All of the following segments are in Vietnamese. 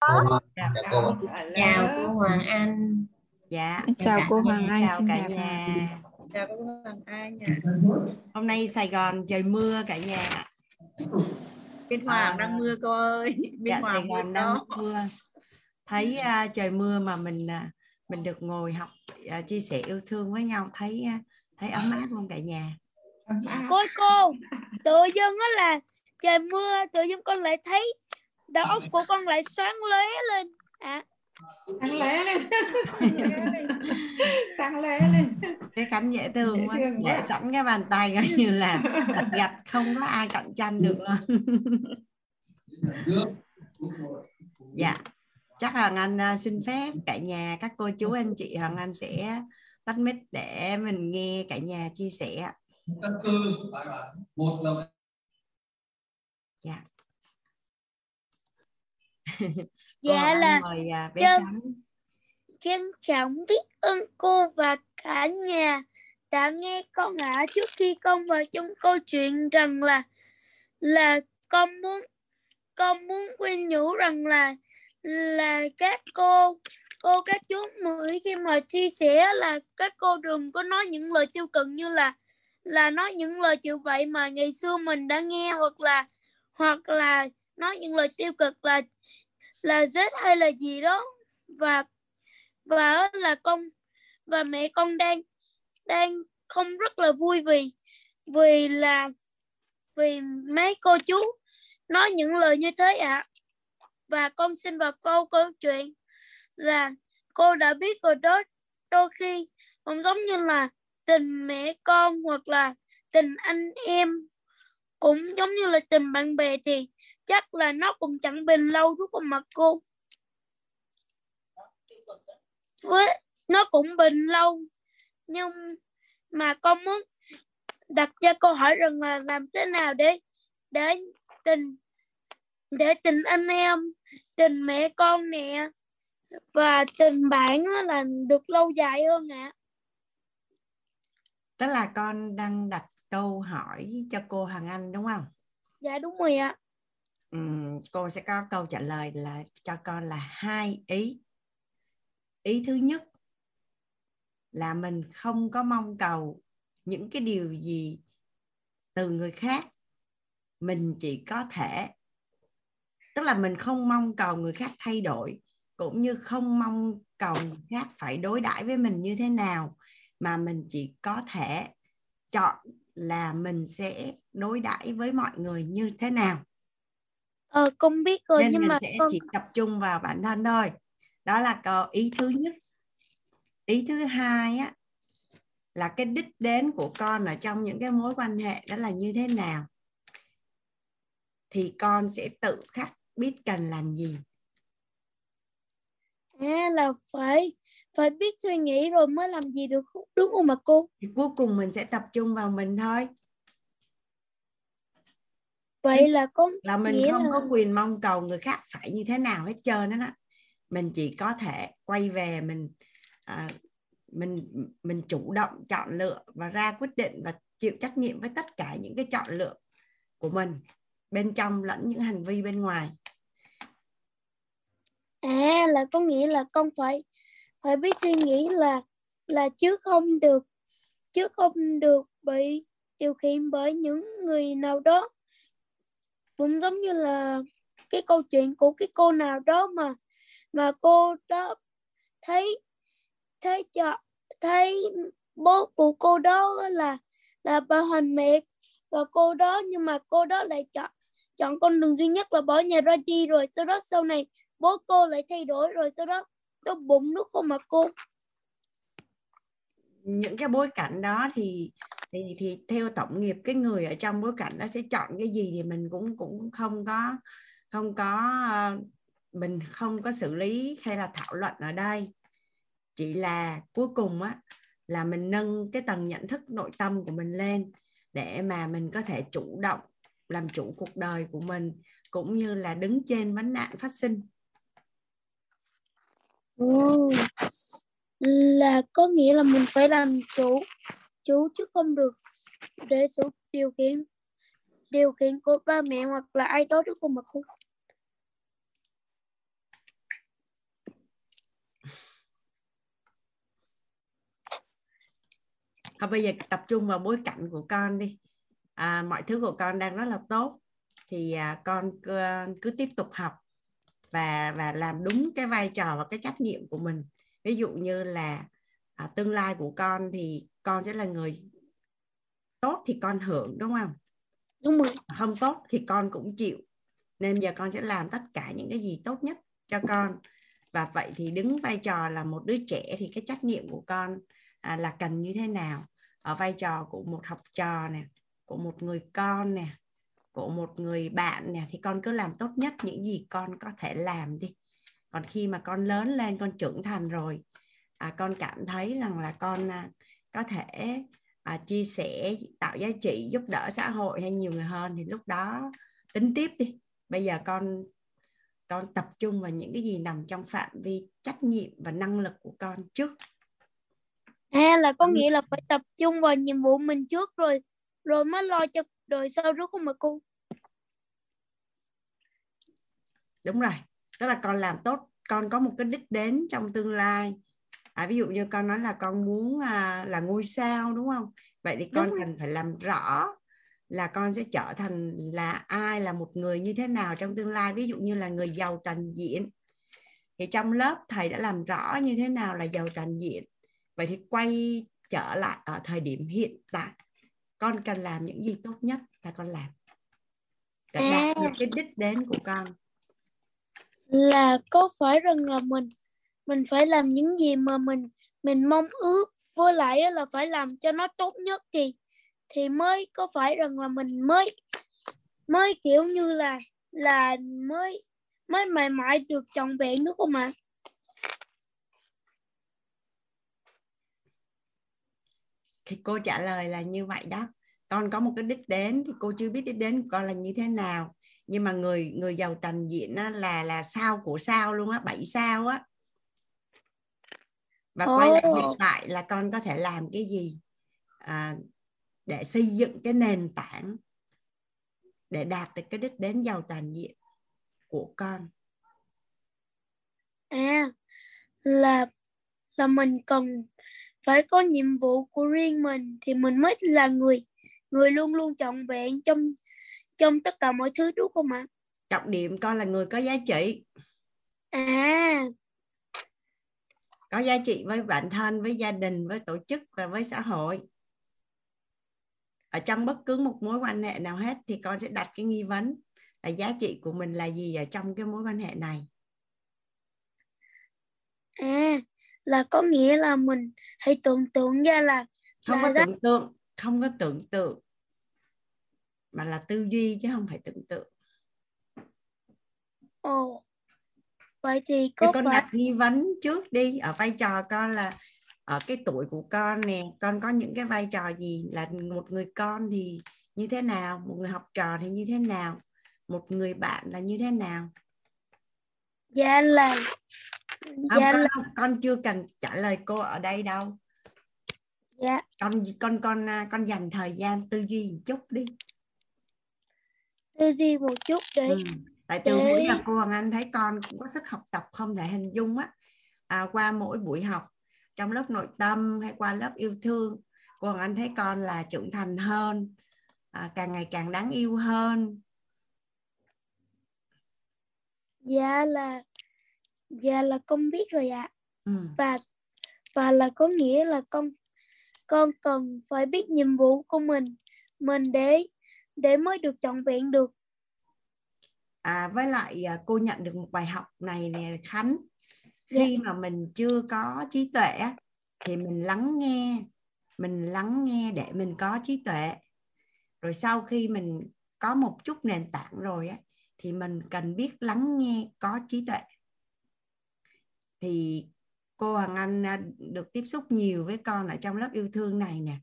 Dạ, cô. chào cô Hoàng Anh Dạ, Chào cô Hoàng Anh, chào xin cả chào. nhà. Chào cô Hoàng Anh nha. Hôm nay Sài Gòn trời mưa cả nhà. Bên Hoàng À. đang mưa cô ơi. Bên Dạ, Sài Hoàng mưa Gòn đang đó. mưa. Thấy à, trời mưa mà mình à, mình được ngồi học à, chia sẻ yêu thương với nhau thấy à, thấy ấm áp không cả nhà. cô ơi, cô tự dưng á là trời mưa tự dưng con lại thấy đầu óc của con lại sáng lóe lên à sáng lé lên sáng lé lên Cái cánh dễ thương Dễ quá. quá. sẵn cái bàn tay coi như là gạch gạch không có ai cạnh tranh được luôn. Dạ. Chắc Hoàng Anh à, xin phép cả nhà các cô chú anh chị Hoàng Anh sẽ tắt mic để mình nghe cả nhà chia sẻ. ạ. căn bản một là Dạ. dạ Anh là mời à, bé Chân. Trắng. trân trọng biết ơn cô và cả nhà đã nghe con ạ trước khi con vào trong câu chuyện rằng là là con muốn con muốn khuyên nhủ rằng là là các cô cô các chú mỗi khi mà chia sẻ là các cô đừng có nói những lời tiêu cực như là là nói những lời chịu vậy mà ngày xưa mình đã nghe hoặc là hoặc là nói những lời tiêu cực là là rết hay là gì đó. Và và là con, và mẹ con đang đang không rất là vui vì vì là, vì mấy cô chú nói những lời như thế ạ. Và con xin vào câu câu chuyện là cô đã biết rồi đó. Đôi khi cũng giống như là tình mẹ con hoặc là tình anh em, cũng giống như là tình bạn bè thì chắc là nó cũng chẳng bền lâu đúng không mà cô. Với nó cũng bền lâu. Nhưng mà con muốn đặt ra câu hỏi rằng là làm thế nào để để tình để tình anh em tình mẹ con nè và tình bạn là được lâu dài hơn ạ. Tức là con đang đặt câu hỏi cho cô Hoàng Anh đúng không? dạ đúng rồi ạ Cô sẽ có câu trả lời là, cho con là hai ý. Ý thứ nhất là mình không có mong cầu những cái điều gì từ người khác. Mình chỉ có thể tức là mình không mong cầu người khác thay đổi, cũng như không mong cầu người khác phải đối đãi với mình như thế nào, mà mình chỉ có thể chọn là mình sẽ đối đãi với mọi người như thế nào ờ con biết rồi nên nhưng mình mà sẽ con chỉ tập trung vào bản thân thôi. Đó là ý thứ nhất. Ý thứ hai á là cái đích đến của con ở trong những cái mối quan hệ đó là như thế nào? Thì con sẽ tự khắc biết cần làm gì. À là phải phải biết suy nghĩ rồi mới làm gì được đúng không mà cô? Thì cuối cùng mình sẽ tập trung vào mình thôi vậy là con là mình Nghĩa không là- có quyền mong cầu người khác phải như thế nào hết trơn đó, đó. mình chỉ có thể quay về mình à, mình mình chủ động chọn lựa và ra quyết định và chịu trách nhiệm với tất cả những cái chọn lựa của mình bên trong lẫn những hành vi bên ngoài à là có nghĩa là con phải phải biết suy nghĩ là là chứ không được chứ không được bị điều khiển bởi những người nào đó cũng giống như là cái câu chuyện của cái cô nào đó mà mà cô đó thấy thấy cho, thấy bố của cô đó là là bà hoàn mẹ và cô đó, nhưng mà cô đó lại chọn chọn con đường duy nhất là bỏ nhà ra đi rồi sau đó sau này bố cô lại thay đổi rồi sau đó nó bụng nó không mà cô. Những cái bối cảnh đó thì thì thì theo tổng nghiệp cái người ở trong bối cảnh đó sẽ chọn cái gì thì mình cũng cũng không có không có ờ, mình không có xử lý hay là thảo luận ở đây. Chỉ là cuối cùng á là mình nâng cái tầng nhận thức nội tâm của mình lên để mà mình có thể chủ động làm chủ cuộc đời của mình cũng như là đứng trên vấn nạn phát sinh. Ồ, là có nghĩa là mình phải làm chủ chú chứ không được để số điều kiện điều kiện của ba mẹ hoặc là ai đó chứ không mà cô à, bây giờ tập trung vào bối cảnh của con đi. À, mọi thứ của con đang rất là tốt. Thì à, con cứ, à, cứ tiếp tục học và và làm đúng cái vai trò và cái trách nhiệm của mình. Ví dụ như là à, tương lai của con thì con sẽ là người tốt thì con hưởng đúng không? đúng rồi Không tốt thì con cũng chịu. Nên giờ con sẽ làm tất cả những cái gì tốt nhất cho con. Và vậy thì đứng vai trò là một đứa trẻ thì cái trách nhiệm của con à, là cần như thế nào? Ở vai trò của một học trò nè, của một người con nè, của một người bạn nè thì con cứ làm tốt nhất những gì con có thể làm đi. Còn khi mà con lớn lên, con trưởng thành rồi, à, con cảm thấy rằng là con à, có thể à, chia sẻ tạo giá trị giúp đỡ xã hội hay nhiều người hơn thì lúc đó tính tiếp đi. Bây giờ con con tập trung vào những cái gì nằm trong phạm vi trách nhiệm và năng lực của con trước. À là có Ừ. nghĩa là phải tập trung vào nhiệm vụ mình trước rồi rồi mới lo cho đời sau đúng không mà cô. Đúng rồi tức là con làm tốt con có một cái đích đến trong tương lai à, ví dụ như con nói là con muốn à, là ngôi sao đúng không? Vậy thì con Đúng rồi. cần phải làm rõ là con sẽ trở thành là ai là một người như thế nào trong tương lai. Ví dụ như là người giàu toàn diện. Thì trong lớp thầy đã làm rõ như thế nào là giàu toàn diện. Vậy thì quay trở lại ở thời điểm hiện tại. Con cần làm những gì tốt nhất là con làm. Để đạt À. được cái đích đến của con. Là có phải rằng là mình mình phải làm những gì mà mình mình mong ước, với lại là phải làm cho nó tốt nhất thì thì mới có phải rằng là mình mới mới kiểu như là là mới mới mãi mãi được trọn vẹn, đúng không ạ? Thì cô trả lời là như vậy đó. Con có một cái đích đến thì cô chưa biết đích đến của con là như thế nào. Nhưng mà người người giàu tành diện là là sao của sao luôn á, bảy sao á và quay lại hiện tại là con có thể làm cái gì à, để xây dựng cái nền tảng để đạt được cái đích đến giàu toàn diện của con? À là là mình cần phải có nhiệm vụ của riêng mình thì mình mới là người người luôn luôn trọn vẹn trong trong tất cả mọi thứ đúng không ạ? Trọng điểm con là người có giá trị. À có giá trị với bản thân với gia đình với tổ chức và với xã hội. Ở trong bất cứ một mối quan hệ nào hết thì con sẽ đặt cái nghi vấn là giá trị của mình là gì ở trong cái mối quan hệ này. À là có nghĩa là mình hãy tưởng tượng ra là không Là có tưởng tượng không có tưởng tượng mà là tư duy chứ không phải tưởng tượng. Ồ vậy thì có con phải đặt nghi vấn trước đi. Ở vai trò con là ở cái tuổi của con nè con có những cái vai trò gì? Là một người con thì như thế nào? Một người học trò thì như thế nào? Một người bạn là như thế nào? Dạ là không, dạ con, là con chưa cần trả lời cô ở đây đâu. Dạ. Con con con à, con dành thời gian tư duy một chút đi. Tư duy một chút để ừ. Tại từ Để- giờ cô Hoàng Anh thấy con cũng có sức học tập không thể hình dung á. À, qua mỗi buổi học trong lớp nội tâm hay qua lớp yêu thương cô Hoàng Anh thấy con là trưởng thành hơn à, càng ngày càng đáng yêu hơn. Dạ là dạ là con biết rồi ạ. Ừ. và và là có nghĩa là con con cần phải biết nhiệm vụ của mình mình để để mới được trọn vẹn được à, với lại à, cô nhận được một bài học này nè Khánh. Khi mà mình chưa có trí tuệ thì mình lắng nghe mình lắng nghe để mình có trí tuệ. Rồi sau khi mình có một chút nền tảng rồi á thì mình cần biết lắng nghe có trí tuệ. Thì cô Hoàng Anh à, được tiếp xúc nhiều với con ở trong lớp yêu thương này nè.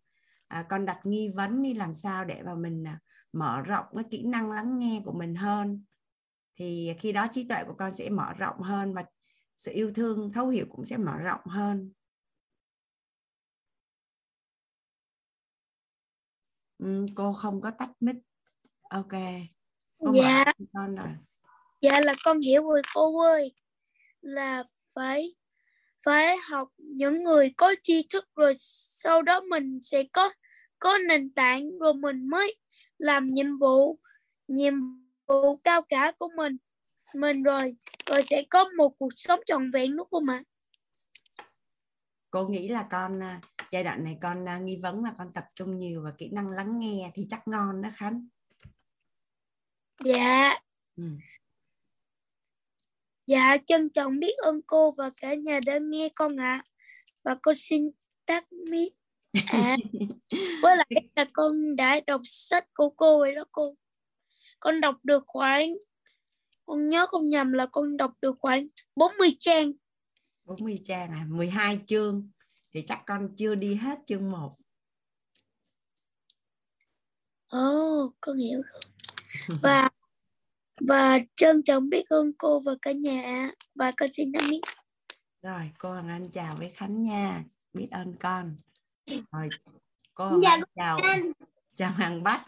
À, con đặt nghi vấn đi làm sao để mà mình à, mở rộng cái kỹ năng lắng nghe của mình hơn thì khi đó trí tuệ của con sẽ mở rộng hơn và sự yêu thương thấu hiểu cũng sẽ mở rộng hơn. Ừ, cô không có tắt mic. Ok cô dạ. con rồi. Dạ là con hiểu rồi cô ơi. Là phải phải học những người có tri thức rồi sau đó mình sẽ có có nền tảng rồi mình mới làm nhiệm vụ nhiệm vụ cao cả của mình. Mình rồi rồi sẽ có một cuộc sống trọn vẹn đúng không ạ? Cô nghĩ là con à, giai đoạn này con à, nghi vấn mà con tập trung nhiều vào kỹ năng lắng nghe thì chắc ngon đó khánh. Dạ. Ừ. dạ trân trọng biết ơn cô và cả nhà đã nghe con ạ. Và con xin tắt mic. À với lại là con đã đọc sách của cô vậy đó cô con đọc được khoảng con nhớ không nhầm là con đọc được khoảng 40 trang. 40 trang à 12 chương. Thì chắc con chưa đi hết chương 1 Ồ, oh, con hiểu. Và và trân trọng biết ơn cô và cả nhà. Và con xin đăng biết. rồi cô Hoàng Anh chào với Khánh nha. Biết ơn con. Rồi cô Dạ, Hoàng Anh chào. Chào Hoàng Bách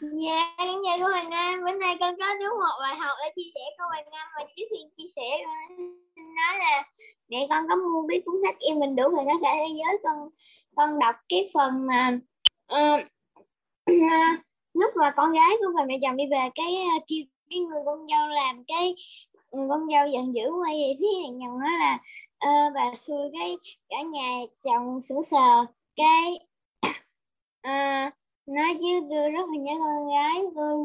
Dạ, con chào cô Hoàng Anh. Bữa nay con có đúng một bài học để chia sẻ cô Hoàng Anh và trước khi chia sẻ con nói là mẹ con có mua biết cuốn sách yêu mình đủ về nó cả thế giới con con đọc cái phần mà uh, uh, lúc mà con gái của bà mẹ chồng đi về cái ờ, kêu cái người con dâu làm cái người con dâu giận dữ quay về phía mẹ chồng nói là uh, bà xui cái cả nhà chồng sững sờ cái uh, nói chứ tôi rất là nhớ con gái tôi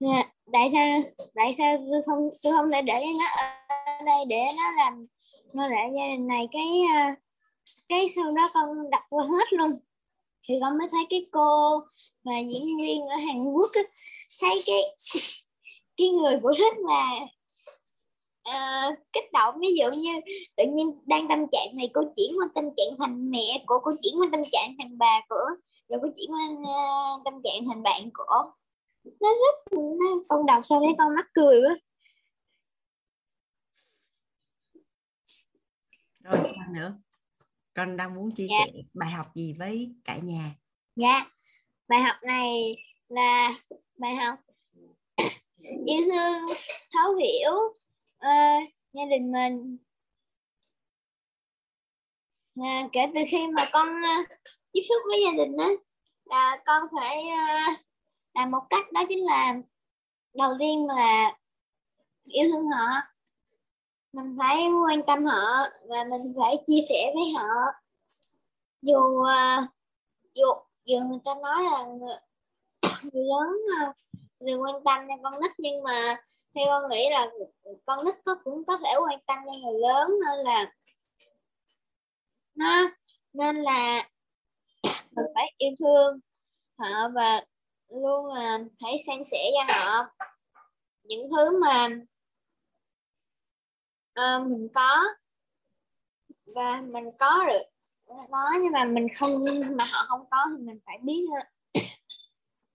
mà, tại sao tại sao tôi không tôi không thể để nó ở đây để nó làm nó lại gia đình này cái à, cái sau đó con đọc qua hết luôn. Thì con mới thấy cái cô và diễn viên ở Hàn Quốc thấy cái cái người của rất là uh, kích động ví dụ như tự nhiên đang tâm trạng này cô chuyển qua tâm trạng thành mẹ của cô chuyển qua tâm trạng thành bà của rồi cô chuyển qua uh, tâm trạng thành bạn của nó rất nó, con đọc sau đấy con mắc cười quá. Rồi sao nữa? Con đang muốn chia dạ. sẻ bài học gì với cả nhà? Dạ bài học này là bài học yêu thương thấu hiểu uh, gia đình mình à, kể từ khi mà con uh, tiếp xúc với gia đình đó là con phải uh, làm một cách đó chính là đầu tiên là yêu thương họ. Mình phải quan tâm họ và mình phải chia sẻ với họ. Dù uh, dù dù người ta nói là người, người lớn uh, đừng quan tâm cho con nít nhưng mà theo con nghĩ là con nít có cũng có thể quan tâm cho người lớn nên là nó nên là mình phải yêu thương họ và luôn là phải san sẻ cho họ. Những thứ mà uh, mình có và mình có được nó nhưng mà mình không mà họ không có thì mình phải biết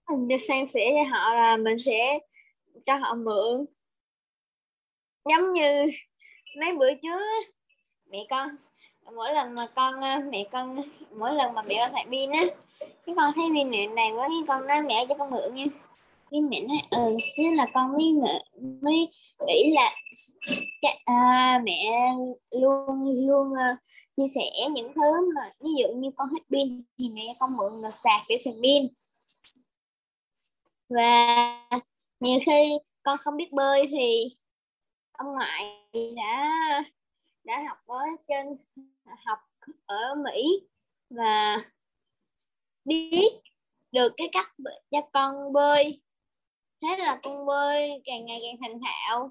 mình đi san sẻ cho họ là mình sẽ cho họ mượn. Giống như mấy bữa trước mẹ con mỗi lần mà con ờ, mẹ con mỗi lần mà mẹ con thay pin á cái con thấy pin mẹ này quá cái con nói mẹ cho con mượn nha. Cái mẹ nói ừ thế là con mới mới nghĩ là à, mẹ luôn luôn uh, chia sẻ những thứ mà ví dụ như con hết pin thì mẹ con mượn là sạc để sạc pin. Và nhiều khi con không biết bơi thì ông ngoại đã đã học ở trên học ở Mỹ và biết được cái cách cho con bơi. Thế là con bơi càng ngày càng thành thạo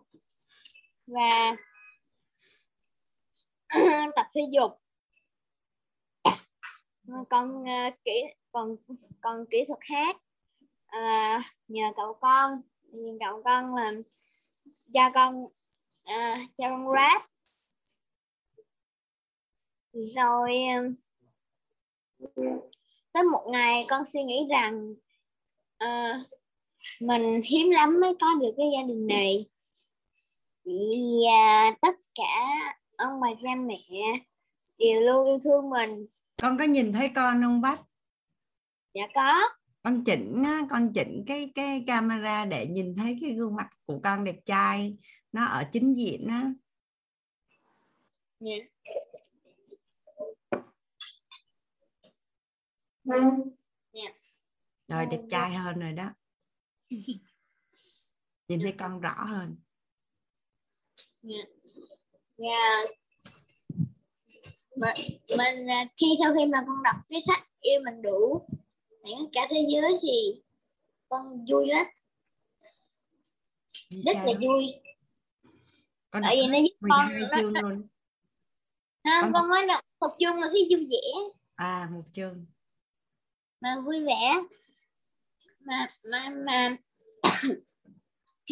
và tập thể dục. Còn uh, kỹ còn còn kỹ thuật khác à, nhờ cậu con nhờ cậu con làm cho con à, cho con rap rồi tới một ngày con suy nghĩ rằng uh, mình hiếm lắm mới có được cái gia đình này. Vì uh, tất cả ông bà cha mẹ đều luôn yêu thương mình. Con có nhìn thấy con không bách? Dạ có. Con chỉnh con chỉnh cái cái camera để nhìn thấy cái gương mặt của con đẹp trai. Nó ở chính diện á. Dạ. Rồi đẹp trai hơn rồi đó. Nhìn thấy con rõ hơn. Dạ. Mình, mình khi sau khi mà con đọc cái sách yêu mình đủ những cả thế giới thì con vui lắm. Vì rất sao? là vui. Con tại vì nó giúp con 12 nó, luôn. Nó, con con nói là một chương mà thấy vui vẻ. À một chương mà vui vẻ. Mà mà mà,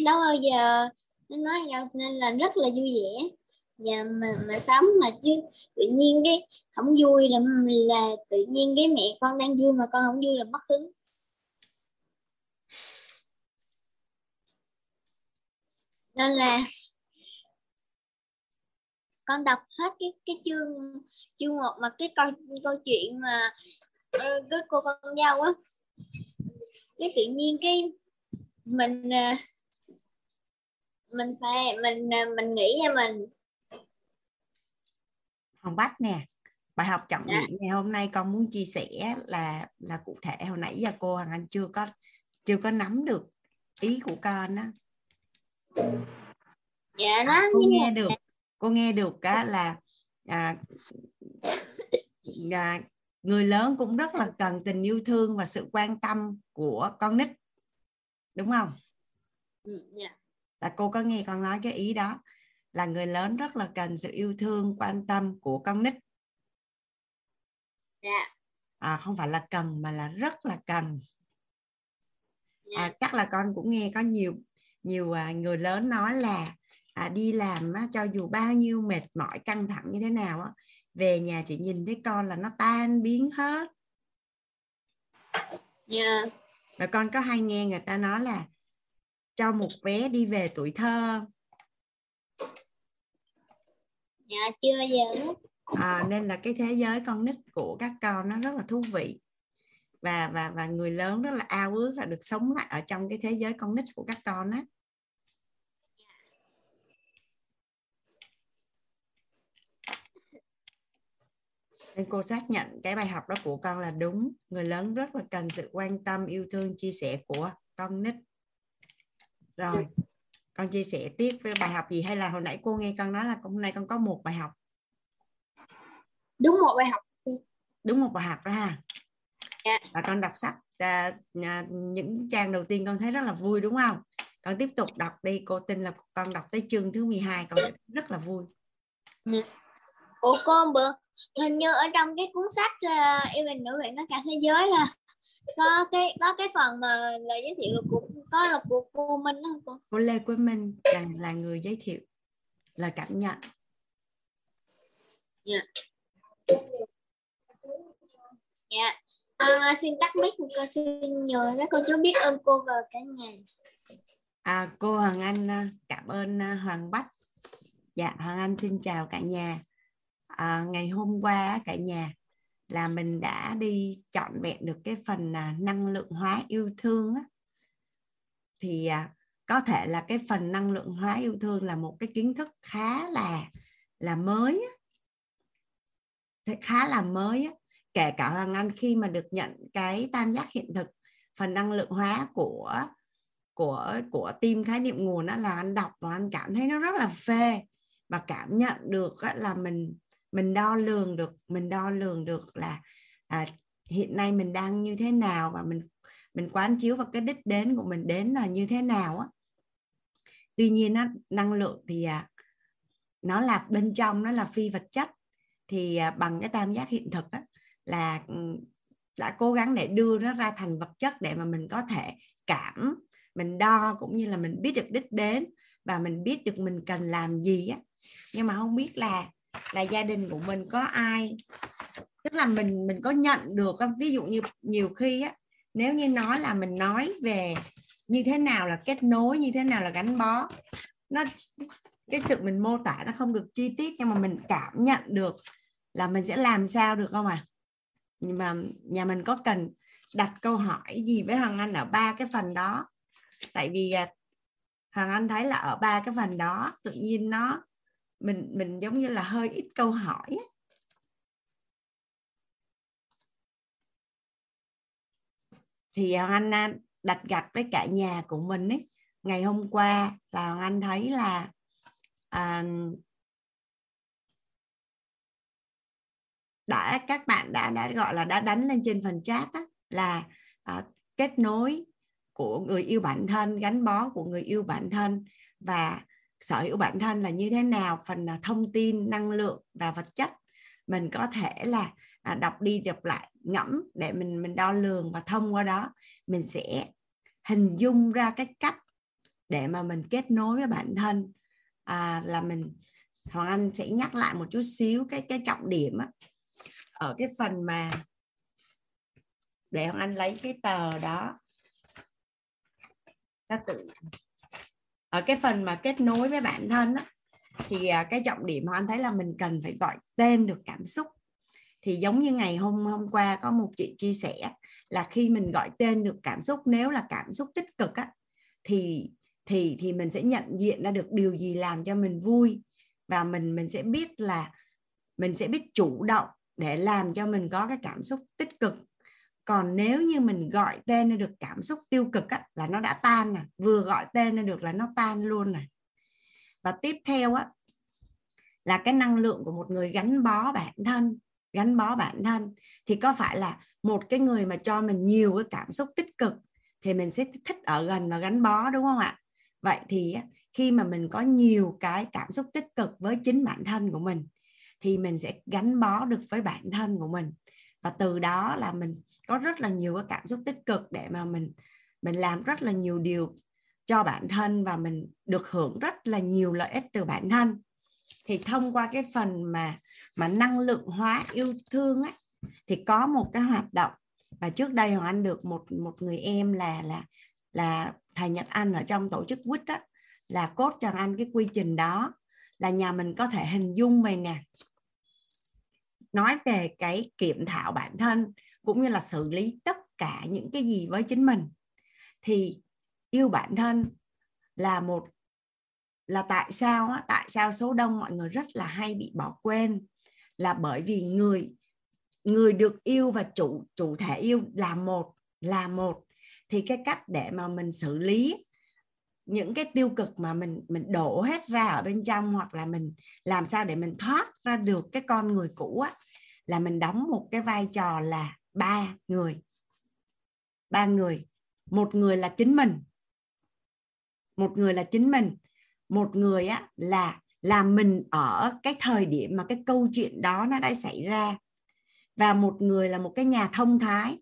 đâu bao giờ nó nói đâu nên là rất là vui vẻ. Và mà mà sống mà chứ tự nhiên cái không vui là là tự nhiên cái mẹ con đang vui mà con không vui là mất hứng. Nên là con đọc hết cái cái chương chương một mà cái câu câu chuyện mà ờ, cái cô con dâu á. Cái tự nhiên cái mình ờ, mình phải mình ờ, mình nghĩ cho mình. Hồng Bách nè bài học trọng Dạ. điểm ngày hôm nay con muốn chia sẻ là là cụ thể hồi nãy giờ cô Hằng Anh chưa có chưa có nắm được ý của con đó dạ nó cô như nghe được cô nghe được á là à, à, người lớn cũng rất là cần tình yêu thương và sự quan tâm của con nít. Đúng không? Ừ, dạ. là cô có nghe con nói cái ý đó. Là người lớn rất là cần sự yêu thương quan tâm của con nít. Dạ. À, không phải là cần mà là rất là cần. Dạ. À, chắc là con cũng nghe có nhiều nhiều à, người lớn nói là à, đi làm á, cho dù bao nhiêu mệt mỏi căng thẳng như thế nào á, về nhà chỉ nhìn thấy con là nó tan biến hết. Dạ. Rồi con có hay nghe người ta nói là cho một bé đi về tuổi thơ. Dạ chưa giờ. À, nên là cái thế giới con nít của các con nó rất là thú vị. Và và và người lớn rất là ao ước là được sống lại ở trong cái thế giới con nít của các con á nên cô xác nhận cái bài học đó của con là đúng. Người lớn rất là cần sự quan tâm yêu thương chia sẻ của con nít. Rồi con chia sẻ tiếp với bài học gì? Hay là hồi nãy cô nghe con nói là hôm nay con có một bài học? Đúng một bài học. Đúng một bài học đó ha. Dạ. và con đọc sách à, à, những trang đầu tiên con thấy rất là vui đúng không? Con tiếp tục đọc đi. Cô tin là con đọc tới chương thứ 12 con rất là vui. Của cô bữa hình như ở trong cái cuốn sách uh, yêu mình nữ viện tất cả thế giới là có cái có cái phần mà lời giới thiệu là của có là của cô Minh đó cô? Cô Lê Quế Minh là, là người giới thiệu lời cảm nhận. Dạ. Con uh, xin tắt mic cô xin nhờ các cô chú biết ơn cô và cả nhà. À, cô Hoàng Anh à, cảm ơn à, Hoàng Bách. Dạ Hoàng Anh xin chào cả nhà à, ngày hôm qua cả nhà là mình đã đi chọn vẹn được cái phần à, năng lượng hóa yêu thương á. thì à, có thể là cái phần năng lượng hóa yêu thương là một cái kiến thức khá là là mới á. Khá là mới á. kể cả Hoàng Anh khi mà được nhận cái tam giác hiện thực phần năng lượng hóa của của của team khái niệm nguồn đó là anh đọc và anh cảm thấy nó rất là phê và cảm nhận được là mình mình đo lường được mình đo lường được là à, hiện nay mình đang như thế nào và mình mình quán chiếu vào cái đích đến của mình đến là như thế nào á. Tuy nhiên á, năng lượng thì à, nó là bên trong nó là phi vật chất. Thì à, bằng cái tam giác hiện thực á, là ừ, đã cố gắng để đưa nó ra thành vật chất để mà mình có thể cảm mình đo cũng như là mình biết được đích đến và mình biết được mình cần làm gì á. Nhưng mà không biết là là gia đình của mình có ai. Tức là mình mình có nhận được không? Ví dụ như nhiều khi á, nếu như nói là mình nói về như thế nào là kết nối, như thế nào là gắn bó, nó, cái sự mình mô tả nó không được chi tiết nhưng mà mình cảm nhận được là mình sẽ làm sao được không à nhưng mà nhà mình có cần đặt câu hỏi gì với Hoàng Anh ở ba cái phần đó? Tại vì à, Hoàng Anh thấy là ở ba cái phần đó, tự nhiên nó mình mình giống như là hơi ít câu hỏi thì Hoàng Anh à, đặt gạch với cả nhà của mình ấy ngày hôm qua là Hoàng Anh thấy là à, đã các bạn đã đã gọi là đã đánh lên trên phần chat đó, là à, kết nối của người yêu bản thân gắn bó của người yêu bản thân và sở hữu bản thân là như thế nào phần là thông tin năng lượng và vật chất. Mình có thể là à, đọc đi đọc lại ngẫm để mình mình đo lường và thông qua đó mình sẽ hình dung ra cái cách để mà mình kết nối với bản thân. À, là mình Hoàng Anh sẽ nhắc lại một chút xíu cái cái trọng điểm á, ở cái phần mà để Hoàng Anh lấy cái tờ đó ta tự ở cái phần mà kết nối với bản thân đó thì à, cái trọng điểm mà Anh thấy là mình cần phải gọi tên được cảm xúc. Thì giống như ngày hôm hôm qua có một chị chia sẻ là khi mình gọi tên được cảm xúc, nếu là cảm xúc tích cực á, thì thì thì mình sẽ nhận diện ra được điều gì làm cho mình vui và mình mình sẽ biết là, mình sẽ biết chủ động để làm cho mình có cái cảm xúc tích cực còn nếu như mình gọi tên ra được cảm xúc tiêu cực á, là nó đã tan nè vừa gọi tên ra được là nó tan luôn nè. Và tiếp theo á là cái năng lượng của một người gắn bó bản thân gắn bó bản thân. Thì có phải là một cái người mà cho mình nhiều cái cảm xúc tích cực thì mình sẽ thích ở gần và gắn bó đúng không ạ? Vậy thì khi mà mình có nhiều cái cảm xúc tích cực với chính bản thân của mình thì mình sẽ gắn bó được với bản thân của mình và từ đó là mình có rất là nhiều cái cảm xúc tích cực để mà mình mình làm rất là nhiều điều cho bản thân và mình được hưởng rất là nhiều lợi ích từ bản thân. Thì thông qua cái phần mà mà năng lượng hóa yêu thương ấy thì có một cái hoạt động và trước đây hoàng anh được một một người em là là là thầy nhật anh ở trong tổ chức quýt á, là cốt cho anh cái quy trình đó, là nhà mình có thể hình dung về nè nói về cái kiểm thảo bản thân, cũng như là xử lý tất cả những cái gì với chính mình. Thì yêu bản thân là một, là tại sao á, tại sao số đông mọi người rất là hay bị bỏ quên? Là bởi vì người người được yêu và chủ chủ thể yêu là một là một. Thì cái cách để mà mình xử lý những cái tiêu cực mà mình mình đổ hết ra ở bên trong hoặc là mình làm sao để mình thoát ra được cái con người cũ á, là mình đóng một cái vai trò là ba người. Ba người. Một người là chính mình. Một người là chính mình. Một người á là là mình ở cái thời điểm mà cái câu chuyện đó nó đã xảy ra. Và một người là một cái nhà thông thái.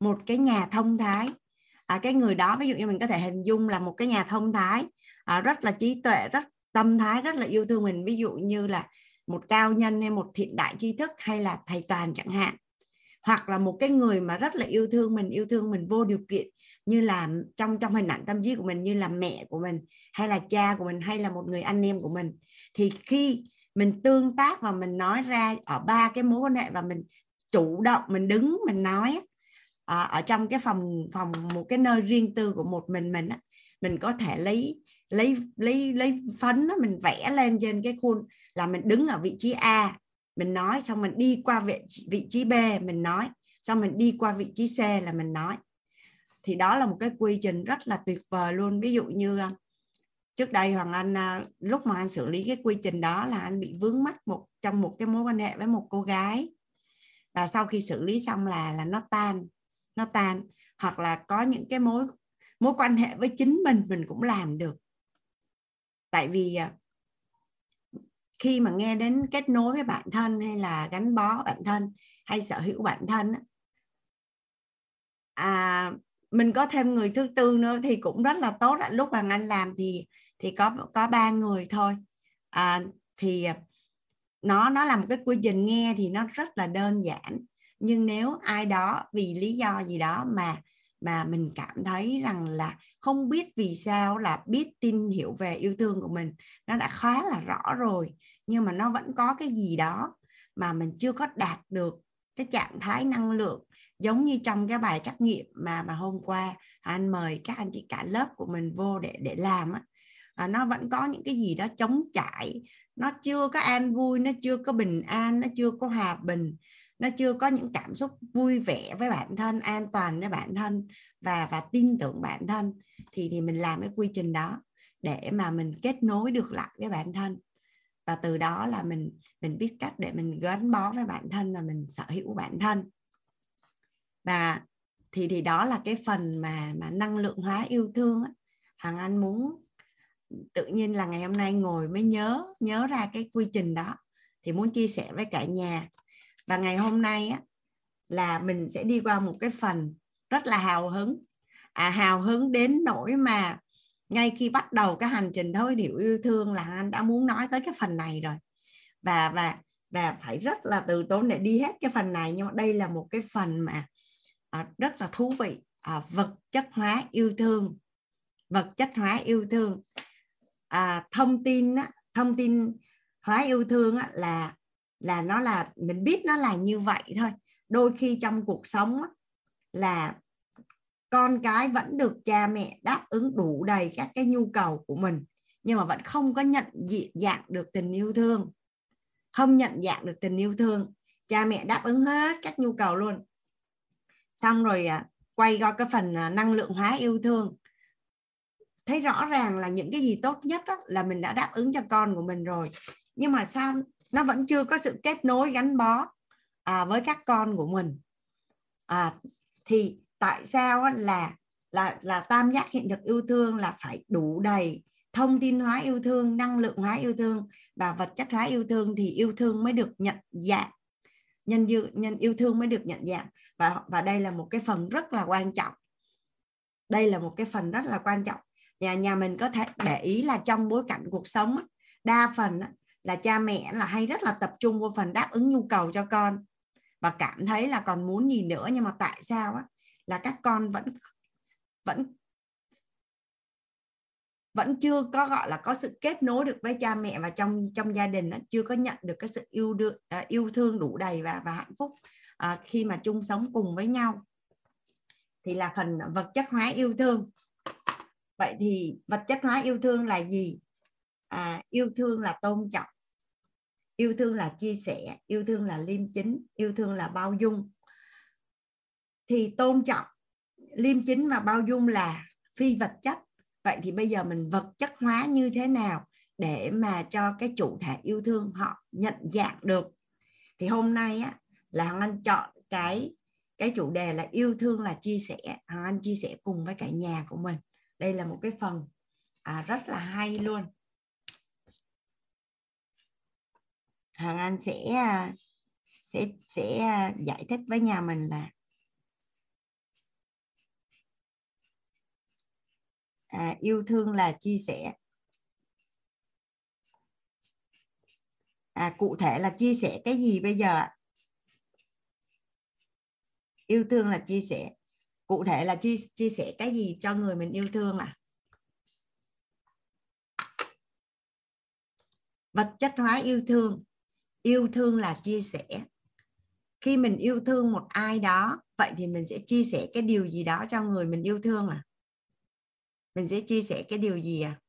Một cái nhà thông thái à, cái người đó ví dụ như mình có thể hình dung là một cái nhà thông thái à, rất là trí tuệ rất tâm thái rất là yêu thương mình. Ví dụ như là một cao nhân hay một thiện đại tri thức hay là thầy toàn chẳng hạn. Hoặc là một cái người mà rất là yêu thương mình yêu thương mình vô điều kiện như là trong trong hình ảnh tâm trí của mình như là mẹ của mình hay là cha của mình hay là một người anh em của mình. Thì khi mình tương tác và mình nói ra ở ba cái mối quan hệ và mình chủ động mình đứng mình nói à, ở trong cái phòng phòng một cái nơi riêng tư của một mình mình á, mình có thể lấy lấy lấy lấy phấn đó, mình vẽ lên trên cái khuôn là mình đứng ở vị trí A mình nói xong mình đi qua vị vị trí B mình nói xong mình đi qua vị trí C là mình nói. Thì đó là một cái quy trình rất là tuyệt vời luôn. Ví dụ như ờ, trước đây hoàng anh ờ, lúc mà anh xử lý cái quy trình đó là anh bị vướng mắc một trong một cái mối quan hệ với một cô gái. Và sau khi xử lý xong là là nó tan nó tan hoặc là có những cái mối mối quan hệ với chính mình mình cũng làm được. Tại vì à, khi mà nghe đến kết nối với bản thân hay là gắn bó bản thân hay sở hữu bản thân à, mình có thêm người thứ tư nữa thì cũng rất là tốt lúc mà anh làm thì thì có có ba người thôi. À, thì à, nó nó là một cái quy trình nghe thì nó rất là đơn giản nhưng nếu ai đó vì lý do gì đó mà mà mình cảm thấy rằng là không biết vì sao là biết tin hiểu về yêu thương của mình nó đã khá là rõ rồi nhưng mà nó vẫn có cái gì đó mà mình chưa có đạt được cái trạng thái năng lượng giống như trong cái bài trắc nghiệm mà mà hôm qua anh mời các anh chị cả lớp của mình vô để để làm á. À, nó vẫn có những cái gì đó chống chảy nó chưa có an vui nó chưa có bình an nó chưa có hòa bình nó chưa có những cảm xúc vui vẻ với bản thân, an toàn với bản thân và và tin tưởng bản thân thì thì mình làm cái quy trình đó để mà mình kết nối được lại với bản thân và từ đó là mình mình biết cách để mình gắn bó với bản thân và mình sở hữu bản thân và thì thì đó là cái phần mà mà năng lượng hóa yêu thương á. Hằng Anh muốn tự nhiên là ngày hôm nay ngồi mới nhớ nhớ ra cái quy trình đó thì muốn chia sẻ với cả nhà và ngày hôm nay á là mình sẽ đi qua một cái phần rất là hào hứng. À, hào hứng đến nỗi mà ngay khi bắt đầu cái hành trình thôi điệu yêu thương là anh đã muốn nói tới cái phần này rồi. Và và và phải rất là từ tốn để đi hết cái phần này nhưng mà đây là một cái phần mà à, rất là thú vị. À, vật chất hóa yêu thương. Vật chất hóa yêu thương. À, thông tin á, thông tin hóa yêu thương á, là là nó là mình biết nó là như vậy thôi. Đôi khi trong cuộc sống á, là con cái vẫn được cha mẹ đáp ứng đủ đầy các cái nhu cầu của mình nhưng mà vẫn không có nhận dị dạng được tình yêu thương. Không nhận dạng được tình yêu thương cha mẹ đáp ứng hết các nhu cầu luôn. Xong rồi à, quay qua cái phần à, năng lượng hóa yêu thương. Thấy rõ ràng là những cái gì tốt nhất á, là mình đã đáp ứng cho con của mình rồi. Nhưng mà sao nó vẫn chưa có sự kết nối gắn bó à, với các con của mình. À, thì tại sao là là là tam giác hiện thực yêu thương là phải đủ đầy thông tin hóa yêu thương năng lượng hóa yêu thương và vật chất hóa yêu thương thì yêu thương mới được nhận dạng. Nhân dư nhân yêu thương mới được nhận dạng. Và và đây là một cái phần rất là quan trọng. Đây là một cái phần rất là quan trọng. Nhà nhà mình có thể để ý là trong bối cảnh cuộc sống đa phần là cha mẹ là hay rất là tập trung vào phần đáp ứng nhu cầu cho con. Và cảm thấy là còn muốn gì nữa nhưng mà tại sao á là các con vẫn vẫn vẫn chưa có gọi là có sự kết nối được với cha mẹ và trong trong gia đình chưa có nhận được cái sự yêu được à, yêu thương đủ đầy và và hạnh phúc à, khi mà chung sống cùng với nhau. Thì là phần vật chất hóa yêu thương. Vậy thì vật chất hóa yêu thương là gì? À, yêu thương là tôn trọng yêu thương là chia sẻ yêu thương là liêm chính yêu thương là bao dung. Thì tôn trọng liêm chính và bao dung là phi vật chất. Vậy thì bây giờ mình vật chất hóa như thế nào để mà cho cái chủ thể yêu thương họ nhận dạng được? Thì hôm nay á là Hằng Anh chọn cái cái chủ đề là yêu thương là chia sẻ. Hằng Anh chia sẻ cùng với cả nhà của mình. Đây là một cái phần à, rất là hay luôn. Hằng Anh sẽ à, sẽ sẽ à, giải thích với nhà mình là à, yêu thương là chia sẻ. À, cụ thể là chia sẻ cái gì bây giờ yêu thương là chia sẻ. Cụ thể là chia chia sẻ cái gì cho người mình yêu thương à vật chất hóa yêu thương yêu thương là chia sẻ. Khi mình yêu thương một ai đó vậy thì mình sẽ chia sẻ cái điều gì đó cho người mình yêu thương à? Mình sẽ chia sẻ cái điều gì à?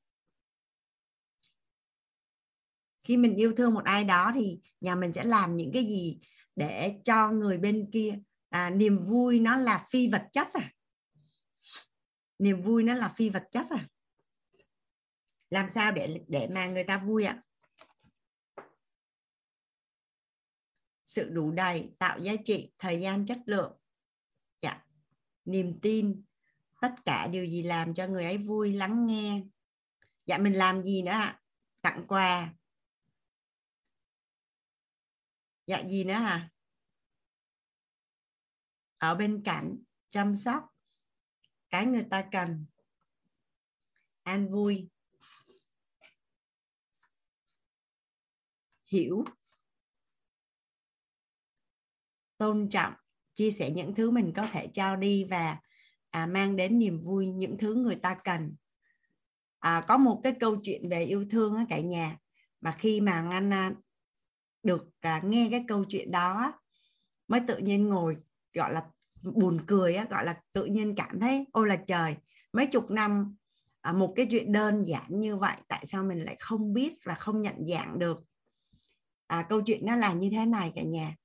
Khi mình yêu thương một ai đó thì nhà mình sẽ làm những cái gì để cho người bên kia à, niềm vui nó là phi vật chất à? Niềm vui nó là phi vật chất à? Làm sao để để mà người ta vui ạ? à? Sự đủ đầy, tạo giá trị, thời gian, chất lượng. Dạ. niềm tin, tất cả điều gì làm cho người ấy vui, lắng nghe. Dạ mình làm gì nữa ạ? Tặng quà. Dạ gì nữa hả? Ở bên cạnh, chăm sóc cái người ta cần. An vui. Hiểu tôn trọng chia sẻ những thứ mình có thể trao đi và à, mang đến niềm vui những thứ người ta cần. À, có một cái câu chuyện về yêu thương á cả nhà mà khi mà anh à, được à, nghe cái câu chuyện đó mới tự nhiên ngồi gọi là buồn cười á, gọi là tự nhiên cảm thấy ôi là trời mấy chục năm à, một cái chuyện đơn giản như vậy tại sao mình lại không biết và không nhận dạng được? À, câu chuyện nó là như thế này cả nhà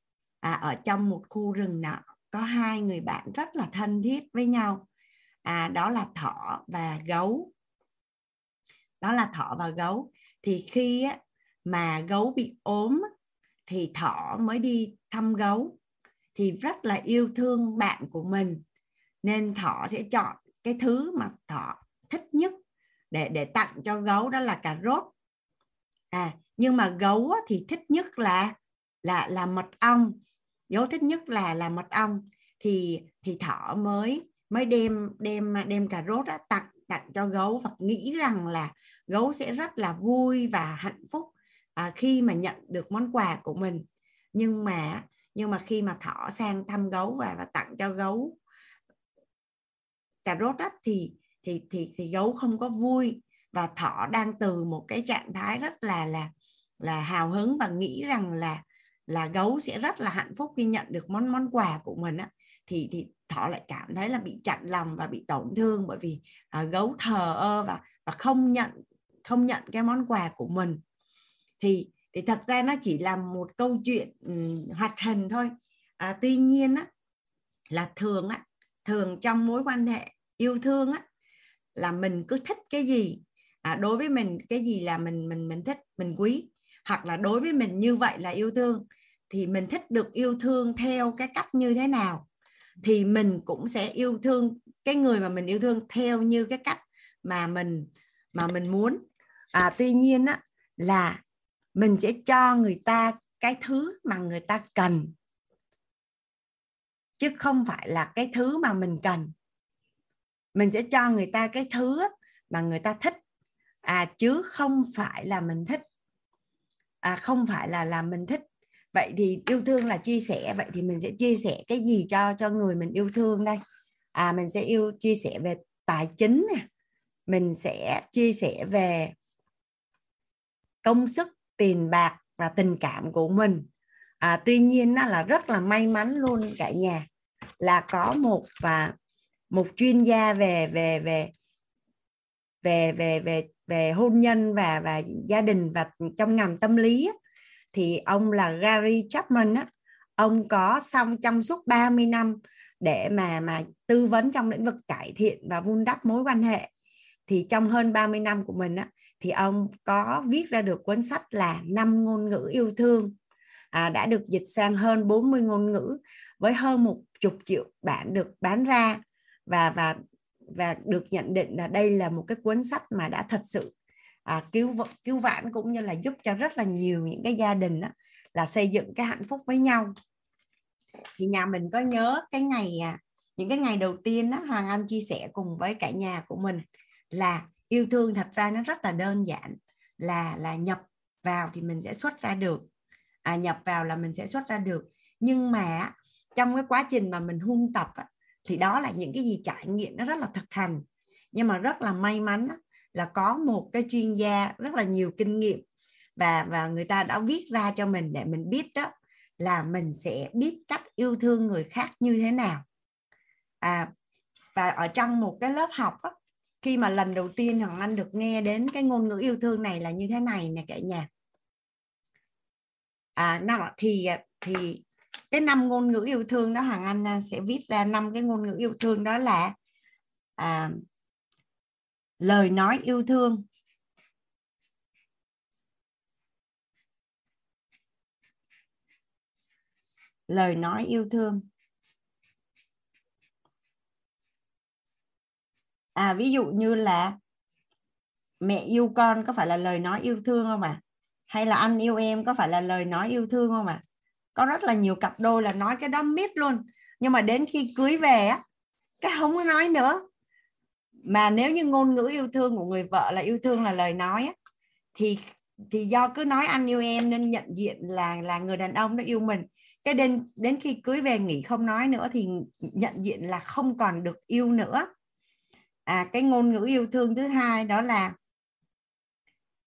à, ở trong một khu rừng nọ có hai người bạn rất là thân thiết với nhau. À, đó là thỏ và gấu. Đó là thỏ và gấu. Thì khi á, mà gấu bị ốm thì thỏ mới đi thăm gấu. Thì rất là yêu thương bạn của mình. Nên thỏ sẽ chọn cái thứ mà thỏ thích nhất để để tặng cho gấu đó là cà rốt. À nhưng mà gấu thì thích nhất là là là mật ong dấu thích nhất là là mật ong. Thì thì thỏ mới mới đem đem đem cà rốt á, tặng tặng cho gấu và nghĩ rằng là gấu sẽ rất là vui và hạnh phúc à, khi mà nhận được món quà của mình. Nhưng mà nhưng mà khi mà thỏ sang thăm gấu và, và tặng cho gấu cà rốt á, thì thì thì thì gấu không có vui. Và thỏ đang từ một cái trạng thái rất là là là hào hứng và nghĩ rằng là là gấu sẽ rất là hạnh phúc khi nhận được món món quà của mình á thì thì thỏ lại cảm thấy là bị chặn lòng và bị tổn thương bởi vì à, gấu thờ ơ và và không nhận không nhận cái món quà của mình. Thì thì thật ra nó chỉ là một câu chuyện um, hoạt hình thôi. À, tuy nhiên á là thường á thường trong mối quan hệ yêu thương á là mình cứ thích cái gì à, đối với mình cái gì là mình mình mình thích mình quý hoặc là đối với mình như vậy là yêu thương thì mình thích được yêu thương theo cái cách như thế nào? Thì mình cũng sẽ yêu thương cái người mà mình yêu thương theo như cái cách mà mình mà mình muốn. À, tuy nhiên á là mình sẽ cho người ta cái thứ mà người ta cần chứ không phải là cái thứ mà mình cần. Mình sẽ cho người ta cái thứ mà người ta thích. À chứ không phải là mình thích. À không phải là là mình thích vậy thì yêu thương là chia sẻ vậy thì mình sẽ chia sẻ cái gì cho cho người mình yêu thương đây? À mình sẽ yêu chia sẻ về tài chính nè. Mình sẽ chia sẻ về công sức tiền bạc và tình cảm của mình. À, tuy nhiên nó là rất là may mắn luôn cả nhà là có một và một chuyên gia về về về về về về về hôn nhân và và gia đình và trong ngành tâm lý thì ông là Gary Chapman á. Ông có xong trong suốt 30 năm để mà mà tư vấn trong lĩnh vực cải thiện và vun đắp mối quan hệ. Thì trong hơn 30 năm của mình á thì ông có viết ra được cuốn sách là năm ngôn ngữ yêu thương. À, đã được dịch sang hơn 40 ngôn ngữ với hơn một chục triệu bản được bán ra. Và và và được nhận định là đây là một cái cuốn sách mà đã thật sự à, cứu cứu vãn cũng như là giúp cho rất là nhiều những cái gia đình đó, là xây dựng cái hạnh phúc với nhau. Thì nhà mình có nhớ cái ngày à, những cái ngày đầu tiên đó Hoàng Anh chia sẻ cùng với cả nhà của mình là yêu thương thật ra nó rất là đơn giản là là nhập vào thì mình sẽ xuất ra được. À, nhập vào là mình sẽ xuất ra được. Nhưng mà trong cái quá trình mà mình huân tập thì đó là những cái gì trải nghiệm nó rất là thực hành. Nhưng mà rất là may mắn là có một cái chuyên gia rất là nhiều kinh nghiệm và và người ta đã viết ra cho mình để mình biết đó là mình sẽ biết cách yêu thương người khác như thế nào. À và ở trong một cái lớp học đó, khi mà lần đầu tiên hoàng anh được nghe đến cái ngôn ngữ yêu thương này là như thế này nè cả nhà. À năm thì thì cái năm ngôn ngữ yêu thương đó hoàng anh à, sẽ viết ra năm cái ngôn ngữ yêu thương đó là à, lời nói yêu thương lời nói yêu thương à ví dụ như là mẹ yêu con có phải là lời nói yêu thương không ạ à? hay là anh yêu em có phải là lời nói yêu thương không ạ à? có rất là nhiều cặp đôi là nói cái đó miết luôn nhưng mà đến khi cưới về á, cái không có nói nữa mà nếu như ngôn ngữ yêu thương của người vợ là yêu thương là lời nói thì thì do cứ nói anh yêu em nên nhận diện là là người đàn ông nó yêu mình. Cái đến đến khi cưới về nghỉ không nói nữa thì nhận diện là không còn được yêu nữa. À cái ngôn ngữ yêu thương thứ hai đó là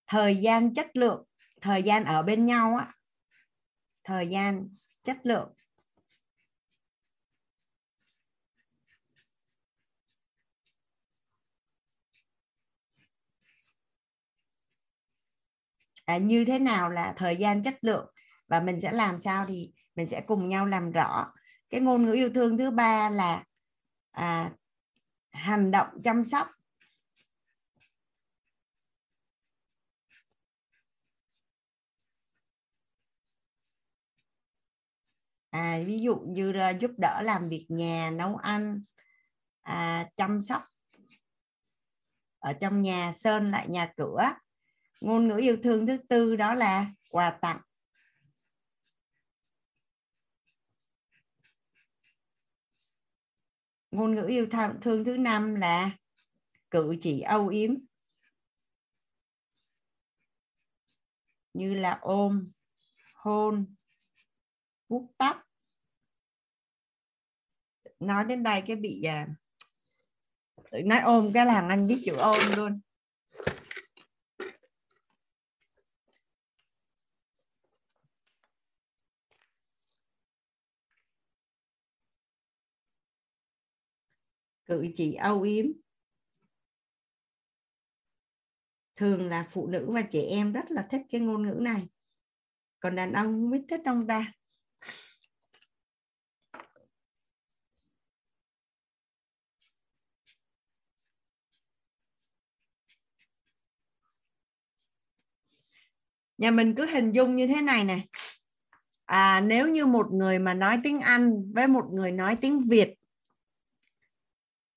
thời gian chất lượng, thời gian ở bên nhau á. Thời gian chất lượng. À, như thế nào là thời gian chất lượng và mình sẽ làm sao thì mình sẽ cùng nhau làm rõ. Cái ngôn ngữ yêu thương thứ ba là à, hành động chăm sóc. À, ví dụ như ờ, giúp đỡ làm việc nhà nấu ăn à, chăm sóc ở trong nhà sơn lại nhà cửa ngôn ngữ yêu thương thứ tư đó là quà tặng. Ngôn ngữ yêu thương thứ năm là cử chỉ âu yếm. Như là ôm hôn vuốt tóc. Nói đến đây cái bị à, nói ôm cái là anh biết chữ ôm luôn. Cử chỉ âu yếm. Thường là phụ nữ và trẻ em rất là thích cái ngôn ngữ này. Còn đàn ông không biết thích ông ta? Nhà mình cứ hình dung như thế này này à, nếu như một người mà nói tiếng Anh với một người nói tiếng Việt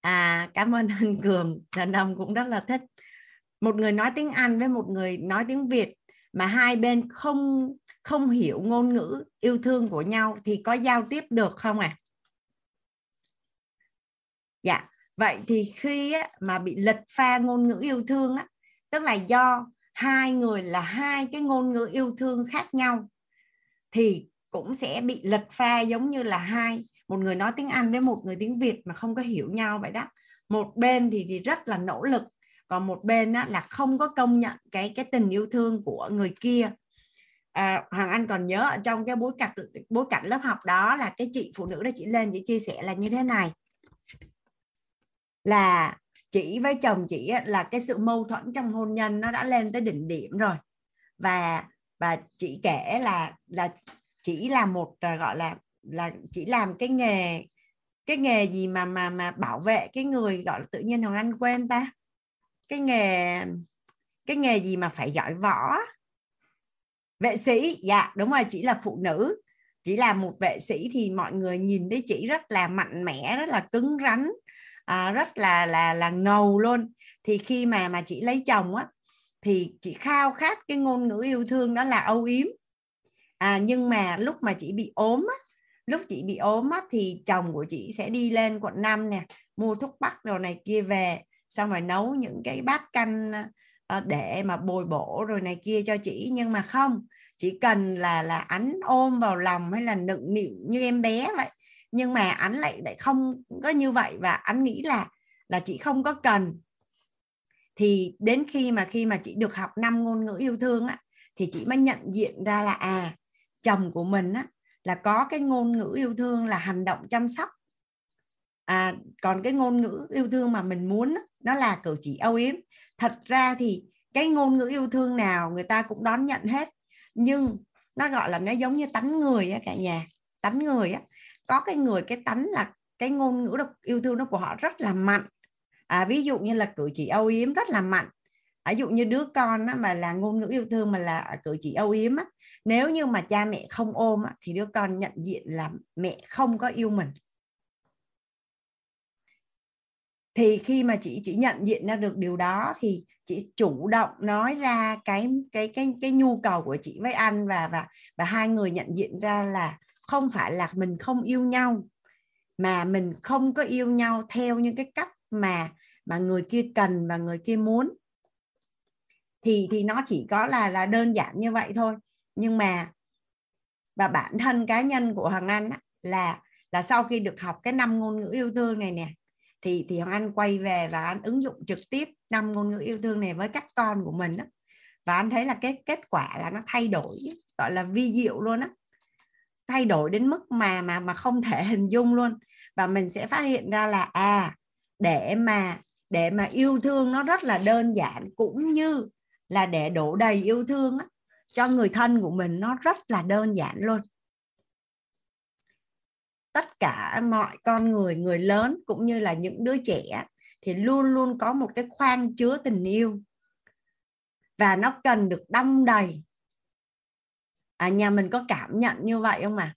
à cảm ơn anh Cường đàn đồng cũng rất là thích một người nói tiếng Anh với một người nói tiếng Việt mà hai bên không không hiểu ngôn ngữ yêu thương của nhau thì có giao tiếp được không ạ? À? Dạ, vậy thì khi mà bị lệch pha ngôn ngữ yêu thương á, tức là do hai người là hai cái ngôn ngữ yêu thương khác nhau thì cũng sẽ bị lật pha giống như là hai một người nói tiếng Anh với một người tiếng Việt mà không có hiểu nhau vậy đó. Một bên thì, thì rất là nỗ lực còn một bên á, là không có công nhận cái cái tình yêu thương của người kia. À, Hoàng Anh còn nhớ ở trong cái bối cảnh bối cảnh lớp học đó là cái chị phụ nữ đó chị lên chị chia sẻ là như thế này. Là chị với chồng chị là cái sự mâu thuẫn trong hôn nhân nó đã lên tới đỉnh điểm rồi. Và và chị kể là là chỉ là một à, gọi là là chỉ làm cái nghề cái nghề gì mà mà mà bảo vệ cái người gọi là tự nhiên hồng anh quên ta. Cái nghề cái nghề gì mà phải giỏi võ. Vệ sĩ dạ đúng rồi chỉ là phụ nữ. Chỉ là một vệ sĩ thì mọi người nhìn thấy chị rất là mạnh mẽ rất là cứng rắn à, rất là là là ngầu luôn. Thì khi mà mà chị lấy chồng á thì chị khao khát cái ngôn ngữ yêu thương đó là âu yếm à, nhưng mà lúc mà chị bị ốm á, lúc chị bị ốm á, thì chồng của chị sẽ đi lên quận 5 nè mua thuốc bắc đồ này kia về xong rồi nấu những cái bát canh à, để mà bồi bổ rồi này kia cho chị. Nhưng mà không chỉ cần là là ánh ôm vào lòng hay là nựng nịu như em bé vậy. Nhưng mà anh lại lại không có như vậy và anh nghĩ là là chị không có cần. Thì đến khi mà khi mà chị được học năm ngôn ngữ yêu thương á thì chị mới nhận diện ra là à chồng của mình á là có cái ngôn ngữ yêu thương là hành động chăm sóc. À còn cái ngôn ngữ yêu thương mà mình muốn á, nó là cử chỉ âu yếm. Thật ra thì cái ngôn ngữ yêu thương nào người ta cũng đón nhận hết nhưng nó gọi là nó giống như tánh người á cả nhà. Tánh người á có cái người cái tánh là cái ngôn ngữ yêu thương nó của họ rất là mạnh. À, ví dụ như là cử chỉ âu yếm rất là mạnh. À, ví dụ như đứa con á, mà là ngôn ngữ yêu thương mà là cử chỉ âu yếm á, nếu như mà cha mẹ không ôm thì đứa con nhận diện là mẹ không có yêu mình. Thì khi mà chị chỉ nhận diện ra được điều đó, thì chị chủ động nói ra cái cái cái cái nhu cầu của chị với anh và và và hai người nhận diện ra là không phải là mình không yêu nhau, mà mình không có yêu nhau theo những cái cách mà mà người kia cần và người kia muốn. Thì thì nó chỉ có là là đơn giản như vậy thôi nhưng mà và bản thân cá nhân của Hoàng Anh là là sau khi được học cái năm ngôn ngữ yêu thương này nè thì thì Hoàng Anh quay về và anh ứng dụng trực tiếp năm ngôn ngữ yêu thương này với các con của mình đó và anh thấy là cái kết quả là nó thay đổi gọi là vi diệu luôn á. Thay đổi đến mức mà mà mà không thể hình dung luôn. Và mình sẽ phát hiện ra là à để mà để mà yêu thương nó rất là đơn giản cũng như là để đổ đầy yêu thương á, cho người thân của mình nó rất là đơn giản luôn. Tất cả mọi con người người lớn cũng như là những đứa trẻ thì luôn luôn có một cái khoang chứa tình yêu. Và nó cần được đong đầy. À, nhà mình có cảm nhận như vậy không mà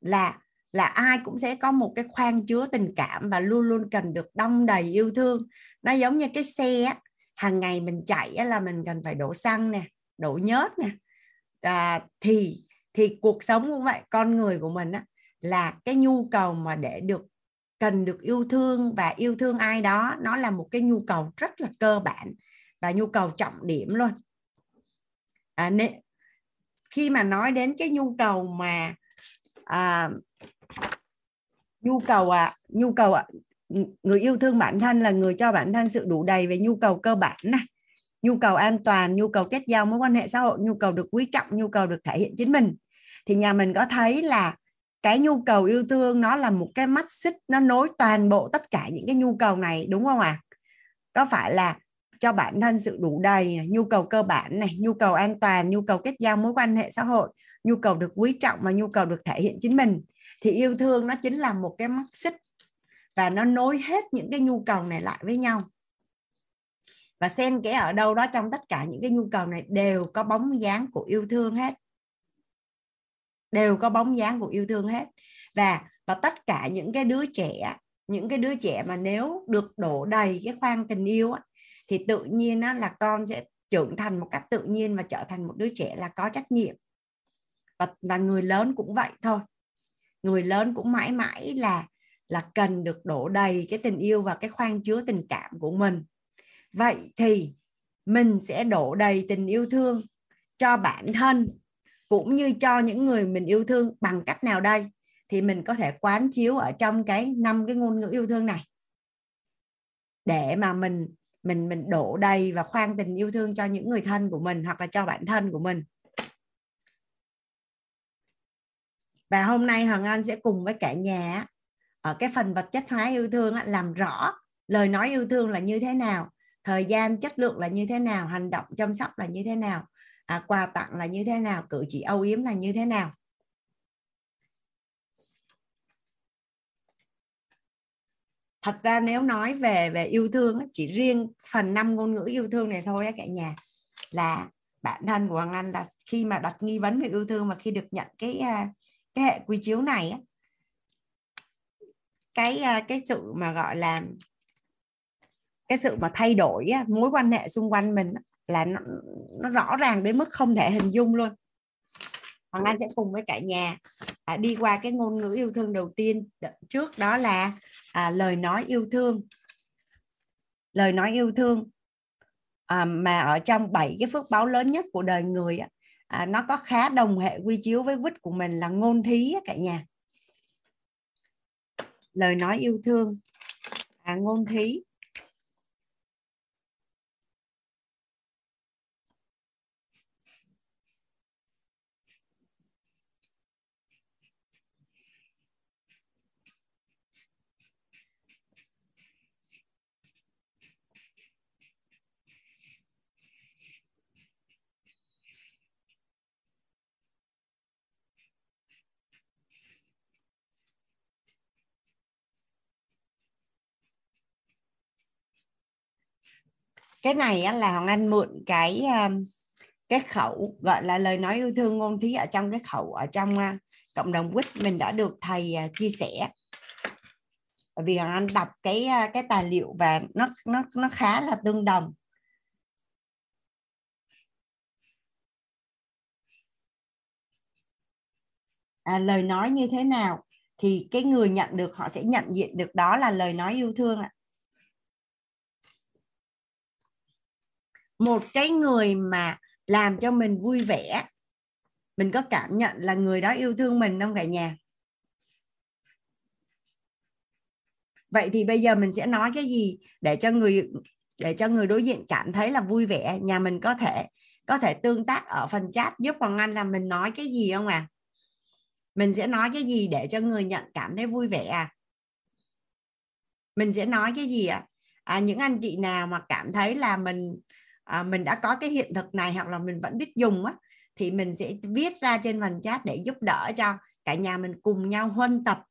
là là ai cũng sẽ có một cái khoang chứa tình cảm và luôn luôn cần được đong đầy yêu thương. Nó giống như cái xe hàng ngày mình chạy là mình cần phải đổ xăng nè đổ nhớt nè à, thì thì cuộc sống cũng vậy con người của mình á, là cái nhu cầu mà để được cần được yêu thương và yêu thương ai đó nó là một cái nhu cầu rất là cơ bản và nhu cầu trọng điểm luôn. À, nên, khi mà nói đến cái nhu cầu mà à, nhu cầu à nhu cầu à, người yêu thương bản thân là người cho bản thân sự đủ đầy về nhu cầu cơ bản này nhu cầu an toàn nhu cầu kết giao mối quan hệ xã hội nhu cầu được quý trọng nhu cầu được thể hiện chính mình thì nhà mình có thấy là cái nhu cầu yêu thương nó là một cái mắt xích nó nối toàn bộ tất cả những cái nhu cầu này đúng không ạ à? có phải là cho bản thân sự đủ đầy nhu cầu cơ bản này nhu cầu an toàn nhu cầu kết giao mối quan hệ xã hội nhu cầu được quý trọng và nhu cầu được thể hiện chính mình thì yêu thương nó chính là một cái mắt xích và nó nối hết những cái nhu cầu này lại với nhau và xen kẽ ở đâu đó trong tất cả những cái nhu cầu này đều có bóng dáng của yêu thương hết. Đều có bóng dáng của yêu thương hết. Và và tất cả những cái đứa trẻ những cái đứa trẻ mà nếu được đổ đầy cái khoang tình yêu á, thì tự nhiên á, là con sẽ trưởng thành một cách tự nhiên và trở thành một đứa trẻ là có trách nhiệm. Và, và người lớn cũng vậy thôi. Người lớn cũng mãi mãi là là cần được đổ đầy cái tình yêu và cái khoang chứa tình cảm của mình vậy thì mình sẽ đổ đầy tình yêu thương cho bản thân cũng như cho những người mình yêu thương bằng cách nào đây? Thì mình có thể quán chiếu ở trong cái năm cái ngôn ngữ yêu thương này. Để mà mình mình mình đổ đầy và khoan tình yêu thương cho những người thân của mình hoặc là cho bản thân của mình. Và hôm nay Hoàng Anh sẽ cùng với cả nhà ở cái phần vật chất hóa yêu thương làm rõ lời nói yêu thương là như thế nào thời gian chất lượng là như thế nào? Hành động chăm sóc là như thế nào? À, quà tặng là như thế nào? Cử chỉ âu yếm là như thế nào? Thật ra nếu nói về về yêu thương chỉ riêng phần năm ngôn ngữ yêu thương này thôi cả nhà là bản thân của Hoàng Anh là khi mà đặt nghi vấn về yêu thương mà khi được nhận cái à, cái hệ quy chiếu này cái à, cái sự mà gọi là cái sự mà thay đổi mối quan hệ xung quanh mình là nó, nó rõ ràng đến mức không thể hình dung luôn. Hoàng Anh sẽ cùng với cả nhà à, đi qua cái ngôn ngữ yêu thương đầu tiên. Trước đó là à, lời nói yêu thương. Lời nói yêu thương à, mà ở trong bảy cái phước báo lớn nhất của đời người à, nó có khá đồng hệ quy chiếu với vít của mình là ngôn thí cả nhà. Lời nói yêu thương à, ngôn thí. Cái này á, là hoàng anh mượn cái cái khẩu gọi là lời nói yêu thương ngôn thí ở trong cái khẩu ở trong cộng đồng quýt mình đã được thầy à, chia sẻ. Bởi vì hoàng anh đọc cái cái tài liệu và nó nó nó khá là tương đồng. À, lời nói như thế nào thì cái người nhận được họ sẽ nhận diện được đó là lời nói yêu thương ạ. Một cái người mà làm cho mình vui vẻ mình có cảm nhận là người đó yêu thương mình không cả nhà? Vậy thì bây giờ mình sẽ nói cái gì để cho người để cho người đối diện cảm thấy là vui vẻ? Nhà mình có thể có thể tương tác ở phần chat giúp hoàng anh là mình nói cái gì không à mình sẽ nói cái gì để cho người nhận cảm thấy vui vẻ à? Mình sẽ nói cái gì ạ? À? à, những anh chị nào mà cảm thấy là mình à, mình đã có cái hiện thực này hoặc là mình vẫn biết dùng á thì mình sẽ viết ra trên phần chat để giúp đỡ cho cả nhà mình cùng nhau huân tập.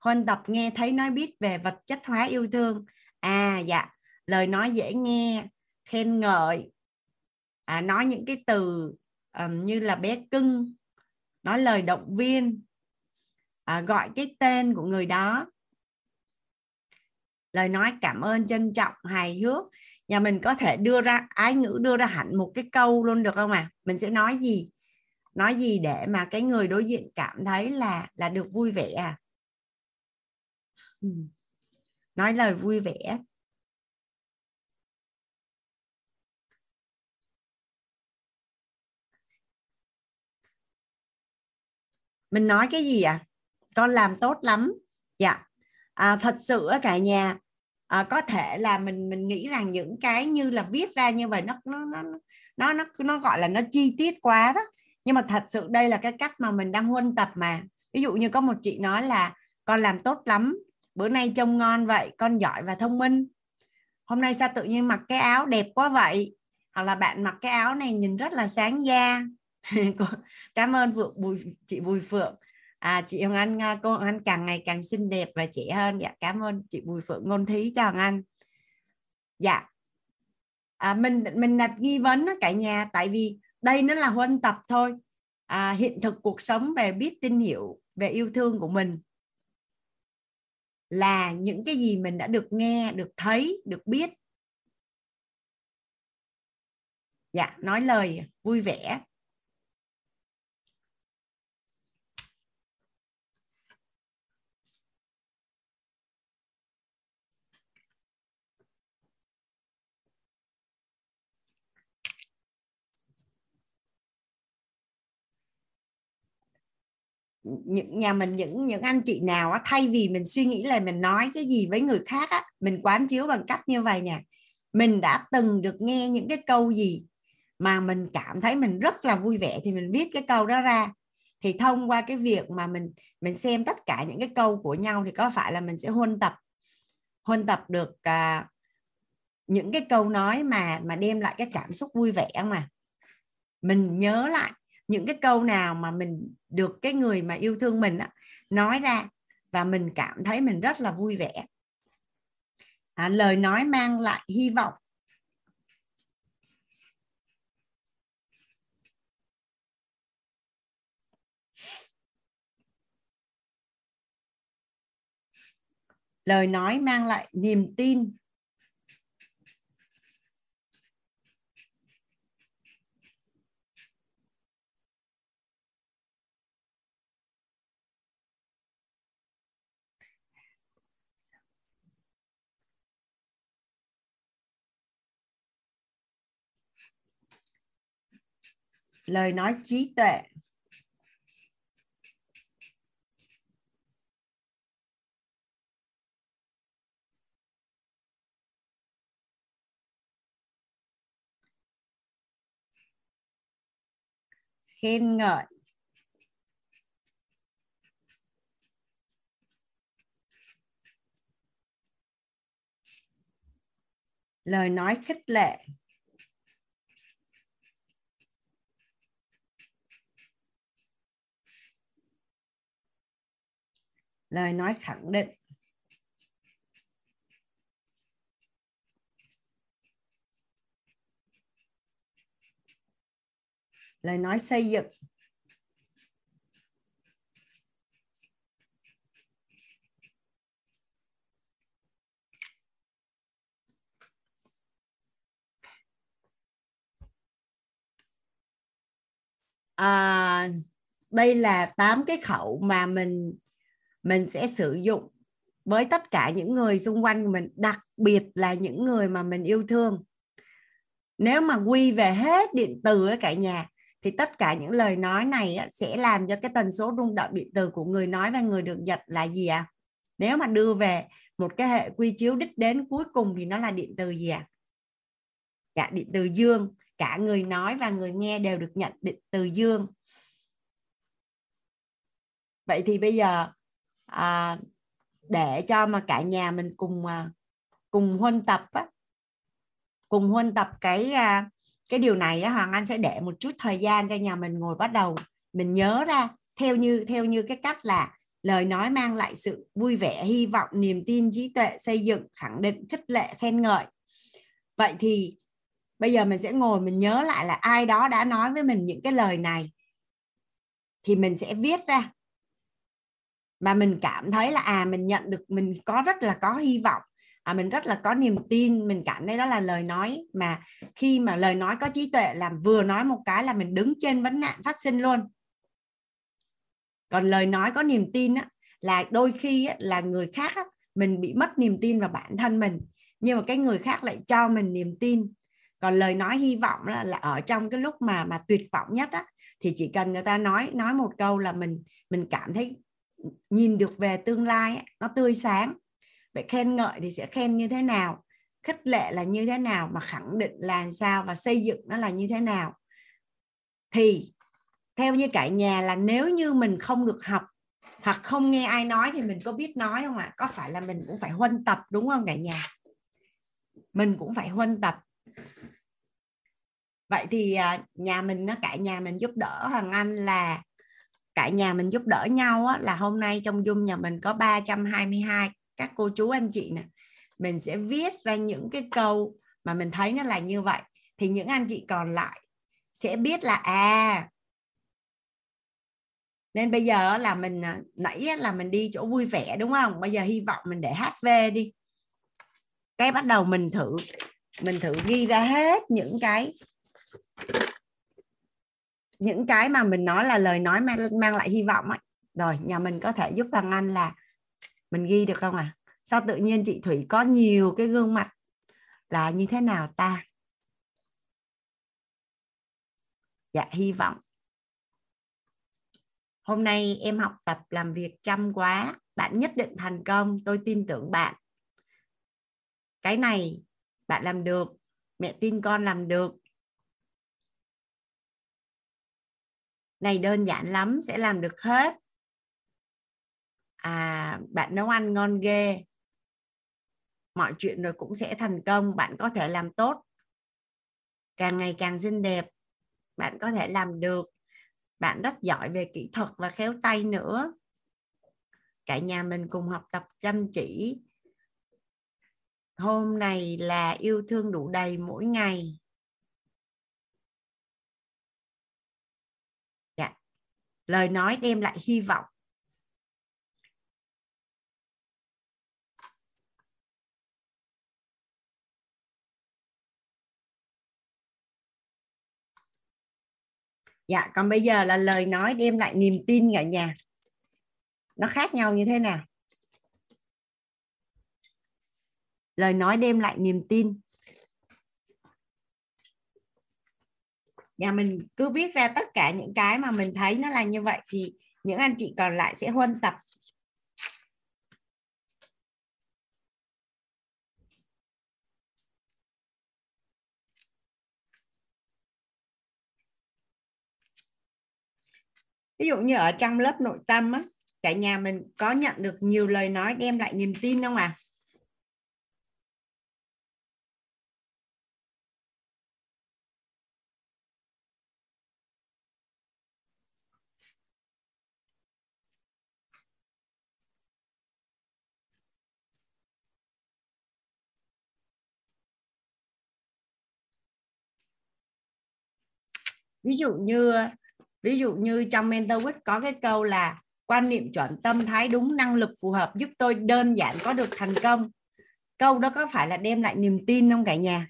Huân tập nghe thấy nói biết về vật chất hóa yêu thương. À dạ lời nói dễ nghe khen ngợi. À, nói những cái từ um, như là bé cưng nói lời động viên. À, gọi cái tên của người đó. Lời nói cảm ơn trân trọng hài hước nhà mình có thể đưa ra ái ngữ đưa ra hẳn một cái câu luôn được không à mình sẽ nói gì? Nói gì để mà cái người đối diện cảm thấy là là được vui vẻ à? Ừ. Nói lời vui vẻ. Mình nói cái gì à con làm tốt lắm. Dạ. À, thật sự cả nhà à, có thể là mình mình nghĩ rằng những cái như là viết ra như vậy nó nó nó nó nó nó gọi là nó chi tiết quá đó. Nhưng mà thật sự đây là cái cách mà mình đang huân tập mà. Ví dụ như có một chị nói là con làm tốt lắm bữa nay trông ngon vậy con giỏi và thông minh. Hôm nay sao tự nhiên mặc cái áo đẹp quá vậy? Hoặc là bạn mặc cái áo này nhìn rất là sáng da. Cảm ơn Phượng Bùi chị Bùi Phượng à chị Hồng Anh à, cô Hồng Anh càng ngày càng xinh đẹp và trẻ hơn. Dạ cảm ơn chị Bùi Phượng ngôn thí cho Hồng Anh. Dạ. À, mình mình đặt nghi vấn đó, cả nhà tại vì đây nó là huân tập thôi. À, hiện thực cuộc sống về biết tin hiểu về yêu thương của mình là những cái gì mình đã được nghe được thấy được biết. Dạ nói lời vui vẻ. Những nhà mình những những anh chị nào á, thay vì mình suy nghĩ là mình nói cái gì với người khác á, mình quán chiếu bằng cách như vậy nè mình đã từng được nghe những cái câu gì mà mình cảm thấy mình rất là vui vẻ thì mình viết cái câu đó ra. Thì thông qua cái việc mà mình mình xem tất cả những cái câu của nhau thì có phải là mình sẽ huân tập huân tập được à, những cái câu nói mà mà đem lại cái cảm xúc vui vẻ mà mình nhớ lại những cái câu nào mà mình được cái người mà yêu thương mình á, nói ra và mình cảm thấy mình rất là vui vẻ. À, lời nói mang lại hy vọng. Lời nói mang lại niềm tin. Lời nói trí tuệ. Khen ngợi. Lời nói khích lệ. Lời nói khẳng định. Lời nói xây dựng. À, đây là tám cái khẩu mà mình mình sẽ sử dụng với tất cả những người xung quanh mình, đặc biệt là những người mà mình yêu thương nếu mà quy về hết điện từ ở cả nhà, thì tất cả những lời nói này sẽ làm cho cái tần số rung động điện từ của người nói và người được giật là gì ạ à? nếu mà đưa về một cái hệ quy chiếu đích đến cuối cùng thì nó là điện từ gì ạ à? dạ điện từ dương cả người nói và người nghe đều được nhận điện từ dương vậy thì bây giờ à, để cho mà cả nhà mình cùng à, cùng huân tập á, cùng huân tập cái à, cái điều này á, hoàng anh sẽ để một chút thời gian cho nhà mình ngồi bắt đầu mình nhớ ra. Theo như theo như cái cách là lời nói mang lại sự vui vẻ hy vọng niềm tin trí tuệ xây dựng khẳng định khích lệ khen ngợi. Vậy thì bây giờ mình sẽ ngồi mình nhớ lại là ai đó đã nói với mình những cái lời này thì mình sẽ viết ra mà mình cảm thấy là à mình nhận được mình có rất là có hy vọng à, mình rất là có niềm tin mình cảm thấy đó là lời nói. Mà khi mà lời nói có trí tuệ làm vừa nói một cái là mình đứng trên vấn nạn phát sinh luôn. Còn lời nói có niềm tin á, là đôi khi á, là người khác á, mình bị mất niềm tin vào bản thân mình nhưng mà cái người khác lại cho mình niềm tin. Còn lời nói hy vọng là, là ở trong cái lúc mà mà tuyệt vọng nhất á, thì chỉ cần người ta nói nói một câu là mình mình cảm thấy nhìn được về tương lai nó tươi sáng. Vậy khen ngợi thì sẽ khen như thế nào? Khích lệ là như thế nào? Mà khẳng định là sao? Và xây dựng nó là như thế nào? Thì, theo như cả nhà là nếu như mình không được học hoặc không nghe ai nói thì mình có biết nói không ạ? Có phải là mình cũng phải huân tập, đúng không cả nhà? Mình cũng phải huân tập. Vậy thì à, nhà mình nó cả nhà mình giúp đỡ hoàng anh là cả nhà mình giúp đỡ nhau á, là hôm nay trong dung nhà mình có 322 các cô chú anh chị nè. Mình sẽ viết ra những cái câu mà mình thấy nó là như vậy. Thì những anh chị còn lại sẽ biết là à nên bây giờ là mình à, nãy là mình đi chỗ vui vẻ đúng không? Bây giờ hy vọng mình để HV đi. Cái bắt đầu mình thử mình thử ghi ra hết những cái những cái mà mình nói là lời nói mang, mang lại hy vọng ấy. Rồi nhà mình có thể giúp thằng anh là mình ghi được không à sao tự nhiên chị thủy có nhiều cái gương mặt là như thế nào ta? Dạ hy vọng. Hôm nay em học tập làm việc chăm quá bạn nhất định thành công tôi tin tưởng bạn. Cái này bạn làm được mẹ tin con làm được này, đơn giản lắm, sẽ làm được hết. À bạn nấu ăn ngon ghê. Mọi chuyện rồi cũng sẽ thành công, bạn có thể làm tốt. Càng ngày càng xinh đẹp, bạn có thể làm được. Bạn rất giỏi về kỹ thuật và khéo tay nữa. Cả nhà mình cùng học tập chăm chỉ. Hôm này là yêu thương đủ đầy mỗi ngày dạ lời nói đem lại hy vọng. Dạ còn bây giờ là lời nói đem lại niềm tin cả nhà. Nó khác nhau như thế nào? Lời nói đem lại niềm tin. Nhà mình cứ viết ra tất cả những cái mà mình thấy nó là như vậy thì những anh chị còn lại sẽ huân tập. Ví dụ như ở trong lớp nội tâm á, cả nhà mình có nhận được nhiều lời nói đem lại niềm tin không à ví dụ như ví dụ như trong mentorship có cái câu là quan niệm chuẩn tâm thái đúng năng lực phù hợp giúp tôi đơn giản có được thành công. Câu đó có phải là đem lại niềm tin không cả nhà?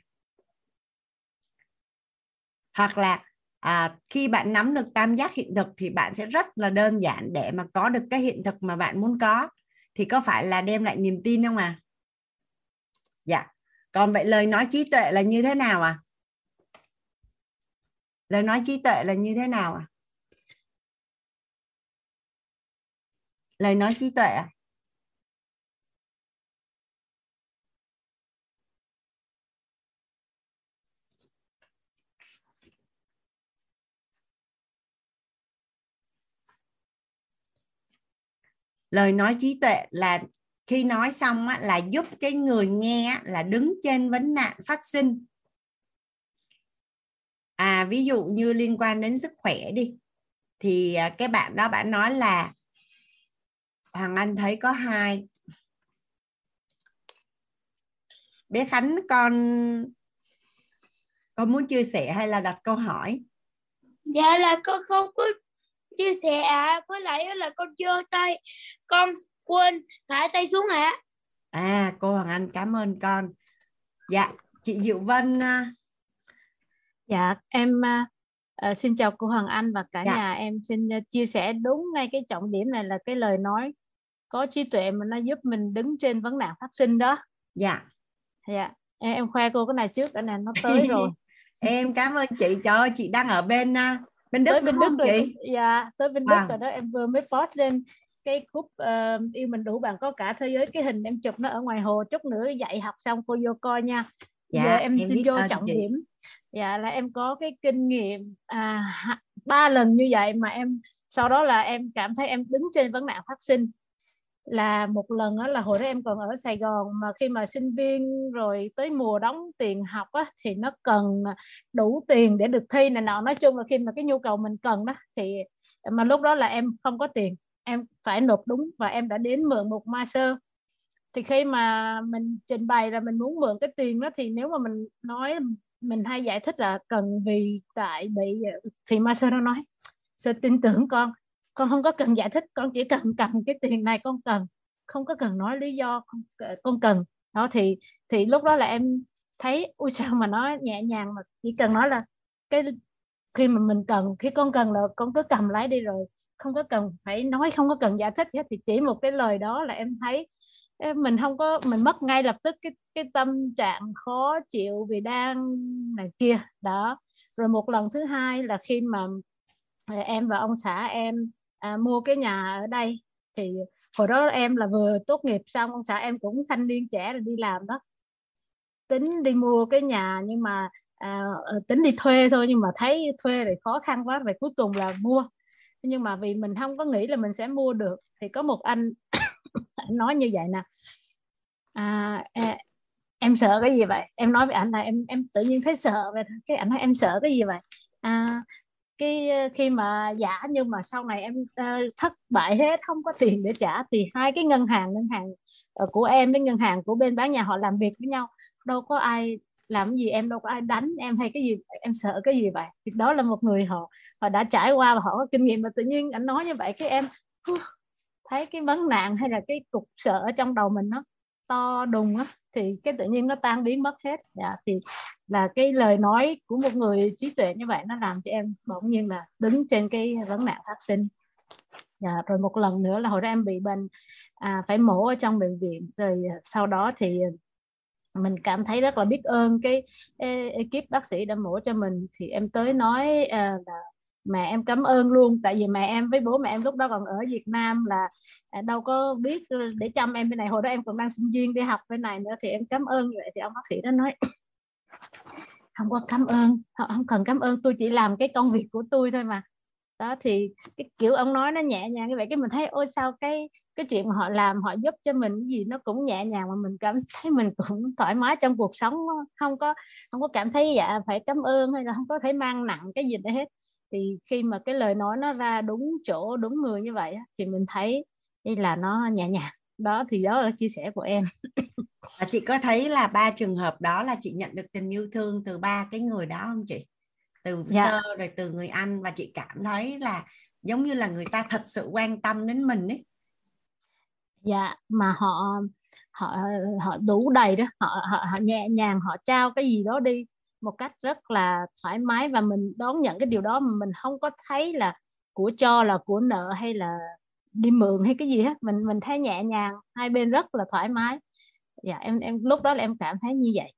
Hoặc là à, khi bạn nắm được tam giác hiện thực thì bạn sẽ rất là đơn giản để mà có được cái hiện thực mà bạn muốn có. Thì có phải là đem lại niềm tin không à? Dạ. Còn vậy lời nói trí tuệ là như thế nào à? Lời nói trí tuệ là như thế nào à lời nói trí tuệ à lời nói trí tuệ là khi nói xong á, là giúp cái người nghe á, là đứng trên vấn nạn phát sinh à ví dụ như liên quan đến sức khỏe đi thì à, cái bạn đó bạn nói là Hoàng Anh thấy có hai bé Khánh con con muốn chia sẻ hay là đặt câu hỏi Dạ là con không có chia sẻ ạ. Với lại là con giơ tay. Con quên hạ tay xuống ạ. à cô Hoàng Anh cảm ơn con dạ chị Diệu Vân à, Dạ, em à, à, xin chào cô Hoàng Anh và cả Dạ. nhà. Em xin à, chia sẻ đúng ngay cái trọng điểm này là cái lời nói có trí tuệ mà nó giúp mình đứng trên vấn nạn phát sinh đó. dạ Dạ, em, em khoe cô cái này trước, cái này nó tới rồi. em cảm ơn chị ơi, chị đang ở bên à, bên Đức tới bên Đức rồi. chị Dạ, tới bên Đức Vâng. rồi đó. Em vừa mới post lên cái group ờ, yêu mình đủ bạn có cả thế giới cái hình em chụp nó ở ngoài hồ chút nữa dạy học xong cô vô coi nha. dạ Giờ em, em xin biết vô trọng chị. điểm. Dạ là em có cái kinh nghiệm à, ba lần như vậy mà em sau đó là em cảm thấy em đứng trên vấn nạn phát sinh. Là một lần đó là hồi đó em còn ở Sài Gòn mà khi mà sinh viên rồi tới mùa đóng tiền học á, thì nó cần à, đủ tiền để được thi này nọ. Nói chung là khi mà cái nhu cầu mình cần đó thì mà lúc đó là em không có tiền. Em phải nộp đúng và em đã đến mượn một master thì khi mà mình trình bày là mình muốn mượn cái tiền đó thì nếu mà mình nói mình hay giải thích là cần vì tại bị thì master nó nói sẽ tin tưởng con con không có cần giải thích con chỉ cần cầm cái tiền này con cần không có cần nói lý do con, con cần. Đó thì thì lúc đó là em thấy ui sao mà nó nhẹ nhàng mà chỉ cần nói là cái khi mà mình cần khi con cần là con cứ cầm lấy đi rồi không có cần phải nói không có cần giải thích hết. Thì chỉ một cái lời đó là em thấy mình không có mình mất ngay lập tức cái cái tâm trạng khó chịu vì đang này kia đó. Rồi một lần thứ hai là khi mà à, em và ông xã em à, mua cái nhà ở đây thì hồi đó em là vừa tốt nghiệp xong ông xã em cũng thanh niên trẻ rồi đi làm đó. Tính đi mua cái nhà nhưng mà à, ờ, tính đi thuê thôi nhưng mà thấy thuê thì khó khăn quá rồi cuối cùng là mua. Nhưng mà vì mình không có nghĩ là mình sẽ mua được thì có một anh nói như vậy nè. À, à, em sợ cái gì vậy? Em nói với anh là em em tự nhiên thấy sợ vậy cái anh nói em sợ cái gì vậy? À, cái ờ, khi mà giả nhưng mà sau này em uh, thất bại hết không có tiền để trả thì hai cái ngân hàng ngân hàng ờ, của em với ngân hàng của bên bán nhà họ làm việc với nhau. Đâu có ai làm gì em đâu có ai đánh em hay cái gì em sợ cái gì vậy? Thì đó là một người họ họ đã trải qua và họ có kinh nghiệm mà tự nhiên anh nói như vậy cái em thấy cái vấn nạn hay là cái cục sợ ở trong đầu mình nó to đùng á thì cái tự nhiên nó tan biến mất hết. Dạ, thì là cái lời nói của một người trí tuệ như vậy nó làm cho em bỗng nhiên là đứng trên cái vấn nạn phát sinh. Dạ, rồi một lần nữa là hồi đó em bị bệnh à, phải mổ ở trong bệnh viện. Rồi à, sau đó thì mình cảm thấy rất là biết ơn cái ekip bác sĩ đã mổ cho mình. Thì em tới nói à, là mẹ em cảm ơn luôn, tại vì mẹ em, với bố mẹ em lúc đó còn ở Việt Nam là à, đâu có biết ờ, để chăm em bên này. Hồi đó em còn đang sinh viên đi học bên này nữa thì em cảm ơn vậy. Thì ông bác sĩ đó nói, không có cảm ơn, không không cần cảm ơn, tôi chỉ làm cái công việc của tôi thôi mà. Đó, thì cái kiểu ông nói nó nhẹ nhàng như vậy, cái mình thấy, ôi, sao cái cái chuyện mà họ làm, họ giúp cho mình cái gì nó cũng nhẹ nhàng mà mình cảm thấy mình cũng thoải mái trong cuộc sống, không có không có cảm thấy dạ phải cảm ơn hay là không có thể mang nặng cái gì để hết thì khi mà cái lời nói nó ra đúng chỗ đúng người như vậy thì mình thấy đây là nó nhẹ nhàng đó thì đó là chia sẻ của em Và chị có thấy là ba trường hợp đó là chị nhận được tình yêu thương từ ba cái người đó không chị? Từ Dạ. sơ rồi từ người anh và chị cảm thấy là giống như là người ta thật sự quan tâm đến mình ấy. dạ mà họ họ họ đủ đầy đó họ họ, họ nhẹ nhàng họ trao cái gì đó đi một cách rất là thoải mái và mình đón nhận cái điều đó mà mình không có thấy là của cho là của nợ hay là đi mượn hay cái gì hết mình mình thấy nhẹ nhàng hai bên rất là thoải mái dạ em em lúc đó là em cảm thấy như vậy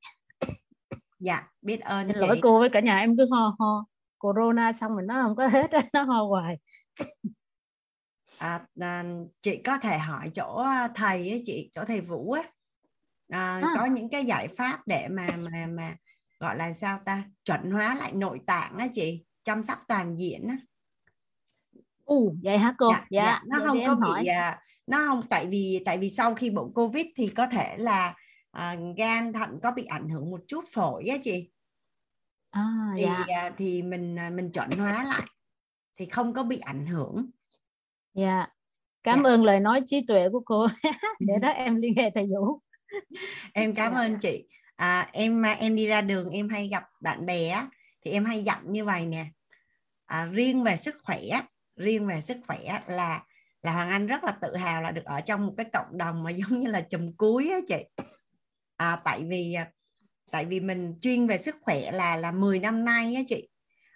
Dạ, biết ơn chị. lỗi cô với cả nhà em cứ ho ho corona xong rồi nó không có hết nó ho hoài À, à, chị có thể hỏi chỗ thầy ấy, chị, chỗ thầy Vũ á. À, À. có những cái giải pháp để mà mà mà gọi là sao ta? Chuẩn hóa lại nội tạng á chị, chăm sóc toàn diện á. u vậy hả cô? Dạ, dạ, dạ, nó vậy không có bị hỏi. à, nó không tại vì tại vì sau khi bộ covid thì có thể là à, gan thận có bị ảnh hưởng một chút phổi á chị. À, thì dạ. à, thì mình à, mình chuẩn hóa lại thì không có bị ảnh hưởng. Dạ. Cảm Dạ. ơn lời nói trí tuệ của cô. Để đó em liên hệ thầy Vũ. Em cảm Dạ. ơn chị à, em à, em đi ra đường em hay gặp bạn bè á, thì em hay dặn như vậy nè. À, riêng về sức khỏe riêng về sức khỏe là là Hoàng Anh rất là tự hào là được ở trong một cái cộng đồng mà giống như là chùm cuối á chị. À, tại vì à, tại vì mình chuyên về sức khỏe là là 10 năm nay á chị.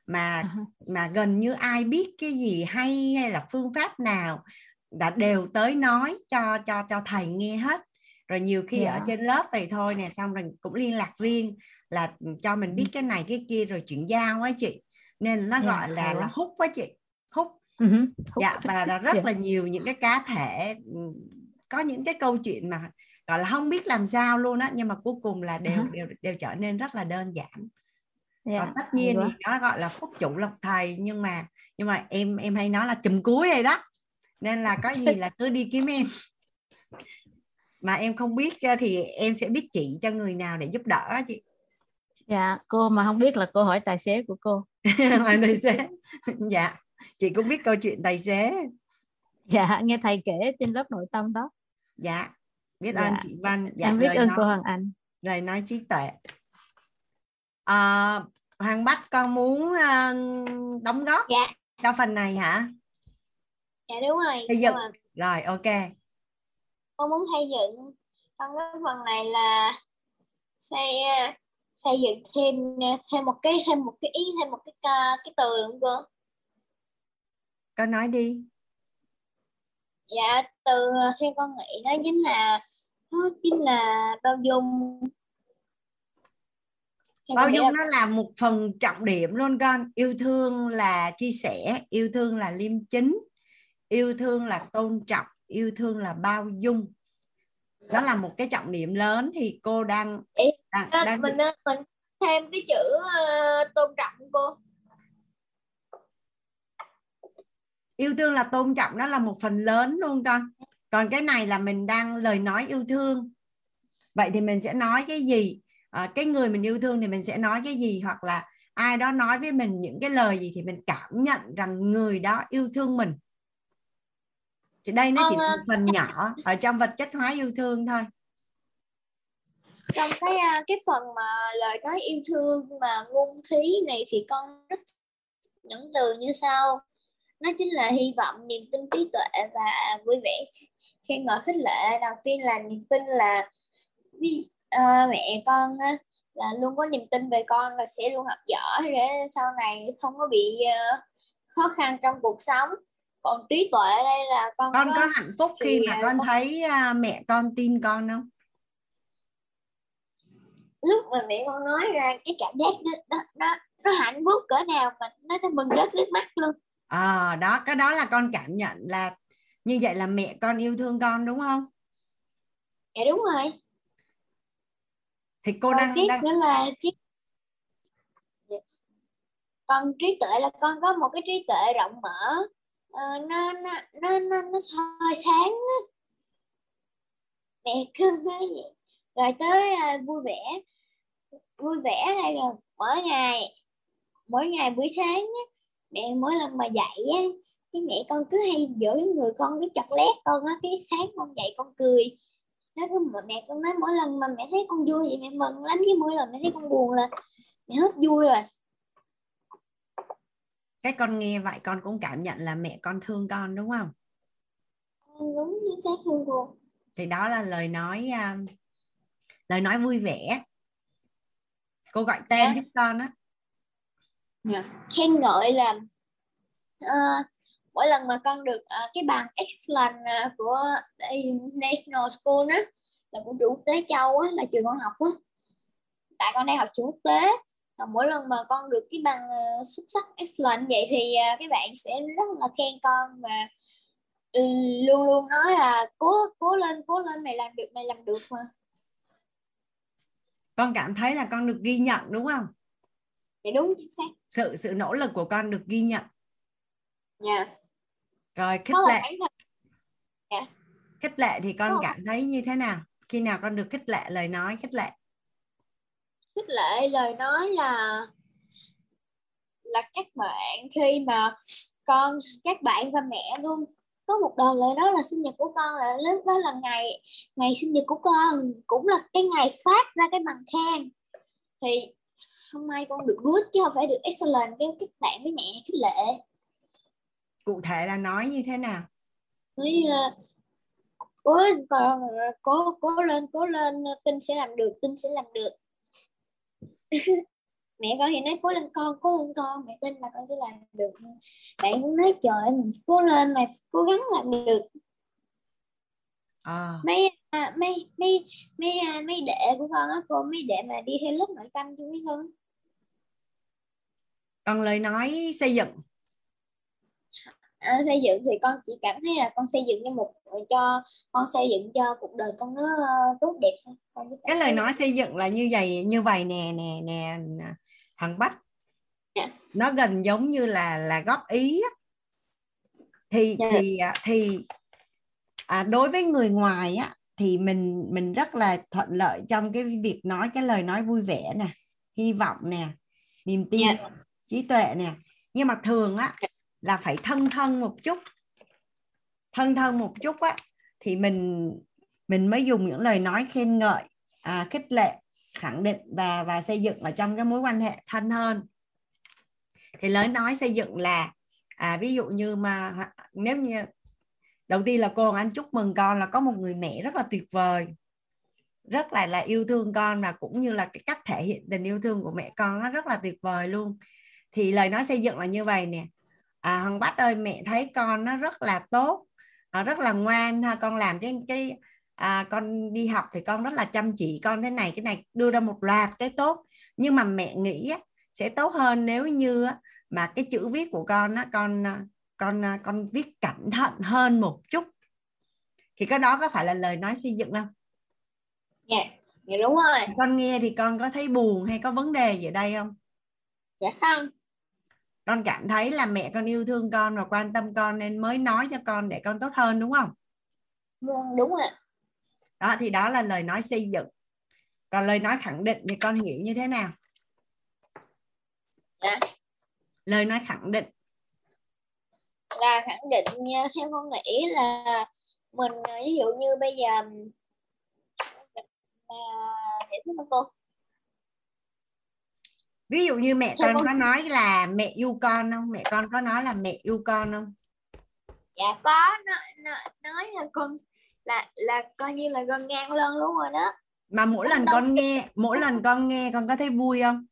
Mà À, mà gần như ai biết cái gì hay hay là phương pháp nào đã đều tới nói cho cho cho thầy nghe hết rồi nhiều khi ở Dạ. trên lớp vậy thôi nè xong rồi cũng liên lạc riêng là cho mình biết cái này cái kia rồi chuyển giao á chị nên nó Dạ, gọi là là hút quá chị hút ừ hút. dạ và là rất Dạ. là nhiều những cái cá thể ừ, có những cái câu chuyện mà gọi là không biết làm sao luôn á nhưng mà cuối cùng là đều hả? đều đều trở nên rất là đơn giản dạ, còn tất nhiên thì nó gọi là phúc chủ lộc thầy nhưng mà nhưng mà em em hay nói là chùm cuối rồi đó nên là có gì là cứ đi kiếm em mà em không biết ờ, thì em sẽ biết chỉ cho người nào để giúp đỡ á chị. Dạ cô mà không biết là cô hỏi tài xế của cô. Hỏi tài xế. Dạ chị cũng biết câu chuyện tài xế. Dạ nghe thầy kể trên lớp nội tâm đó. Dạ biết Dạ. ơn chị Văn dạ, em biết ơn nói- cô Hoàng Anh. lời nói trí tuệ. À, Hoàng Bách con muốn à, đóng góp Dạ. cho phần này hả? Dạ đúng rồi. Bây giờ- rồi ok con muốn xây dựng. Trong cái phần này là xây ờ, xây dựng thêm ờ, thêm một cái thêm một cái ý thêm một cái ca- cái từ không cô con nói đi. Dạ từ ờ, theo con nghĩ đó chính là nó chính là bao dung. Bao dung nó là một phần trọng điểm luôn con. Yêu thương là chia sẻ yêu thương là liêm chính yêu thương là tôn trọng yêu thương là bao dung. Đó là một cái trọng điểm lớn thì cô đang đang, Nên đang mình nên mình thêm cái chữ ờ, tôn trọng cô. Yêu thương là tôn trọng đó là một phần lớn luôn con. Còn cái này là mình đang lời nói yêu thương. Vậy thì mình sẽ nói cái gì? À, cái người mình yêu thương thì mình sẽ nói cái gì? Hoặc là ai đó nói với mình những cái lời gì thì mình cảm nhận rằng người đó yêu thương mình thì đây nó chỉ ờ, một phần nhỏ ở trong vật chất hóa yêu thương thôi. Trong cái ờ, cái phần mà lời nói yêu thương mà ngôn thí này thì con rất những từ như sau. Nó chính là hy vọng niềm tin trí tuệ và vui vẻ. Khen ngợi khích lệ đầu tiên là niềm tin là ví- ờ, mẹ con á, là luôn có niềm tin về con là sẽ luôn học giỏi để sau này không có bị ờ, khó khăn trong cuộc sống còn trí tuệ đây là con, con có, có hạnh phúc khi mà con con- thấy à, mẹ con tin con không? Lúc mà mẹ con nói ra cái cảm giác nó nó nó, nó hạnh phúc cỡ nào mà nó nó mừng rớt nước mắt luôn. À, đó cái đó là con cảm nhận là như vậy là mẹ con yêu thương con đúng không? Dạ đúng rồi. Thì cô Rồi đang tiếp đang nữa là Dạ. còn trí tuệ là con có một cái trí tuệ rộng mở nó nó nó nó nó soi sáng á. mẹ cứ nói vậy. Rồi tới uh, vui vẻ. Vui vẻ này rồi mỗi ngày mỗi ngày buổi sáng á, mẹ mỗi lần mà dậy á cái mẹ con cứ hay giữ người con cái chọc lét con á cái sáng con dậy con cười. Nó cứ mà mẹ con nói mỗi lần mà mẹ thấy con vui vậy mẹ mừng lắm chứ mỗi lần mẹ thấy con buồn là mẹ hết vui rồi cái con nghe vậy con cũng cảm nhận là mẹ con thương con đúng không? Đúng chính xác luôn cô. Thì đó là lời nói à, lời nói vui vẻ. Cô gọi tên Dạ. giúp con á. Khen ngợi là ờ, mỗi lần mà con được ờ, cái bằng excellent ờ, của National School á là của trường quốc tế Châu á là trường con học á. Tại con đang học trường quốc tế mỗi lần mà con được cái bằng ờ, xuất sắc excellent vậy thì ờ, các bạn sẽ rất là khen con và ừ, luôn luôn nói là cố cố lên cố lên mày làm được mày làm được mà. Con cảm thấy là con được ghi nhận đúng không? Thì đúng chính xác. Sự sự nỗ lực của con được ghi nhận. Nha rồi khích có lệ. thân khích lệ thì con Có. cảm thấy như thế nào? Khi nào con được khích lệ lời nói khích lệ khích lệ lời nói là là các bạn khi mà con các bạn và mẹ luôn có một đợt lại đó là sinh nhật của con là lúc đó là ngày ngày sinh nhật của con cũng là cái ngày phát ra cái bằng khen. Thì hôm nay con được good chứ không phải được excellent với các bạn với mẹ khích lệ. Cụ thể là nói như thế nào? Nói cố con cố cố lên cố lên tin sẽ làm được tin sẽ làm được mẹ con thì nói cố lên con cố lên con. Mẹ tin là con sẽ làm được. Bạn cũng nói trời mình cố lên mày cố gắng làm được. À. mấy à, mấy mấy mấy à, mấy đệ của con á cô mấy đệ mà đi theo lớp nội tâm chứ biết không? Còn lời nói xây dựng à, xây dựng thì con chỉ cảm thấy là con xây dựng cho một cho con xây dựng cho cuộc đời con nó uh, tốt đẹp thôi con cái lời nói xây dựng là như vậy như vậy nè nè nè thằng bách Dạ. nó gần giống như là là góp ý thì Dạ. thì à, thì à, đối với người ngoài á thì mình mình rất là thuận lợi trong cái việc nói cái lời nói vui vẻ nè hy vọng nè niềm tin Dạ. trí tuệ nè nhưng mà thường á là phải thân thân một chút. Thân thân một chút á thì mình mình mới dùng những lời nói khen ngợi à, khích lệ khẳng định và và xây dựng ở trong cái mối quan hệ thân hơn. Thì lời nói xây dựng là à, ví dụ như mà nếu như đầu tiên là cô anh chúc mừng con là có một người mẹ rất là tuyệt vời rất là là yêu thương con và cũng như là cái cách thể hiện tình yêu thương của mẹ con nó rất là tuyệt vời luôn. Thì lời nói xây dựng là như vậy nè à, Hằng Bách ơi mẹ thấy con nó rất là tốt à, rất là ngoan ha. Con làm cái cái à, con đi học thì con rất là chăm chỉ con thế này cái này đưa ra một loạt cái tốt. Nhưng mà mẹ nghĩ sẽ tốt hơn nếu như mà cái chữ viết của con á, con con con viết cẩn thận hơn một chút. Thì cái đó có phải là lời nói xây dựng không? Dạ dạ đúng rồi. Con nghe thì con có thấy buồn hay có vấn đề gì ở đây không? Dạ không con cảm thấy là mẹ con yêu thương con và quan tâm con nên mới nói cho con để con tốt hơn đúng không? Vâng, đúng rồi đó thì đó là lời nói xây dựng. Còn lời nói khẳng định thì con hiểu như thế nào? Dạ. lời nói khẳng định. Là khẳng định nha, theo con nghĩ là mình ví dụ như bây giờ à, để thứ cô ví dụ như mẹ con con- có nói là mẹ yêu con không? Mẹ con có nói là mẹ yêu con không? Dạ có nói, nói, nói là con là là coi như là con ngang lân luôn rồi đó. Mà mỗi lần Đâu. con nghe mỗi lần con nghe con có thấy vui không?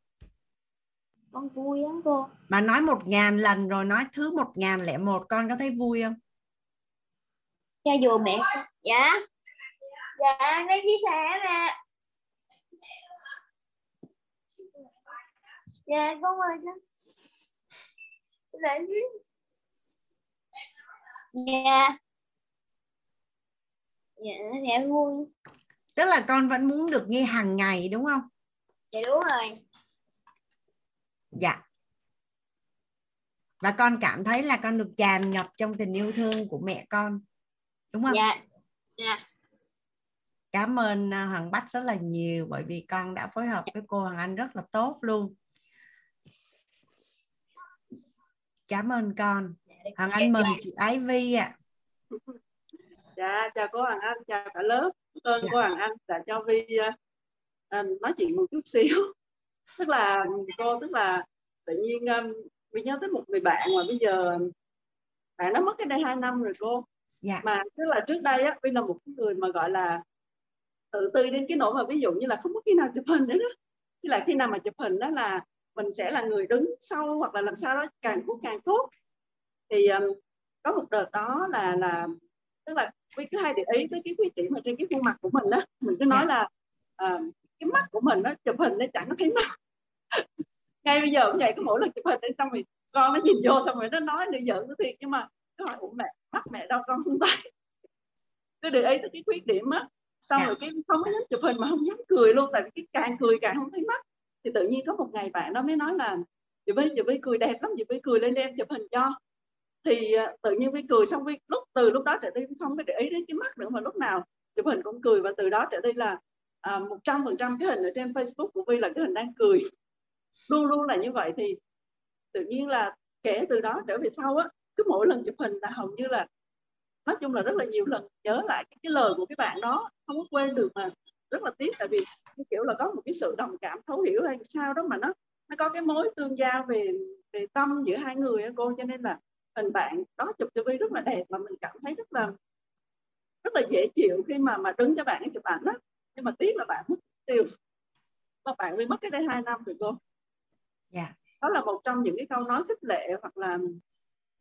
Con vui lắm cô. Mà nói một ngàn lần rồi nói thứ một ngàn lẻ một con có thấy vui không? Cho dù mẹ dạ. Dạ đây chia sẻ nè dạ con ơi con. Dạ dạ. Dạ dạ vui. Tức là con vẫn muốn được nghe hàng ngày đúng không? Dạ đúng rồi. Dạ. Và con cảm thấy là con được tràn ngập trong tình yêu thương của mẹ con đúng không? Dạ dạ. Cảm ơn à, Hoàng Bách rất là nhiều bởi vì con đã phối hợp với cô Hoàng Anh rất là tốt luôn cảm ơn con Hoàng Anh mời chị Ái Vi ạ Dạ, chào cô Hoàng Anh, chào cả lớp. Cảm ơn Dạ. cô Hoàng Anh đã cho Vi ờ, nói chuyện một chút xíu. Tức là cô, tức là tự nhiên um, Vi nhớ tới một người bạn mà bây giờ bạn đó mất cái đây 2 năm rồi cô. dạ Mà tức là trước đây á, Vi là một cái người mà gọi là tự ti đến cái nỗi mà ví dụ như là không có khi nào chụp hình nữa đó. Chứ là khi nào mà chụp hình đó là mình sẽ là người đứng sau hoặc là làm sao đó càng tốt càng tốt. Thì um, có một đợt đó là là tức là Vi cứ hay để ý tới cái khuyết điểm ở trên cái khuôn mặt của mình đó mình cứ nói Dạ. là à, cái mắt của mình nó chụp hình nó chẳng có thấy mắt ngay bây giờ cũng vậy có mỗi lần chụp hình đi xong rồi con nó nhìn vô xong rồi nó nói nó giận nó thiệt nhưng mà nó hỏi ủa mẹ mắt mẹ đâu con không thấy cứ để ý tới cái khuyết điểm á xong Dạ. rồi cái không có dám chụp hình mà không dám cười luôn tại vì cái càng cười càng không thấy mắt thì tự nhiên có một ngày bạn đó mới nói là chị với chị với cười đẹp lắm chị với cười lên đem chụp hình cho. Thì à, tự nhiên Vi cười xong Vi lúc từ lúc đó trở đi không có để ý đến cái mắt nữa mà lúc nào chụp hình cũng cười. Và từ đó trở đi là à, một trăm phần trăm cái hình ở trên Facebook của Vi là cái hình đang cười. Luôn luôn là như vậy. Thì tự nhiên là kể từ đó trở về sau á cứ mỗi lần chụp hình là hầu như là nói chung là rất là nhiều lần nhớ lại cái, cái lời của cái bạn đó không có quên được mà rất là tiếc tại vì cái kiểu là có một cái sự đồng cảm thấu hiểu hay sao đó mà nó nó có cái mối tương giao về về tâm giữa hai người á cô cho nên là hình bạn đó chụp cho Vi rất là đẹp mà mình cảm thấy rất là rất là dễ chịu khi mà mà đứng cho bạn chụp ảnh đó nhưng mà tiếc là bạn mất tiêu mà bạn Vi mất cái đây hai năm rồi cô. Dạ. Đó là một trong những cái câu nói khích lệ hoặc là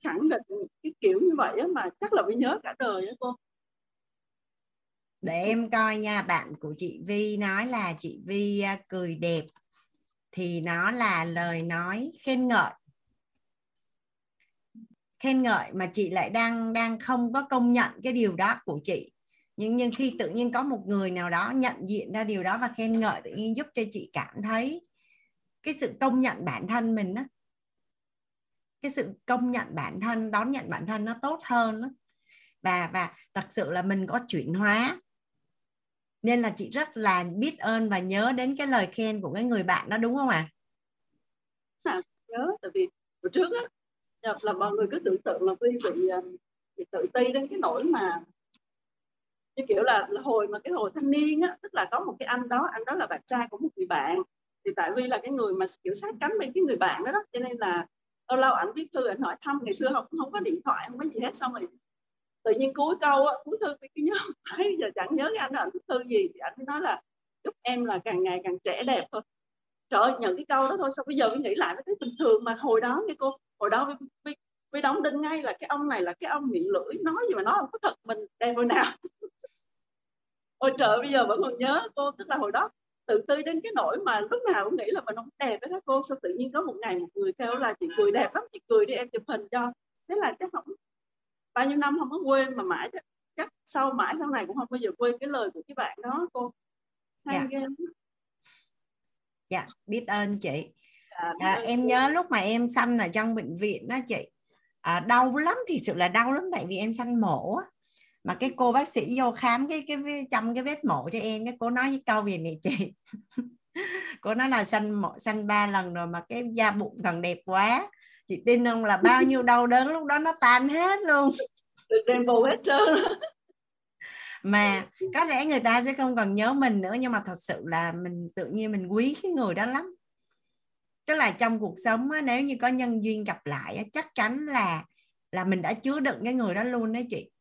khẳng định cái kiểu như vậy á mà chắc là Vi nhớ cả đời á cô để em coi nha, bạn của chị Vi nói là chị Vi à, cười đẹp, thì nó là lời nói khen ngợi. Khen ngợi mà chị lại đang đang không có công nhận cái điều đó của chị. Nhưng nhưng khi tự nhiên có một người nào đó nhận diện ra điều đó và khen ngợi, tự nhiên giúp cho chị cảm thấy cái sự công nhận bản thân mình á, cái sự công nhận bản thân, đón nhận bản thân nó tốt hơn đó. và và thật sự là mình có chuyển hóa nên là chị rất là biết ơn và nhớ đến cái lời khen của cái người bạn đó đúng không ạ à? nhớ tại vì hồi trước á là mọi người cứ tưởng tượng là Vi bị, ờ, bị tự ti đến cái nỗi mà như kiểu là, là hồi mà cái hồi thanh niên á tức là có một cái anh đó anh đó là bạn trai của một người bạn thì tại vì là cái người mà kiểu sát cánh bên cái người bạn đó, đó cho nên là lâu lâu ảnh viết thư ảnh hỏi thăm ngày xưa không không có điện thoại không có gì hết xong rồi tự nhiên cuối câu á cuối thư cái nhớ bây giờ chẳng nhớ cái anh đó ảnh thư gì? Thì anh nói là chúc em là càng ngày càng trẻ đẹp thôi. Trời ơi nhận cái câu đó thôi sao bây giờ mới nghĩ lại mới thấy bình thường mà hồi đó nghe cô hồi đó với, với đóng đinh ngay là cái ông này là cái ông miệng lưỡi nói gì mà nói không có thật mình đẹp hồi nào. Ôi trời bây giờ vẫn còn nhớ cô tức là hồi đó tự tư đến cái nỗi mà lúc nào cũng nghĩ là mình không đẹp đó cô sao tự nhiên có một ngày một người kêu là chị cười đẹp lắm chị cười đi em chụp hình cho. Thế là chắc không bao nhiêu năm không có quên mà mãi chắc, sau mãi sau này cũng không bao giờ quên cái lời của cái bạn đó cô. Hay dạ. ghê dạ biết ơn chị. À, à, em nhớ lúc mà em sanh ở trong bệnh viện đó chị. À, đau lắm thì sự là đau lắm tại vì em sanh mổ mà cái cô bác sĩ vô khám cái cái chăm cái vết mổ cho em cái cô nói với câu gì này chị? Cô nói là sanh mổ sanh ba lần rồi mà cái da bụng còn đẹp quá chị tin không là bao nhiêu đau đớn lúc đó nó tan hết luôn. Được đền bù hết trơn. Mà có lẽ người ta sẽ không còn nhớ mình nữa nhưng mà thật sự là mình tự nhiên mình quý cái người đó lắm. Tức là trong cuộc sống á, nếu như có nhân duyên gặp lại á, chắc chắn là là mình đã chứa đựng cái người đó luôn đấy chị.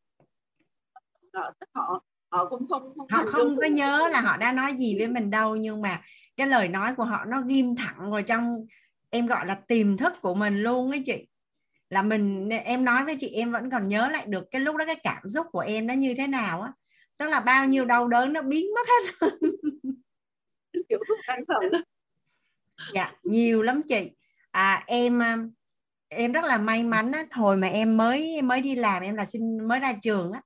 Họ họ họ cũng không không, họ không có nhớ là họ đã nói gì với mình đâu nhưng mà cái lời nói của họ nó ghim thẳng vào trong em gọi là tiềm thức của mình luôn ấy chị. Là mình em nói với chị em vẫn còn nhớ lại được cái lúc đó cái cảm xúc của em nó như thế nào á. Tức là bao nhiêu đau đớn nó biến mất hết kiểu dạ nhiều lắm chị. À em em rất là may mắn á hồi mà em mới mới đi làm em là sinh mới ra trường á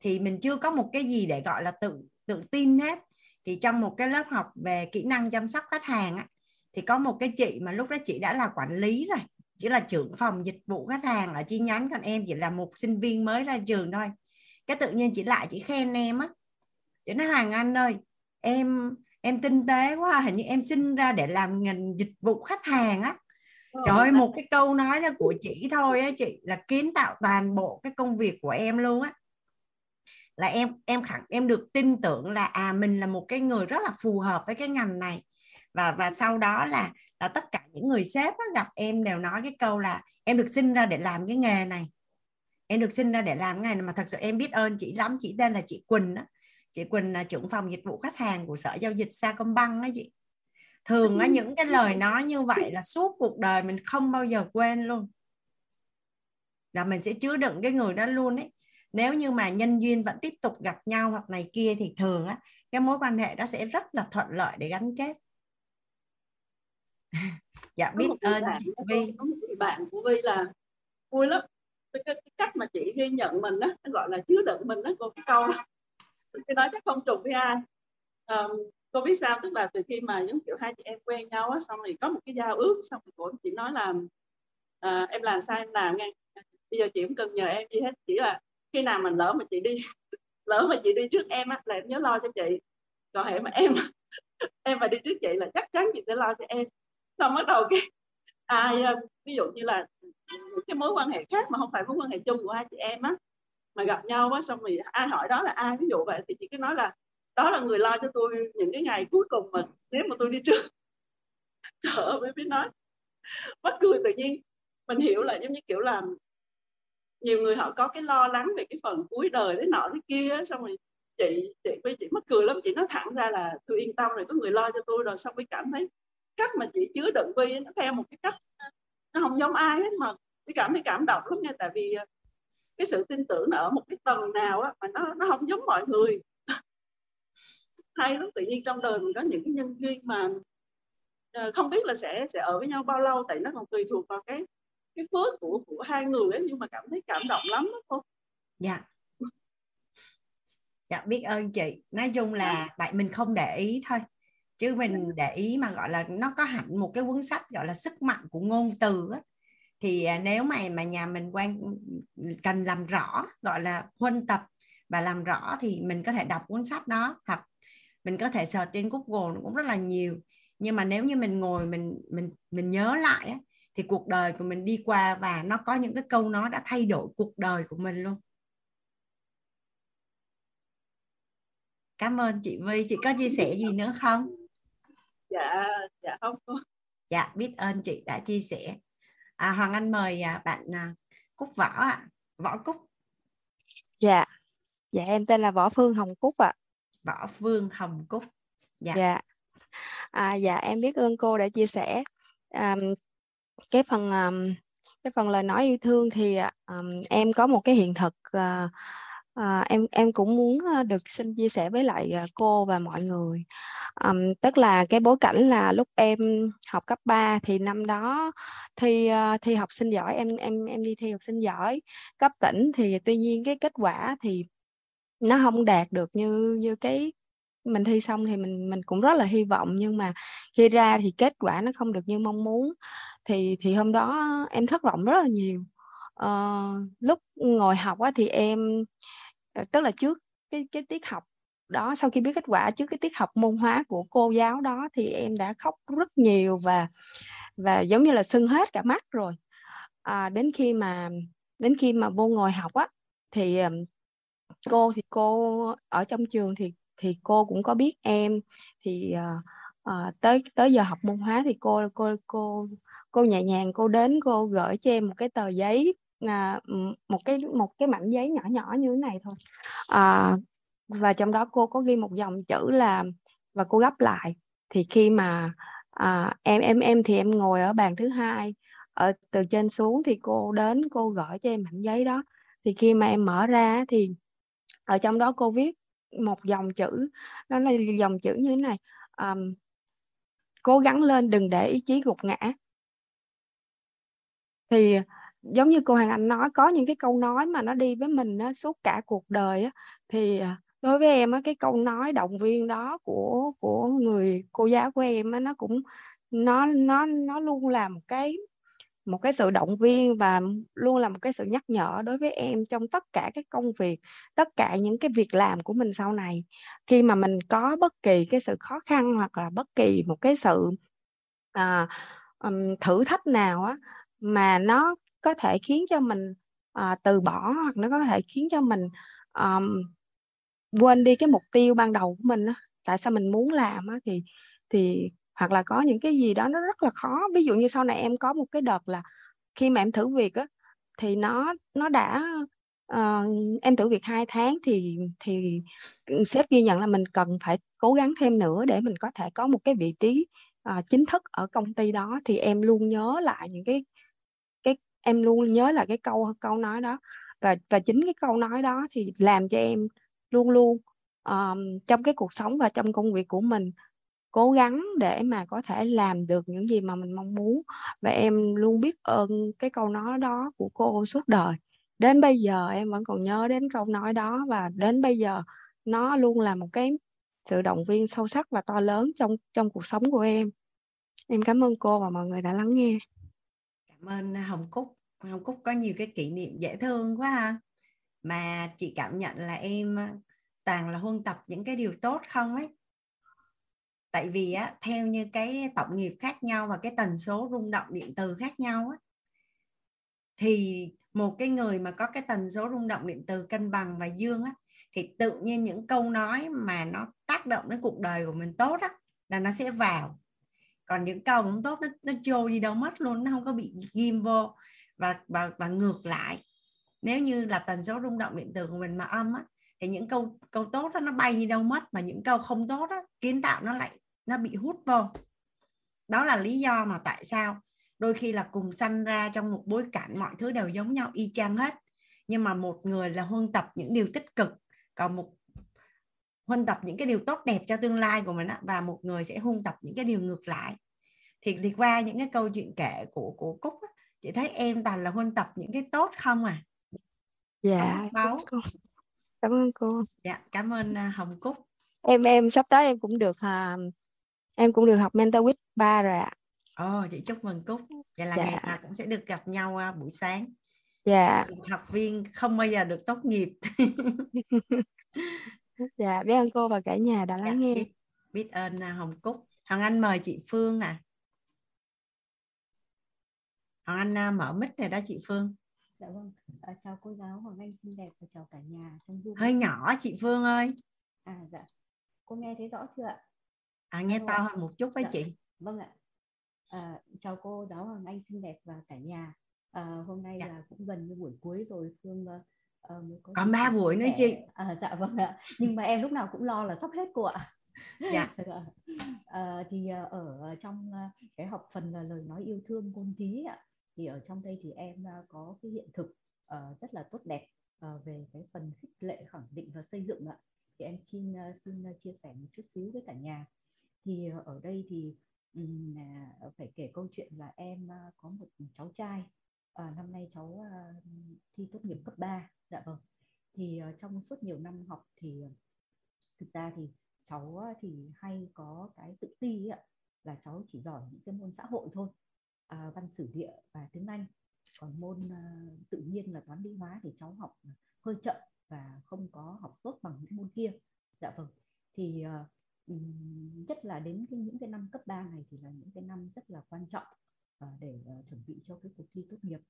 thì mình chưa có một cái gì để gọi là tự tự tin hết. Thì trong một cái lớp học về kỹ năng chăm sóc khách hàng á thì có một cái chị mà lúc đó chị đã là quản lý rồi chỉ là trưởng phòng dịch vụ khách hàng ở chi nhánh còn em chỉ là một sinh viên mới ra trường thôi. Cái tự nhiên chị lại chị khen em á. Chị nói hoàng anh ơi em em tinh tế quá hình như em sinh ra để làm ngành dịch vụ khách hàng á. Trời ơi một cái câu nói đó của chị thôi á chị là kiến tạo toàn bộ cái công việc của em luôn á. Là em em khẳng em được tin tưởng là à mình là một cái người rất là phù hợp với cái ngành này và và sau đó là là tất cả những người sếp á, gặp em đều nói cái câu là em được sinh ra để làm cái nghề này. Em được sinh ra để làm cái này. Mà thật sự em biết ơn chị lắm. Chị tên là chị Quỳnh á. Chị Quỳnh là trưởng phòng dịch vụ khách hàng của sở giao dịch Sacombank á chị. Thường á những cái lời nói như vậy là suốt cuộc đời mình không bao giờ quên luôn. Là mình sẽ chứa đựng cái người đó luôn ấy. Nếu như mà nhân duyên vẫn tiếp tục gặp nhau hoặc này kia thì thường á cái mối quan hệ đó sẽ rất là thuận lợi để gắn kết dạ biết ơn chị Vi bạn của Vi là vui lắm. Cái, cái, cái cách mà chị ghi nhận mình đó gọi là chứa đựng mình đó cô cái câu đó. Cái nói chắc không trùng với ai. Um, cô biết sao? Tức là từ khi mà giống kiểu hai chị em quen nhau á xong rồi có một cái giao ước xong rồi cô chị nói là à, em làm sao em làm nghe bây giờ chị không cần nhờ em gì hết chỉ là khi nào mình lỡ mà chị đi lỡ mà chị đi trước em á là em nhớ lo cho chị. Còn hệ mà em em mà đi trước chị là chắc chắn chị sẽ lo cho em xong bắt đầu cái ai ờ, ví dụ như là những cái mối quan hệ khác mà không phải mối quan hệ chung của hai chị em á, mà gặp nhau á, xong rồi ai hỏi đó là ai, ví dụ vậy, thì chị cứ nói là đó là người lo cho tôi những cái ngày cuối cùng mà nếu mà tôi đi trước. Trời ơi, mới biết nói. Bất cười tự nhiên. Mình hiểu là giống như kiểu là nhiều người họ có cái lo lắng về cái phần cuối đời thế nọ thế kia xong rồi chị chị, với chị mắc cười lắm, chị nói thẳng ra là tôi yên tâm rồi, có người lo cho tôi rồi. Xong mới cảm thấy cách mà chị chứa đựng vi nó theo một cái cách nó không giống ai hết mà tôi cảm thấy cảm động lắm nha tại vì ờ, cái sự tin tưởng ở một cái tầng nào á mà nó nó không giống mọi người. Hay lắm tự nhiên trong đời mình có những cái nhân duyên mà uh, không biết là sẽ sẽ ở với nhau bao lâu tại nó còn tùy thuộc vào cái cái phước của của hai người ấy nhưng mà cảm thấy cảm động lắm đó không dạ. Dạ biết ơn chị. Nói chung là tại mình không để ý thôi chứ mình để ý mà gọi là nó có hẳn một cái cuốn sách gọi là sức mạnh của ngôn từ á thì à, nếu mà mà nhà mình quan cần làm rõ gọi là huân tập và làm rõ thì mình có thể đọc cuốn sách đó hoặc mình có thể search trên Google cũng rất là nhiều. Nhưng mà nếu như mình ngồi mình mình mình nhớ lại á, thì cuộc đời của mình đi qua và nó có những cái câu nói đã thay đổi cuộc đời của mình luôn. Cảm ơn chị Vi chị có chia sẻ gì nữa không dạ dạ không dạ biết ơn chị đã chia sẻ. À, Hoàng Anh mời à, bạn à, Cúc Võ ạ. À. Võ Cúc. Dạ. Dạ em tên là Võ Phương Hồng Cúc ạ. À. Võ Phương Hồng Cúc. Dạ. Dạ. À, dạ em biết ơn cô đã chia sẻ. Um, cái phần um, cái phần lời nói yêu thương thì um, em có một cái hiện thực uh, À, em em cũng muốn ờ, được xin chia sẻ với lại ờ, cô và mọi người. à, tức là cái bối cảnh là lúc em học cấp 3 thì năm đó thi thi học sinh giỏi em em em đi thi học sinh giỏi cấp tỉnh thì tuy nhiên cái kết quả thì nó không đạt được như như cái mình thi xong thì mình mình cũng rất là hy vọng. Nhưng mà khi ra thì kết quả nó không được như mong muốn. Thì thì hôm đó em thất vọng rất là nhiều. Uh, lúc ngồi học á, thì em Ờ, tức là trước cái cái tiết học đó sau khi biết kết quả trước cái tiết học môn hóa của cô giáo đó thì em đã khóc rất nhiều và và giống như là sưng hết cả mắt rồi. À, đến khi mà đến khi mà vô ngồi học á thì cô thì cô ở trong trường thì thì cô cũng có biết em. Thì uh, uh, tới tới giờ học môn hóa thì cô cô cô cô nhẹ nhàng cô đến cô gửi cho em một cái tờ giấy à, một cái một cái mảnh giấy nhỏ nhỏ như thế này thôi. À, và trong đó cô có ghi một dòng chữ là và cô gấp lại. Thì khi mà à, em em em thì em ngồi ở bàn thứ hai ở từ trên xuống thì cô đến cô gửi cho em mảnh giấy đó. Thì khi mà em mở ra thì ở trong đó cô viết một dòng chữ đó là dòng chữ như thế này um, cố gắng lên đừng để ý chí gục ngã. Thì giống như cô Hoàng Anh nói có những cái câu nói mà nó đi với mình á, suốt cả cuộc đời á, thì à, đối với em á, cái câu nói động viên đó của của người cô giáo của em á, nó cũng nó nó nó luôn là một cái một cái sự động viên và luôn là một cái sự nhắc nhở đối với em trong tất cả các công việc tất cả những cái việc làm của mình sau này. Khi mà mình có bất kỳ cái sự khó khăn hoặc là bất kỳ một cái sự à, um, thử thách nào á mà nó có thể khiến cho mình à, từ bỏ hoặc nó có thể khiến cho mình um, quên đi cái mục tiêu ban đầu của mình đó. tại sao mình muốn làm á, thì thì hoặc là có những cái gì đó nó rất là khó ví dụ như sau này em có một cái đợt là khi mà em thử việc á thì nó nó đã uh, em thử việc hai tháng thì thì sếp ghi nhận là mình cần phải cố gắng thêm nữa để mình có thể có một cái vị trí uh, chính thức ở công ty đó thì em luôn nhớ lại những cái em luôn nhớ là cái câu câu nói đó. Và và chính cái câu nói đó thì làm cho em luôn luôn um, trong cái cuộc sống và trong công việc của mình cố gắng để mà có thể làm được những gì mà mình mong muốn. Và em luôn biết ơn cái câu nói đó của cô suốt đời. Đến bây giờ em vẫn còn nhớ đến câu nói đó và đến bây giờ nó luôn là một cái sự động viên sâu sắc và to lớn trong trong cuộc sống của em. Em cảm ơn cô và mọi người đã lắng nghe. Cảm ơn à, Hồng Cúc. Hồng Cúc có nhiều cái kỷ niệm dễ thương quá ha. Mà chị cảm nhận là em toàn là huân tập những cái điều tốt không ấy? Tại vì, á, theo như cái tổng nghiệp khác nhau và cái tần số rung động điện từ khác nhau á, thì một cái người mà có cái tần số rung động điện từ cân bằng và dương á, thì tự nhiên những câu nói mà nó tác động đến cuộc đời của mình tốt á, là nó sẽ vào. Còn những câu không tốt, nó nó trôi đi đâu mất luôn, nó không có bị ghim vô và và và ngược lại, nếu như là tần số rung động điện từ của mình mà âm á, thì những câu câu tốt đó nó bay đi đâu mất, mà những câu không tốt đó kiến tạo nó lại, nó bị hút vô. Đó là lý do mà tại sao đôi khi là cùng sanh ra trong một bối cảnh mọi thứ đều giống nhau y chang hết. Nhưng mà một người là huân tập những điều tích cực, còn một huân tập những cái điều tốt đẹp cho tương lai của mình và một người sẽ huân tập những cái điều ngược lại. Thì thì qua những cái câu chuyện kể của của cúc chị thấy em toàn là huân tập những cái tốt không à? Dạ báo. cảm ơn cô. Dạ cảm ơn uh, hồng cúc. Em em sắp tới em cũng được uh, em cũng được học mentor with ba rồi ạ. Ồ chị chúc mừng cúc. Vậy là dạ. ngày nào cũng sẽ được gặp nhau uh, buổi sáng. Dạ. Học viên không bao giờ được tốt nghiệp. Dạ biết ơn cô và cả nhà đã lắng dạ, nghe. biết, biết ơn uh, hồng cúc. Hoàng anh mời chị phương à hoàng anh uh, mở mic rồi đó chị phương. Dạ vâng. À, chào cô giáo hoàng anh xinh đẹp và chào cả nhà trong Zoom. Hơi nhỏ chị phương ơi. À dạ. Cô nghe thấy rõ chưa ạ? À nghe to hơn một chút với dạ. chị. Vâng ạ. À, chào cô giáo hoàng anh xinh đẹp và cả nhà. À, hôm nay dạ. là cũng gần như buổi cuối rồi phương uh, mới có còn ba buổi nữa chị. À, dạ vâng ạ. Nhưng mà em lúc nào cũng lo là sắp hết cô ạ. Dạ. À, thì ở trong cái học phần là lời nói yêu thương ngôn thí ạ thì ở trong đây thì em à, có cái hiện thực uh, rất là tốt đẹp uh, về cái phần khích lệ khẳng định và xây dựng ạ. Thì em xin uh, xin à, chia sẻ một chút xíu với cả nhà. Thì uh, ở đây thì um, uh, phải kể câu chuyện là em uh, có một cháu trai. Uh, năm nay cháu uh, thi tốt nghiệp cấp 3 dạ vâng. Thì uh, trong suốt nhiều năm học thì uh, thực ra thì cháu thì hay có cái tự ti ạ. Là cháu chỉ giỏi những cái môn xã hội thôi uh, văn sử địa và tiếng Anh. Còn môn uh, tự nhiên là toán lý hóa thì cháu học hơi chậm và không có học tốt bằng những môn kia. Dạ vâng. Thì uh, nhất là đến cái, những cái năm cấp 3 này thì là những cái năm rất là quan trọng uh, để uh, chuẩn bị cho cái cuộc thi tốt nghiệp.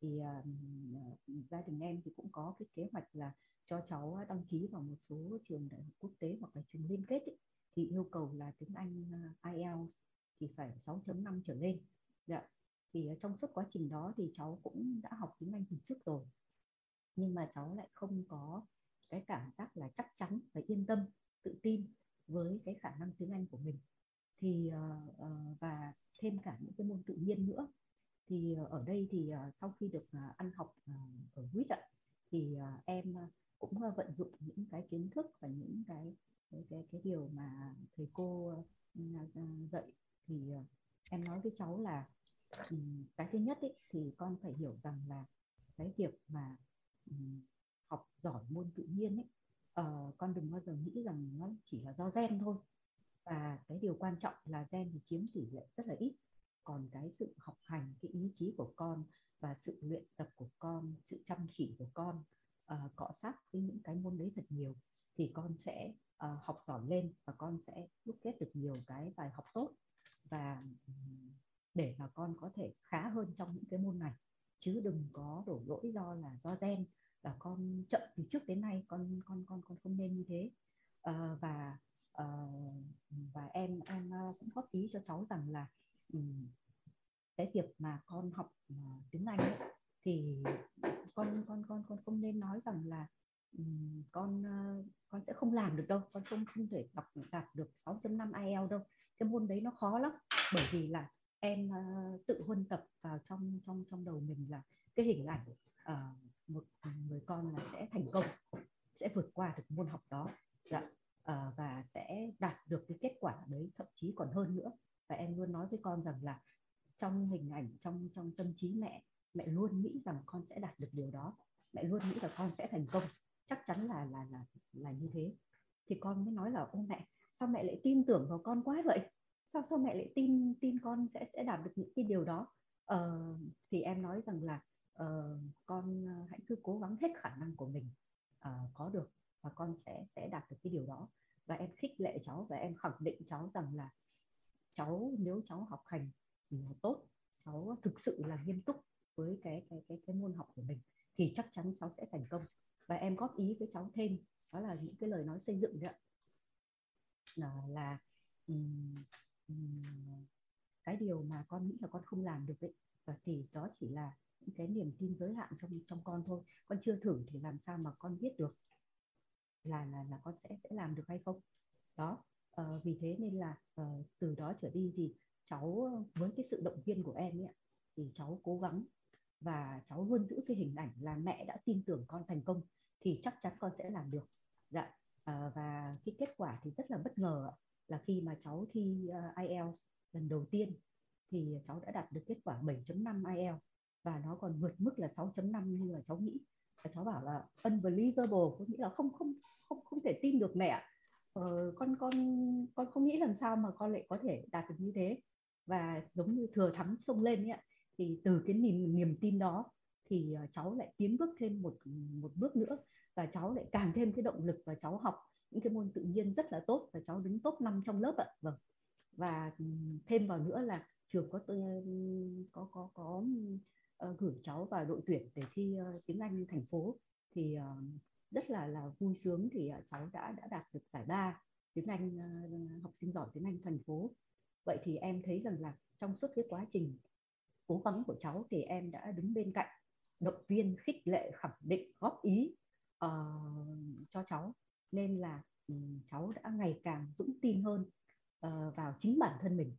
Thì uh, gia đình em thì cũng có cái kế hoạch là cho cháu đăng ký vào một số trường đại học quốc tế hoặc là trường liên kết ấy, thì yêu cầu là tiếng Anh IELTS thì phải 6.5 trở lên dạ. Thì ờ, trong suốt quá trình đó thì cháu cũng đã học tiếng Anh từ trước rồi. Nhưng mà cháu lại không có cái cảm giác là chắc chắn và yên tâm tự tin với cái khả năng tiếng Anh của mình. Thì uh, và thêm cả những cái môn tự nhiên nữa. Thì ở đây thì sau khi được ăn học ở WIT ạ thì em cũng vận dụng những cái kiến thức và những cái cái cái, cái điều mà thầy cô ừ, à, dạy. Thì uh, em nói với cháu là um, cái thứ nhất ý, thì con phải hiểu rằng là cái việc mà um, học giỏi môn tự nhiên ấy uh, ờ, con đừng bao giờ nghĩ rằng nó chỉ là do gen thôi. Và cái điều quan trọng là gen thì chiếm tỷ lệ rất là ít. Còn cái sự học hành cái ý chí của con và sự luyện tập của con sự chăm chỉ của con uh, cọ sát với những cái môn đấy thật nhiều thì con sẽ uh, học giỏi lên và con sẽ đúc kết được nhiều cái bài học tốt và để mà con có thể khá hơn trong những cái môn này. Chứ đừng có đổ lỗi do là do gen là con chậm từ trước đến nay con con con con không nên như thế. À, và à, và em em ờ, cũng góp ý cho cháu rằng là um, cái việc mà con học uh, tiếng Anh ấy, thì con con con con không nên nói rằng là um, con uh, con sẽ không làm được đâu con không không thể đọc đạt được 6.5 IELTS đâu cái môn đấy nó khó lắm. Bởi vì là em uh, tự huân tập vào trong trong trong đầu mình là cái hình ảnh uh, một người con là sẽ thành công sẽ vượt qua được môn học đó. Dạ, uh, và sẽ đạt được cái kết quả đấy thậm chí còn hơn nữa. Và em luôn nói với con rằng là trong hình ảnh trong trong tâm trí mẹ mẹ luôn nghĩ rằng con sẽ đạt được điều đó. Mẹ luôn nghĩ là con sẽ thành công. Chắc chắn là là là là như thế. Thì con mới nói là ô mẹ sao mẹ lại tin tưởng vào con quá vậy? Sao sao mẹ lại tin tin con sẽ sẽ đạt được những cái điều đó? Ờ, thì em nói rằng là uh, con ờ, hãy cứ cố gắng hết khả năng của mình uh, có được và con sẽ sẽ đạt được cái điều đó. Và em khích lệ cháu và em khẳng định cháu rằng rằng là cháu nếu cháu học hành tốt cháu thực sự là nghiêm túc với cái cái cái cái môn học của mình thì chắc chắn cháu sẽ thành công. Và em góp ý với cháu thêm đó là những cái lời nói xây dựng đấy ạ là, là um, um, cái điều mà con nghĩ là con không làm được ấy. Và thì đó chỉ là những cái niềm tin giới hạn trong trong con thôi. Con chưa thử thì làm sao mà con biết được là là là con sẽ sẽ làm được hay không. Đó uh, vì thế nên là uh, từ đó trở đi thì cháu với cái sự động viên của em ấy thì cháu cố gắng và cháu luôn giữ cái hình ảnh là mẹ đã tin tưởng con thành công thì chắc chắn con sẽ làm được. Dạ. Ờ, và cái kết quả thì rất là bất ngờ là khi mà cháu thi ờ, uh, IELTS lần đầu tiên thì cháu đã đạt được kết quả 7.5 IELTS và nó còn vượt mức là 6.5 như là cháu nghĩ. Và cháu bảo là unbelievable có nghĩa là không không không không thể tin được mẹ ờ, con con con không nghĩ làm sao mà con lại có thể đạt được như thế. Và giống như thừa thắng sông lên ấy, thì từ cái niềm niềm tin đó thì ờ, cháu lại tiến bước thêm một một bước nữa và cháu lại càng thêm cái động lực và cháu học những cái môn tự nhiên rất là tốt và cháu đứng top 5 trong lớp ạ. Vâng. Và ừ, thêm vào nữa là trường có có có có uh, gửi cháu vào đội tuyển để thi uh, tiếng Anh thành phố. Thì uh, rất là là vui sướng thì uh, cháu đã đã đạt được giải ba tiếng Anh uh, học sinh giỏi tiếng Anh thành phố. Vậy thì em thấy rằng là trong suốt cái quá trình cố gắng của cháu thì em đã đứng bên cạnh động viên khích lệ khẳng định góp ý uh, cho cháu. Nên là um, cháu đã ngày càng vững tin hơn uh, vào chính bản thân mình.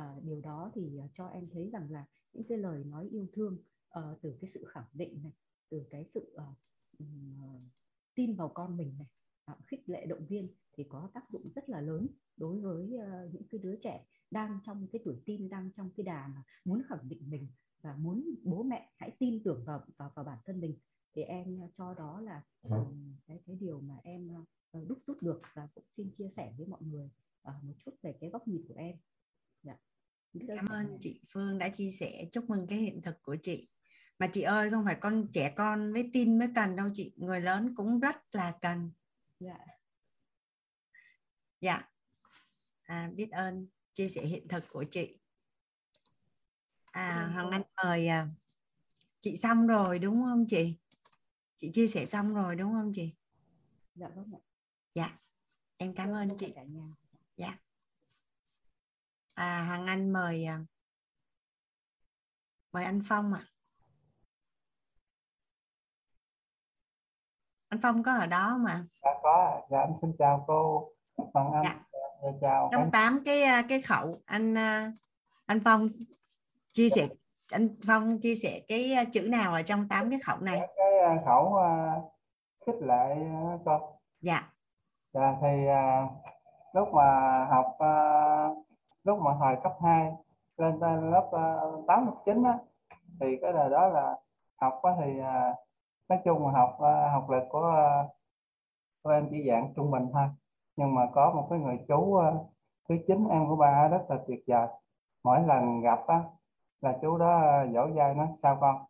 Uh, điều đó thì uh, cho em thấy rằng là những cái lời nói yêu thương uh, từ cái sự khẳng định này từ cái sự uh, um, tin vào con mình này uh, khích lệ động viên thì có tác dụng rất là lớn đối với uh, những cái đứa trẻ đang trong cái tuổi tin đang trong cái đà mà muốn khẳng định mình và muốn bố mẹ hãy tin tưởng vào vào, vào bản thân mình thì em cho đó là um, cái cái điều mà em uh, đúc rút được và cũng xin chia sẻ với mọi người uh, một chút về cái góc nhìn của em. Dạ. Cảm ơn chị Phương đã chia sẻ chúc mừng cái hiện thực của chị. Mà chị ơi không phải con trẻ con với tin mới cần đâu chị người lớn cũng rất là cần. Dạ. Dạ. À, biết ơn chia sẻ hiện thực của chị. À Hoàng Anh mời à, chị xong rồi đúng không chị chị chia sẻ xong rồi đúng không chị? Dạ vâng ạ. Dạ. Em cảm ơn chị. cả nhà. Dạ. À Hằng Anh mời à, mời anh Phong ạ. À. anh Phong có ở đó mà dạ có. Dạ anh xin chào cô. Hoàng Anh. Dạ. dạ, chào. Trong tám cái à, cái khẩu anh à, anh Phong chia sẻ anh Phong chia sẻ cái chữ nào ở trong tám cái khẩu này? Cái, cái khẩu uh, khích lệ con. Dạ. Dạ thì lúc mà học lúc mà hồi cấp 2 lên lớp 8 lớp 9 á, thì cái đời đó là học á, thì nói chung là học học lực của, của em chỉ dạng trung bình thôi. Nhưng mà có một cái người chú thứ chín em của ba rất là tuyệt vời. Mỗi lần gặp á, là chú đó dỗ dai nó sao con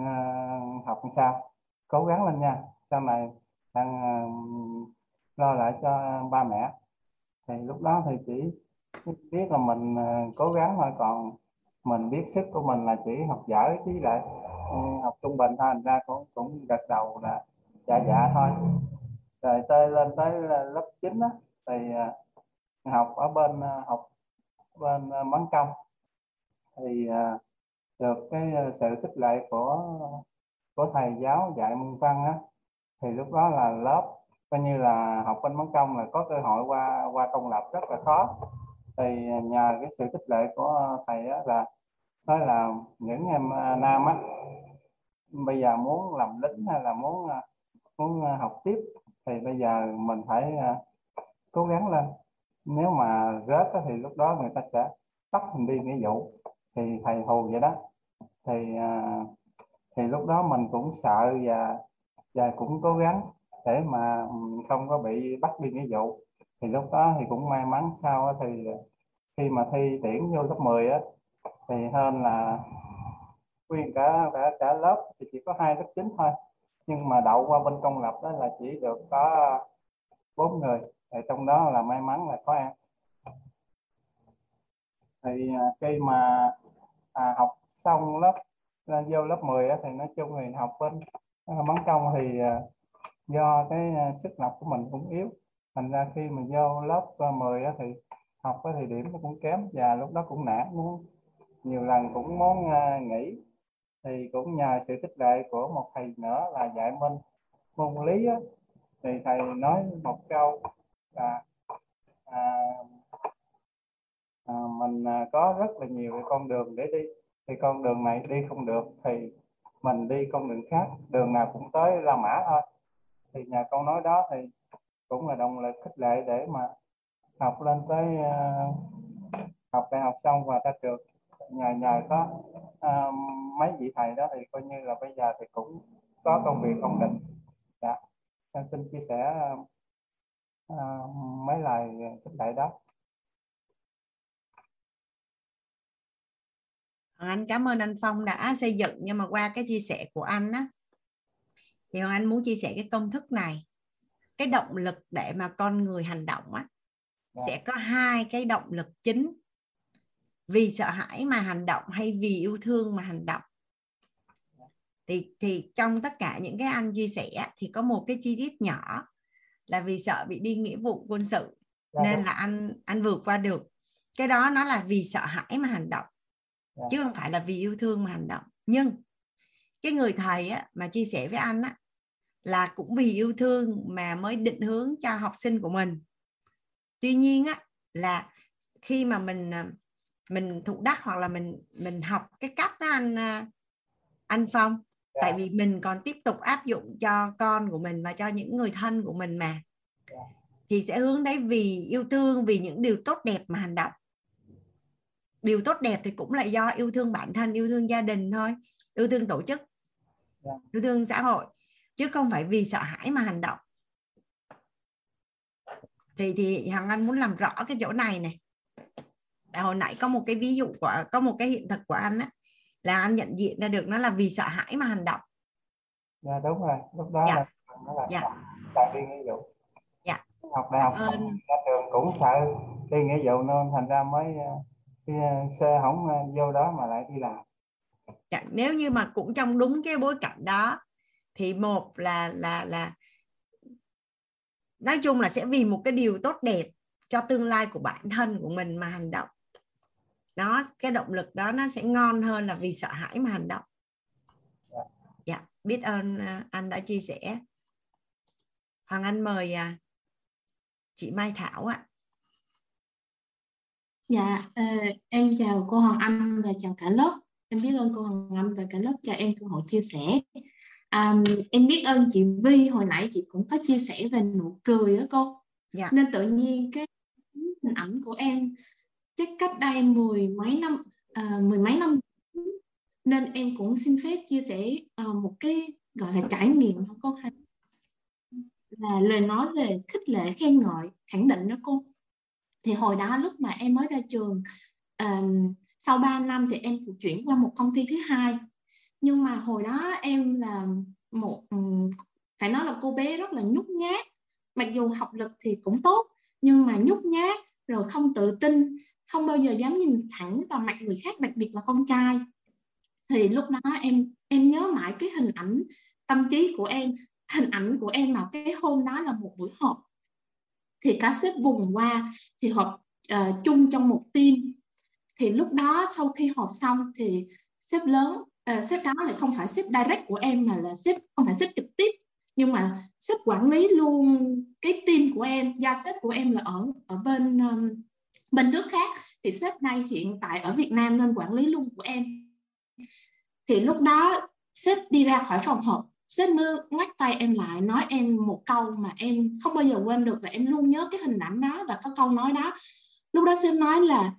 uh, học làm sao? Cố gắng lên nha. Sau này đang uh, lo lại cho ba mẹ. Thì lúc đó thì chỉ biết là mình uh, cố gắng thôi. Còn mình biết sức của mình là chỉ học giỏi chứ lại uh, học trung bình thôi. Thành ra cũng cũng gật đầu là dạ dạ thôi. Rồi tới lên tới lớp 9 á thì uh, học ở bên uh, học bên uh, công. Thì uh, được, cái ờ, sự khích lệ của của thầy giáo dạy môn văn á, thì lúc đó là lớp, coi như là học bên bắn công là có cơ hội qua qua công lập rất là khó. Thì nhờ cái sự khích lệ của thầy á là, nói là những em ờ, nam á, bây giờ muốn làm lính hay là muốn ờ, muốn học tiếp thì bây giờ mình phải cố gắng lên. Nếu mà rớt thì lúc đó người ta sẽ bắt mình đi nghĩa vụ. Thì thầy hù vậy đó thì à, thì lúc đó mình cũng sợ và và cũng cố gắng để mà ừ, không có bị bắt đi nghĩa vụ. Thì lúc đó thì cũng may mắn sau thì khi mà thi tuyển vô lớp 10 á, thì hơn là nguyên cả cả cả lớp thì chỉ có hai lớp chính thôi. Nhưng mà đậu qua bên công lập đó là chỉ được có bốn người. Thì trong đó là may mắn là có em. Thì à, khi mà à, học xong lớp lên vô lớp 10 á, thì nói chung thì học bên à, bắn công thì à, do cái à, sức học của mình cũng yếu. Thành ra khi mà vô lớp à, 10 á, thì học á thì điểm nó cũng kém và lúc đó cũng nản muốn nhiều lần cũng muốn à, nghỉ thì cũng nhờ sự khích lệ của một thầy nữa là dạy minh môn lý á, thì thầy nói một câu là à, à, mình à, có rất là nhiều cái con đường để đi. Thì con đường này đi không được thì mình đi con đường khác đường nào cũng tới La Mã thôi. Thì nhà câu nói đó thì cũng là động lực khích lệ để mà học lên tới uh, học đại học xong và ra trường. Nhờ nhờ có uh, mấy vị thầy đó thì coi như là bây giờ thì cũng có công việc ổn định. Dạ. Em xin chia sẻ uh, mấy lời khích lệ đó. Anh cảm ơn anh Phong đã xây dựng. Nhưng mà qua cái chia sẻ của anh á thì anh muốn chia sẻ cái công thức này. Cái động lực để mà con người hành động á sẽ có hai cái động lực chính. Vì sợ hãi mà hành động hay vì yêu thương mà hành động. Thì thì trong tất cả những cái anh chia sẻ thì có một cái chi tiết nhỏ là vì sợ bị đi nghĩa vụ quân sự. Nên là anh anh vượt qua được. Cái đó nó là vì sợ hãi mà hành động chứ không phải là vì yêu thương mà hành động nhưng cái người thầy á, mà chia sẻ với anh á, là cũng vì yêu thương mà mới định hướng cho học sinh của mình tuy nhiên á, là khi mà mình à, mình thụ đắc hoặc là mình mình học cái cách đó anh à, anh Phong yeah. tại vì mình còn tiếp tục áp dụng cho con của mình và cho những người thân của mình mà yeah. thì sẽ hướng đấy vì yêu thương vì những điều tốt đẹp mà hành động điều tốt đẹp thì cũng là do yêu thương bản thân yêu thương gia đình thôi yêu thương tổ chức yêu thương xã hội chứ không phải vì sợ hãi mà hành động thì thì hằng anh muốn làm rõ cái chỗ này này Tại hồi nãy có một cái ví dụ của có một cái hiện thực của anh á là anh nhận diện ra được nó là vì sợ hãi mà hành động dạ đúng rồi lúc đó dạ. là nó là dạ. sợ, sợ đi nghĩa vụ dạ học đại học Ơn. ra trường cũng sợ đi nghĩa vụ nên thành ra mới cái xe không vô đó mà lại đi làm. Dạ, nếu như mà cũng trong đúng cái bối cảnh đó thì một là là là nói chung là sẽ vì một cái điều tốt đẹp cho tương lai của bản thân của mình mà hành động. Nó cái động lực đó nó sẽ ngon hơn là vì sợ hãi mà hành động. Dạ. Biết ơn anh đã chia sẻ. Hoàng anh mời à, chị mai thảo ạ Dạ, uh, em chào cô Hoàng Anh và chào cả lớp. Em biết ơn cô Hoàng Anh và cả lớp cho em cơ hội chia sẻ. Um, em biết ơn chị Vi hồi nãy chị cũng có chia sẻ về nụ cười đó cô. Dạ. Nên tự nhiên cái hình ảnh của em chắc cách đây mười mấy năm, uh, mười mấy năm nên em cũng xin phép chia sẻ uh, một cái gọi là trải nghiệm của cô hay là lời nói về khích lệ khen ngợi khẳng định đó cô thì hồi đó lúc mà em mới ra trường um, sau 3 năm thì em chuyển qua một công ty thứ hai. Nhưng mà hồi đó em là một um, phải nói là cô bé rất là nhút nhát. Mặc dù học lực thì cũng tốt nhưng mà nhút nhát rồi không tự tin không bao giờ dám nhìn thẳng vào mặt người khác đặc biệt là con trai. Thì lúc đó em em nhớ mãi cái hình ảnh tâm trí của em hình ảnh của em mà cái hôm đó là một buổi họp thì cá sếp vùng qua thì họp uh, chung trong một team. Thì lúc đó sau khi họp xong thì sếp lớn uh, sếp đó lại không phải sếp direct của em mà là sếp không phải sếp trực tiếp nhưng mà sếp quản lý luôn cái team của em do sếp của em là ở ở bên um, bên nước khác. Thì sếp này hiện tại ở Việt Nam nên quản lý luôn của em. Thì lúc đó sếp đi ra khỏi phòng họp sếp mới ngắt tay em lại nói em một câu mà em không bao giờ quên được và em luôn nhớ cái hình ảnh đó và có câu nói đó. Lúc đó sếp nói là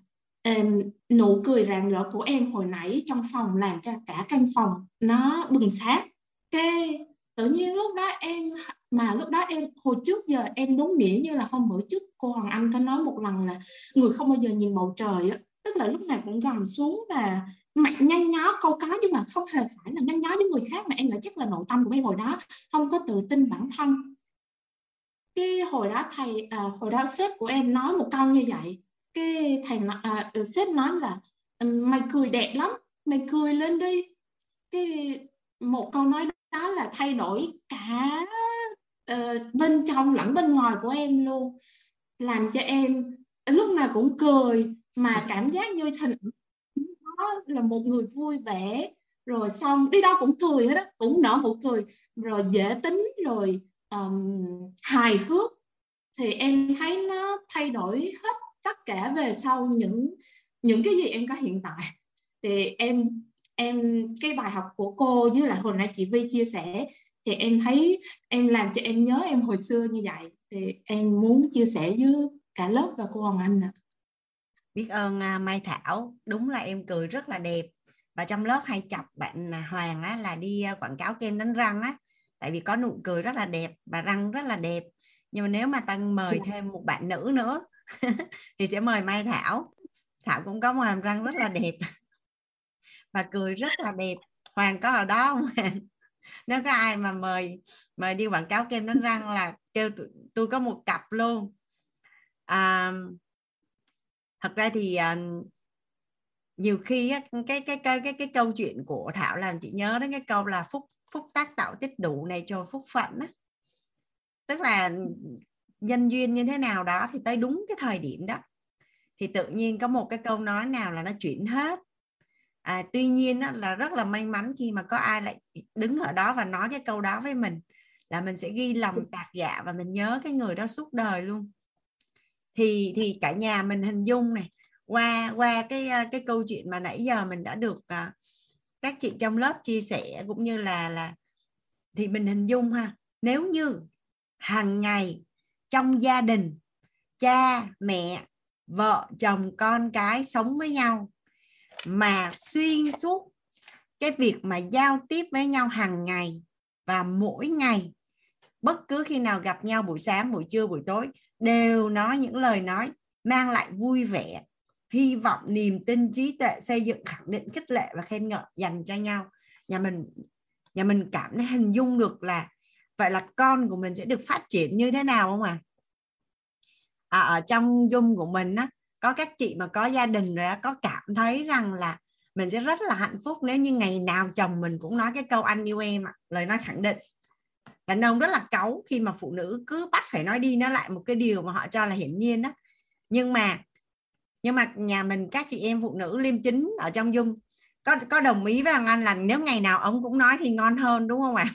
um, nụ cười rạng rỡ của em hồi nãy trong phòng làm cho cả căn phòng nó bừng sáng. Cái tự nhiên lúc đó em mà lúc đó em hồi trước giờ em đúng nghĩa như là hôm bữa trước cô Hoàng Anh có nói một lần là người không bao giờ nhìn bầu trời á. Tức là lúc nào cũng gầm xuống và mạnh nhăn nhó câu cá nhưng mà không hề phải là nhăn nhó với người khác mà em lại chắc là nội tâm của em hồi đó không có tự tin bản thân. Cái hồi đó thầy à, hồi đó sếp của em nói một câu như vậy. Cái thầy à, ừ, sếp nói là ừ, mày cười đẹp lắm mày cười lên đi. Cái một câu nói đó là thay đổi cả uh, bên trong lẫn bên ngoài của em luôn. Làm cho em lúc nào cũng cười mà cảm giác như thịnh là một người vui vẻ. Rồi xong đi đâu cũng cười hết á cũng nở nụ cười. Rồi dễ tính rồi um, hài hước. Thì em thấy nó thay đổi hết tất cả về sau những những cái gì em có hiện tại. Thì em em cái bài học của cô với lại hồi nãy chị Vi chia sẻ thì em thấy em làm cho em nhớ em hồi xưa như vậy. Thì em muốn chia sẻ với cả lớp và cô Hoàng Anh ạ biết ơn à, Mai Thảo. Đúng là em cười rất là đẹp. Và trong lớp hay chọc bạn à, Hoàng á, là đi à, quảng cáo kem đánh răng á. Tại vì có nụ cười rất là đẹp và răng rất là đẹp. Nhưng mà nếu mà tăng mời thêm một bạn nữ nữa thì sẽ mời Mai Thảo. Thảo cũng có một hàm răng rất là đẹp. Và cười rất là đẹp. Hoàng có ở đó không Hoàng? Nếu có ai mà mời mời đi quảng cáo kem đánh răng là kêu tôi có một cặp luôn. À, thật ra thì à, nhiều khi á, cái cái cái cái cái câu chuyện của Thảo làm chị nhớ đến cái câu là phúc phúc tác tạo tích đủ này cho phúc phận á. Tức là nhân duyên như thế nào đó thì tới đúng cái thời điểm đó. Thì tự nhiên có một cái câu nói nào là nó chuyển hết. À, tuy nhiên á, là rất là may mắn khi mà có ai lại đứng ở đó và nói cái câu đó với mình là mình sẽ ghi lòng tạc dạ và mình nhớ cái người đó suốt đời luôn thì thì cả nhà mình hình dung này qua qua cái à, cái câu chuyện mà nãy giờ mình đã được à, các chị trong lớp chia sẻ cũng như là là thì mình hình dung ha, nếu như hàng ngày trong gia đình cha, mẹ, vợ, chồng, con cái sống với nhau mà xuyên suốt cái việc mà giao tiếp với nhau hàng ngày và mỗi ngày, bất cứ khi nào gặp nhau, buổi sáng, buổi trưa, buổi tối đều nói những lời nói mang lại vui vẻ hy vọng niềm tin trí tuệ xây dựng khẳng định khích lệ và khen ngợi dành cho nhau nhà mình nhà mình cảm thấy hình dung được là vậy là con của mình sẽ được phát triển như thế nào không ạ à? à, ở trong dung của mình á có các chị mà có gia đình rồi á có cảm thấy rằng là mình sẽ rất là hạnh phúc nếu như ngày nào chồng mình cũng nói cái câu anh yêu em ạ lời nói khẳng định đàn ông rất là cáu khi mà phụ nữ cứ bắt phải nói đi nói lại một cái điều mà họ cho là hiển nhiên đó nhưng mà nhưng mà nhà mình các chị em phụ nữ liêm chính ở trong dung có có đồng ý với anh là nếu ngày nào ông cũng nói thì ngon hơn đúng không ạ?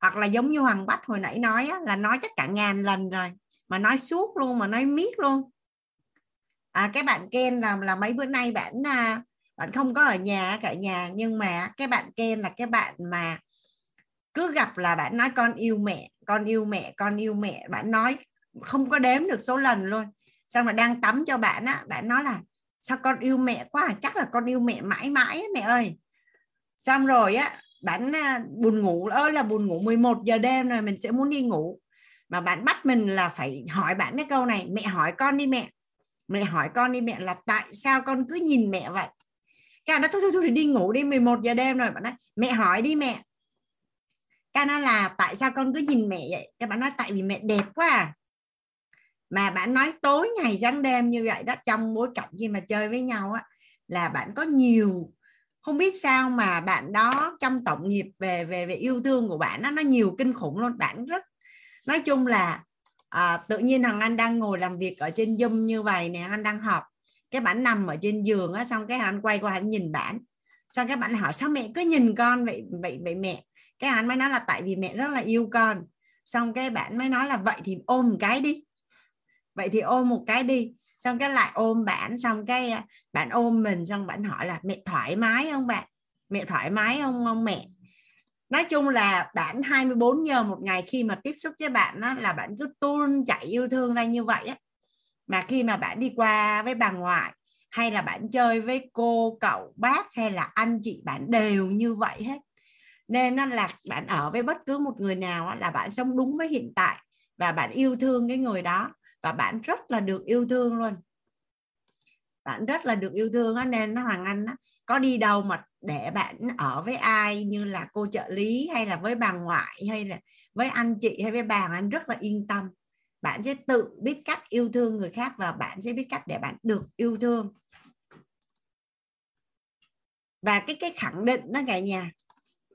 Hoặc là giống như hoàng bách hồi nãy nói á, là nói chắc cả ngàn lần rồi mà nói suốt luôn mà nói miết luôn. À, cái bạn Ken là là mấy bữa nay bạn à, bạn không có ở nhà cả nhà nhưng mà cái bạn Ken là cái bạn mà cứ gặp là bạn nói con yêu mẹ con yêu mẹ con yêu mẹ bạn nói không có đếm được số lần luôn. Xong mà đang tắm cho bạn á bạn nói là sao con yêu mẹ quá à? chắc là con yêu mẹ mãi mãi á, mẹ ơi. Xong rồi á bạn à, buồn ngủ ơi là buồn ngủ 11 giờ đêm rồi mình sẽ muốn đi ngủ. Mà bạn bắt mình là phải hỏi bạn cái câu này mẹ hỏi con đi mẹ. Mẹ hỏi con đi mẹ là tại sao con cứ nhìn mẹ vậy? Cái nó thôi, thôi thôi đi ngủ đi 11 giờ đêm rồi bạn nói mẹ hỏi đi mẹ cái nó là tại sao con cứ nhìn mẹ vậy? Cái bạn nói tại vì mẹ đẹp quá à. mà bạn nói tối ngày sáng đêm như vậy đó trong bối cảnh khi mà chơi với nhau á là bạn có nhiều không biết sao mà bạn đó trong tổng nghiệp về về về yêu thương của bạn đó, nó nhiều kinh khủng luôn. Bạn rất nói chung là à, tự nhiên thằng anh đang ngồi làm việc ở trên zoom như vậy nè anh đang họp. Cái bạn nằm ở trên giường á xong cái anh quay qua anh nhìn bạn. Xong các bạn hỏi sao mẹ cứ nhìn con vậy? Vậy vậy mẹ cái anh mới nói là tại vì mẹ rất là yêu con. Xong cái bạn mới nói là vậy thì ôm một cái đi. Vậy thì ôm một cái đi. Xong cái lại ôm bạn xong cái à, bạn ôm mình xong bạn hỏi là mẹ thoải mái không bạn? Mẹ thoải mái không không mẹ? Nói chung là bạn 24 giờ một ngày khi mà tiếp xúc với bạn đó, là bạn cứ tuôn chảy yêu thương ra như vậy á. Mà khi mà bạn đi qua với bà ngoại hay là bạn chơi với cô cậu bác hay là anh chị bạn đều như vậy hết nên nó là bạn ở với bất cứ một người nào là bạn sống đúng với hiện tại và bạn yêu thương cái người đó và bạn rất là được yêu thương luôn. Bạn rất là được yêu thương đó, nên nó hoàng anh đó, có đi đâu mà để bạn ở với ai như là cô trợ lý hay là với bà ngoại hay là với anh chị hay với bà anh rất là yên tâm. Bạn sẽ tự biết cách yêu thương người khác và bạn sẽ biết cách để bạn được yêu thương. Và cái cái khẳng định nó cả nhà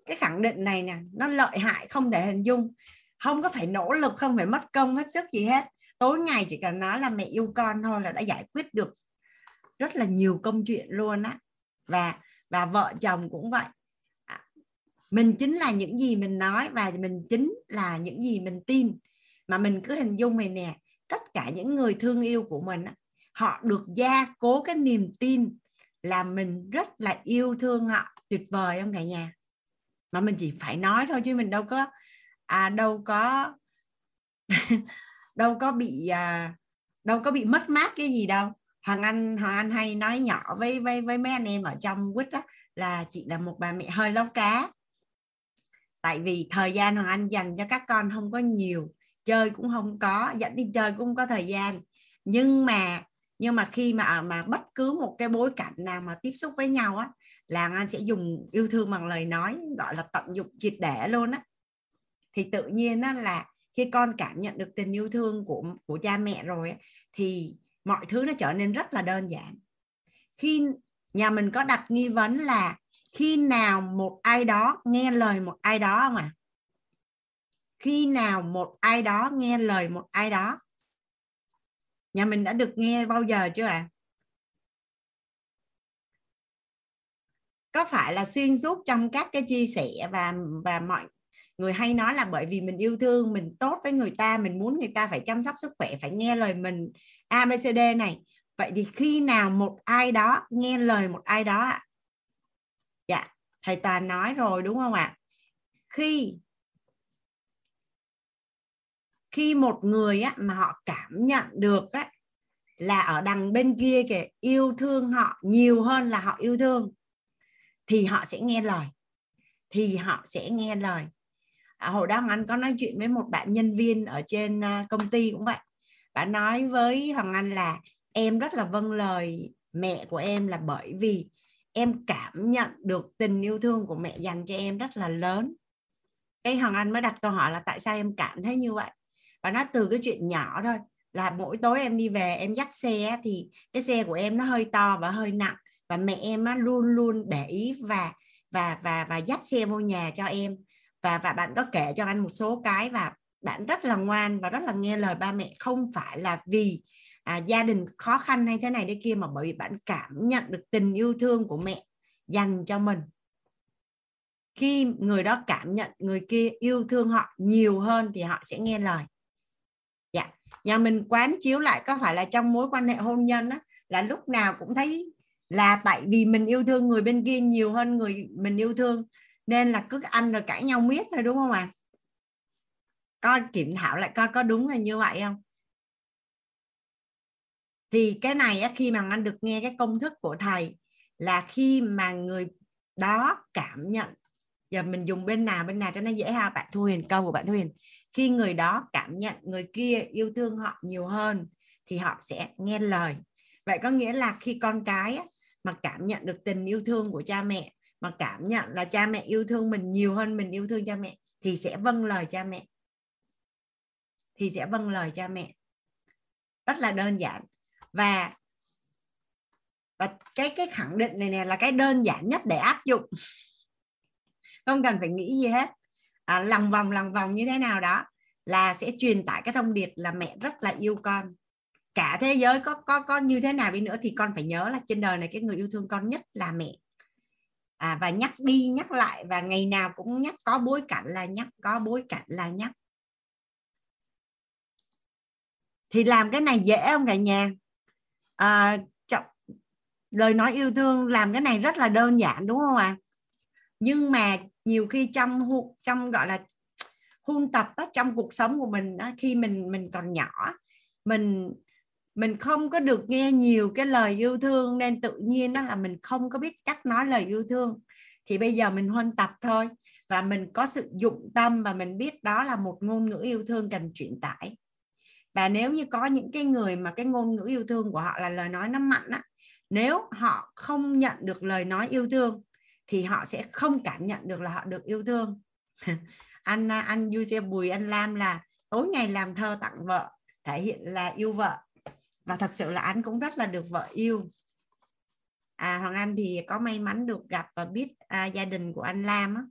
cái khẳng định này nè, nó lợi hại không thể hình dung. Không có phải nỗ lực, không phải mất công hết sức gì hết. Tối ngày chỉ cần nói là mẹ yêu con thôi là đã giải quyết được rất là nhiều công chuyện luôn á. Và và vợ chồng cũng vậy. À, mình chính là những gì mình nói và mình chính là những gì mình tin. Mà mình cứ hình dung này nè, tất cả những người thương yêu của mình họ được gia cố cái niềm tin là mình rất là yêu thương họ. Tuyệt vời không cả nhà? Mà mình chỉ phải nói thôi chứ mình đâu có à đâu có đâu có bị à, đâu có bị mất mát cái gì đâu. Hoàng anh hoàng anh hay nói nhỏ với với với mấy anh em ở trong quýt đó là chị là một bà mẹ hơi lóc cá. Tại vì thời gian hoàng anh dành cho các con không có nhiều chơi cũng không có dẫn đi chơi cũng không có thời gian. Nhưng mà nhưng mà khi mà à, mà bất cứ một cái bối cảnh nào mà tiếp xúc với nhau á là anh sẽ dùng yêu thương bằng lời nói gọi là tận dụng triệt để luôn á. Thì tự nhiên á là khi con cảm nhận được tình yêu thương của của cha mẹ rồi á, thì mọi thứ nó trở nên rất là đơn giản. Khi nhà mình có đặt nghi vấn là khi nào một ai đó nghe lời một ai đó không à khi nào một ai đó nghe lời một ai đó? Nhà mình đã được nghe bao giờ chưa ạ? à? Có phải là xuyên suốt trong các cái chia sẻ và và mọi người hay nói là bởi vì mình yêu thương mình tốt với người ta mình muốn người ta phải chăm sóc sức khỏe phải nghe lời mình abcd này. Vậy thì khi nào một ai đó nghe lời một ai đó ạ? Dạ thầy toàn nói rồi đúng không ạ? Khi khi một người á, mà họ cảm nhận được á, là ở đằng bên kia kìa yêu thương họ nhiều hơn là họ yêu thương thì họ sẽ nghe lời. Thì họ sẽ nghe lời. À, hồi đó anh có nói chuyện với một bạn nhân viên ở trên à, công ty cũng vậy. Bạn nói với hoàng anh là em rất là vâng lời mẹ của em là bởi vì em cảm nhận được tình yêu thương của mẹ dành cho em rất là lớn. Cái hoàng anh mới đặt câu hỏi là tại sao em cảm thấy như vậy? Và nó từ cái chuyện nhỏ thôi. Là mỗi tối em đi về em dắt xe thì cái xe của em nó hơi to và hơi nặng và mẹ em á, luôn luôn để ý và và và và dắt xe vô nhà cho em. Và và bạn có kể cho anh một số cái và bạn rất là ngoan và rất là nghe lời ba mẹ. Không phải là vì à, gia đình khó khăn hay thế này thế kia mà bởi vì bạn cảm nhận được tình yêu thương của mẹ dành cho mình. Khi người đó cảm nhận người kia yêu thương họ nhiều hơn thì họ sẽ nghe lời. Dạ. Nhà mình quán chiếu lại có phải là trong mối quan hệ hôn nhân á, là lúc nào cũng thấy là tại vì mình yêu thương người bên kia nhiều hơn người mình yêu thương. Nên là cứ ăn rồi cãi nhau miết thôi đúng không ạ? À? coi kiểm thảo lại coi có đúng là như vậy không? Thì cái này á, khi mà anh được nghe cái công thức của thầy là khi mà người đó cảm nhận giờ mình dùng bên nào bên nào cho nó dễ ha bạn thu huyền câu của bạn thu huyền. Khi người đó cảm nhận người kia yêu thương họ nhiều hơn thì họ sẽ nghe lời. Vậy có nghĩa là khi con cái á, mà cảm nhận được tình yêu thương của cha mẹ mà cảm nhận là cha mẹ yêu thương mình nhiều hơn mình yêu thương cha mẹ thì sẽ vâng lời cha mẹ. Thì sẽ vâng lời cha mẹ. Rất là đơn giản. Và và cái cái khẳng định này nè là cái đơn giản nhất để áp dụng. Không cần phải nghĩ gì hết. À, lòng vòng lòng vòng như thế nào đó là sẽ truyền tải cái thông điệp là mẹ rất là yêu con cả thế giới có có có như thế nào đi nữa thì con phải nhớ là trên đời này cái người yêu thương con nhất là mẹ. À, và nhắc đi nhắc lại và ngày nào cũng nhắc có bối cảnh là nhắc có bối cảnh là nhắc. Thì làm cái này dễ không cả nhà? À, trọng, lời nói yêu thương làm cái này rất là đơn giản đúng không ạ? À? nhưng mà nhiều khi trong trong gọi là huân tập đó trong cuộc sống của mình đó, khi mình mình còn nhỏ mình mình không có được nghe nhiều cái lời yêu thương nên tự nhiên đó là mình không có biết cách nói lời yêu thương. Thì bây giờ mình huân tập thôi và mình có sự dụng tâm và mình biết đó là một ngôn ngữ yêu thương cần truyền tải. Và nếu như có những cái người mà cái ngôn ngữ yêu thương của họ là lời nói nó mặn á, nếu họ không nhận được lời nói yêu thương thì họ sẽ không cảm nhận được là họ được yêu thương. Anh anh du bùi anh lam là tối ngày làm thơ tặng vợ, thể hiện là yêu vợ và thật sự là anh cũng rất là được vợ yêu. À, Hoàng Anh thì có may mắn được gặp và biết à, gia đình của anh Lam á.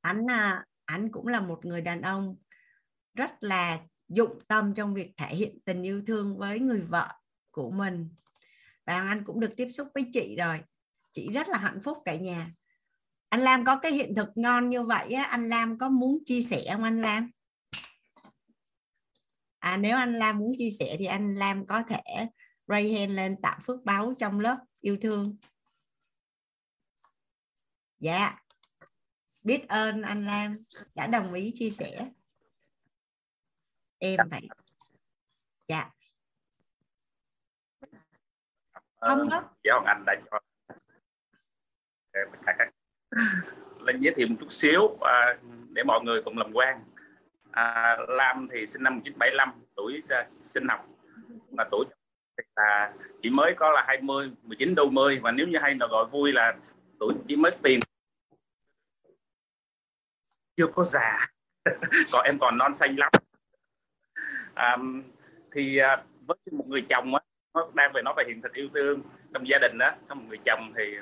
anh à, anh cũng là một người đàn ông rất là dụng tâm trong việc thể hiện tình yêu thương với người vợ của mình. Và anh cũng được tiếp xúc với chị rồi. Chị rất là hạnh phúc cả nhà. Anh Lam có cái hiện thực ngon như vậy á, anh Lam có muốn chia sẻ không anh Lam? À, nếu anh Lam muốn chia sẻ thì anh Lam có thể ray hand lên tạo phước báo trong lớp yêu thương. Dạ. Biết ơn anh Lam. Đã đồng ý chia sẻ. Em vậy dạ. Không đó dạ, giáo anh đã cho lên giới thiệu một chút xíu à, để mọi người cùng làm quen à, Lam thì sinh năm 1975 tuổi à, sinh học. Và tuổi là chỉ mới có là 20 19 đô mươi và nếu như hay là gọi vui là tuổi chỉ mới tiền chưa có già. Còn em còn non xanh lắm. À, thì à, với một người chồng á nó đang về nói về hiện thực yêu thương trong gia đình đó có một người chồng thì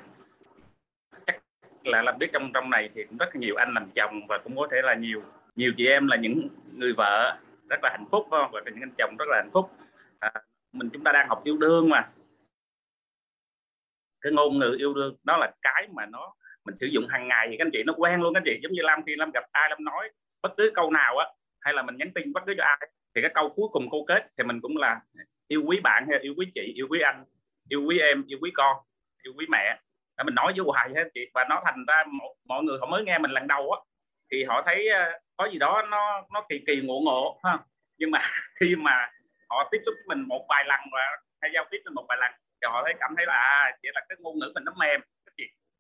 chắc là làm biết trong trong này thì cũng rất nhiều anh làm chồng và cũng có thể là nhiều nhiều chị em là những người vợ rất là hạnh phúc và những anh chồng rất là hạnh phúc. À, mình chúng ta đang học yêu đương mà. Cái ngôn ngữ yêu đương đó là cái mà nó mình sử dụng hàng ngày. Thì các anh chị nó quen luôn các anh chị. Giống như Lam khi Lam gặp ai Lam nói bất cứ câu nào á hay là mình nhắn tin bất cứ cho ai thì cái câu cuối cùng câu kết thì mình cũng là yêu quý bạn hay yêu quý chị yêu quý anh yêu quý em yêu quý con yêu quý mẹ. Để mình nói với hoài hết chị. Và nó thành ra mọi người họ mới nghe mình lần đầu á thì họ thấy ờ, có gì đó nó nó kỳ kỳ ngộ ngộ ha nhưng mà khi mà họ tiếp xúc với mình một vài lần và hay giao tiếp với một vài lần thì họ thấy cảm thấy là à, chỉ là cái ngôn ngữ mình nó mềm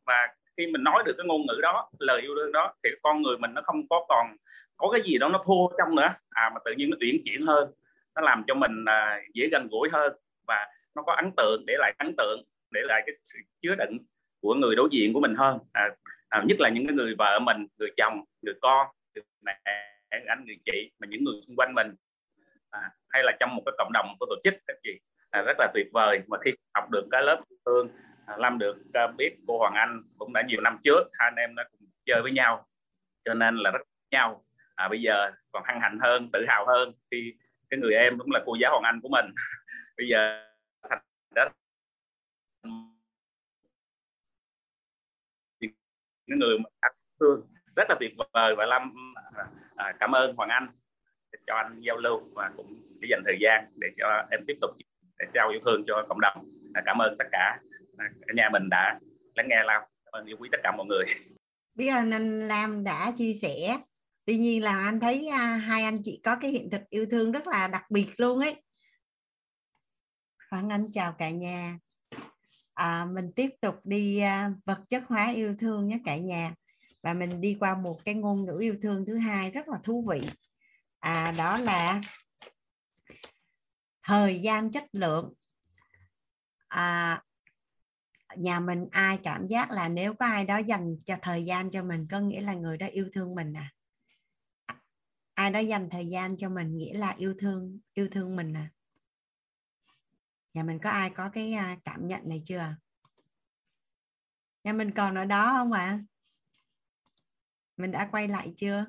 và khi mình nói được cái ngôn ngữ đó lời yêu đương đó thì con người mình nó không có còn có cái gì đó nó thua trong nữa. À mà tự nhiên nó uyển chuyển hơn nó làm cho mình à, dễ gần gũi hơn và nó có ấn tượng để lại ấn tượng để lại cái sự chứa đựng của người đối diện của mình hơn. À, à, nhất là những cái người vợ mình người chồng người con người mẹ anh người chị mà những người xung quanh mình. À, hay là trong một cái cộng đồng của tổ chức các chị à, rất là tuyệt vời. Mà khi học được cái lớp thương à, Lâm được à, biết cô Hoàng Anh cũng đã nhiều năm trước hai anh em đã cùng chơi với nhau cho nên là rất nhau. À, bây giờ còn hăng hạnh hơn tự hào hơn khi cái người em cũng là cô giáo Hoàng Anh của mình. Bây giờ thành đã những người mà thương rất là tuyệt vời và Lâm à, à, cảm ơn Hoàng Anh cho anh giao lưu và cũng để dành thời gian để cho em tiếp tục để trao yêu thương cho cộng đồng. À, cảm ơn tất cả. À, cả nhà mình đã lắng nghe Lam cảm ơn yêu quý tất cả mọi người. Biết ơn anh Lam đã chia sẻ. Tuy nhiên là anh thấy à, hai anh chị có cái hiện thực yêu thương rất là đặc biệt luôn ấy. Hoàng Anh chào cả nhà. À, mình tiếp tục đi à, vật chất hóa yêu thương nhé cả nhà và mình đi qua một cái ngôn ngữ yêu thương thứ hai rất là thú vị. À, đó là thời gian chất lượng. À, nhà mình ai cảm giác là nếu có ai đó dành cho thời gian cho mình có nghĩa là người đó yêu thương mình à? Ai đó dành thời gian cho mình nghĩa là yêu thương yêu thương mình à? Nhà mình có ai có cái à, cảm nhận này chưa? Nhà mình còn ở đó không ạ? à? Mình đã quay lại chưa?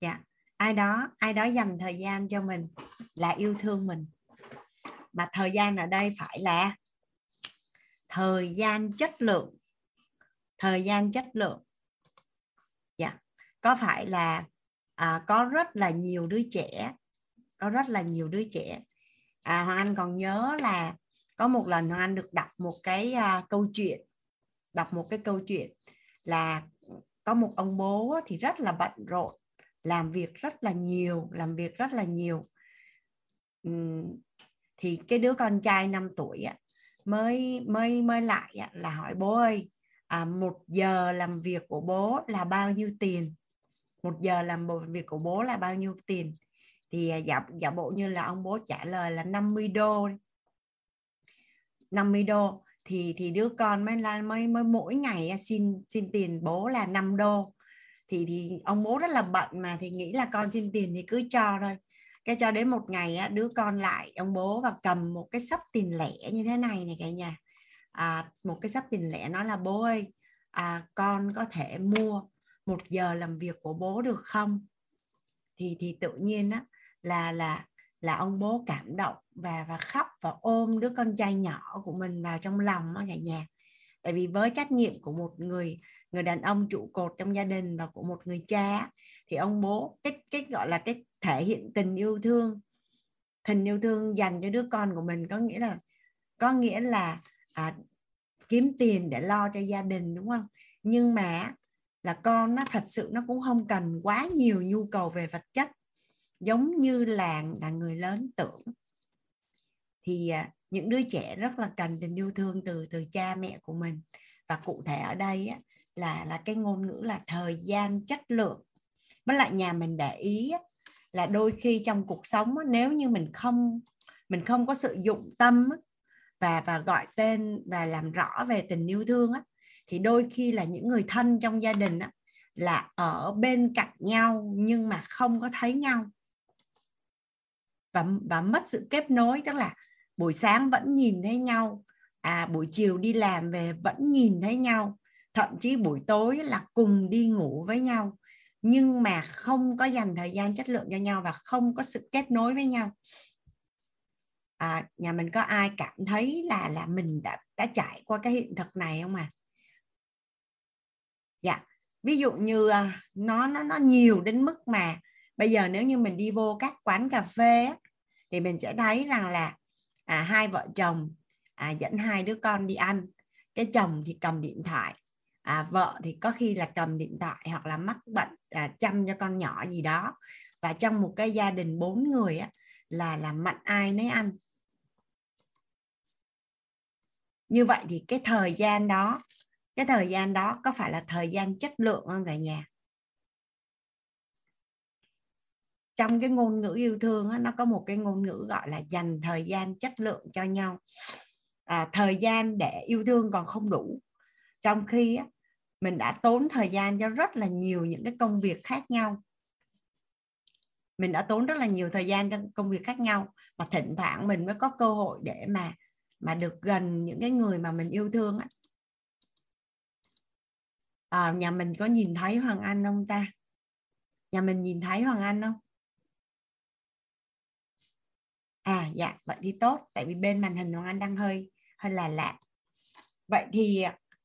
Dạ. Ai đó ai đó dành thời gian cho mình là yêu thương mình. Mà thời gian ở đây phải là thời gian chất lượng. Thời gian chất lượng. Dạ. Có phải là à, có rất là nhiều đứa trẻ có rất là nhiều đứa trẻ. À, hoàng anh còn nhớ là có một lần hoàng anh được đọc một cái à, câu chuyện đọc một cái câu chuyện là có một ông bố thì rất là bận rộn làm việc rất là nhiều làm việc rất là nhiều. Ừ, thì cái đứa con trai 5 tuổi mới mới mới lại là hỏi bố ơi à, một giờ làm việc của bố là bao nhiêu tiền? Một giờ làm việc của bố là bao nhiêu tiền? Thì à, giả, giả bộ như là ông bố trả lời là 50 đô 50 đô thì thì đứa con mới là mới mới mỗi ngày à, xin xin tiền bố là 5 đô. Thì thì ông bố rất là bận mà thì nghĩ là con xin tiền thì cứ cho thôi. Cái cho đến một ngày á, đứa con lại ông bố và cầm một cái sắp tiền lẻ như thế này này cả nhà. À, một cái sắp tiền lẻ nói là bố ơi à, con có thể mua một giờ làm việc của bố được không? Thì thì tự nhiên á là là là ông bố cảm động và và khóc và ôm đứa con trai nhỏ của mình vào trong lòng đó cả nhà. Tại vì với trách nhiệm của một người người đàn ông trụ cột trong gia đình và của một người cha thì ông bố cái cái gọi là cái thể hiện tình yêu thương tình yêu thương dành cho đứa con của mình có nghĩa là có nghĩa là à, kiếm tiền để lo cho gia đình đúng không? Nhưng mà là con nó thật sự nó cũng không cần quá nhiều nhu cầu về vật chất giống như là là người lớn tưởng thì à, những đứa trẻ rất là cần tình yêu thương từ từ cha mẹ của mình. Và cụ thể ở đây á, là là cái ngôn ngữ là thời gian chất lượng. Với lại nhà mình để ý á, là đôi khi trong cuộc sống á, nếu như mình không mình không có sự dụng tâm á, và và gọi tên và làm rõ về tình yêu thương á, thì đôi khi là những người thân trong gia đình á, là ở bên cạnh nhau nhưng mà không có thấy nhau và và mất sự kết nối tức là buổi sáng vẫn nhìn thấy nhau à buổi chiều đi làm về vẫn nhìn thấy nhau thậm chí buổi tối là cùng đi ngủ với nhau. Nhưng mà không có dành thời gian chất lượng cho nhau và không có sự kết nối với nhau. À, nhà mình có ai cảm thấy là là mình đã đã trải qua cái hiện thực này không à dạ ví dụ như à, nó nó nó nhiều đến mức mà bây giờ nếu như mình đi vô các quán cà phê á, thì mình sẽ thấy rằng là à, hai vợ chồng à, dẫn hai đứa con đi ăn. Cái chồng thì cầm điện thoại à, vợ thì có khi là cầm điện thoại hoặc là mắc bệnh à, chăm cho con nhỏ gì đó. Và trong một cái gia đình bốn người á, là làm mặn ai nấy ăn. Như vậy thì cái thời gian đó cái thời gian đó có phải là thời gian chất lượng không cả nhà? Trong cái ngôn ngữ yêu thương đó, nó có một cái ngôn ngữ gọi là dành thời gian chất lượng cho nhau. À, thời gian để yêu thương còn không đủ. Trong khi á, mình đã tốn thời gian cho rất là nhiều những cái công việc khác nhau. Mình đã tốn rất là nhiều thời gian cho công việc khác nhau mà thỉnh thoảng mình mới có cơ hội để mà mà được gần những cái người mà mình yêu thương á. À, nhà mình có nhìn thấy Hoàng Anh không ta? Nhà mình nhìn thấy Hoàng Anh không? À dạ vậy thì tốt, tại vì bên màn hình Hoàng Anh đang hơi hơi là lạ. Vậy thì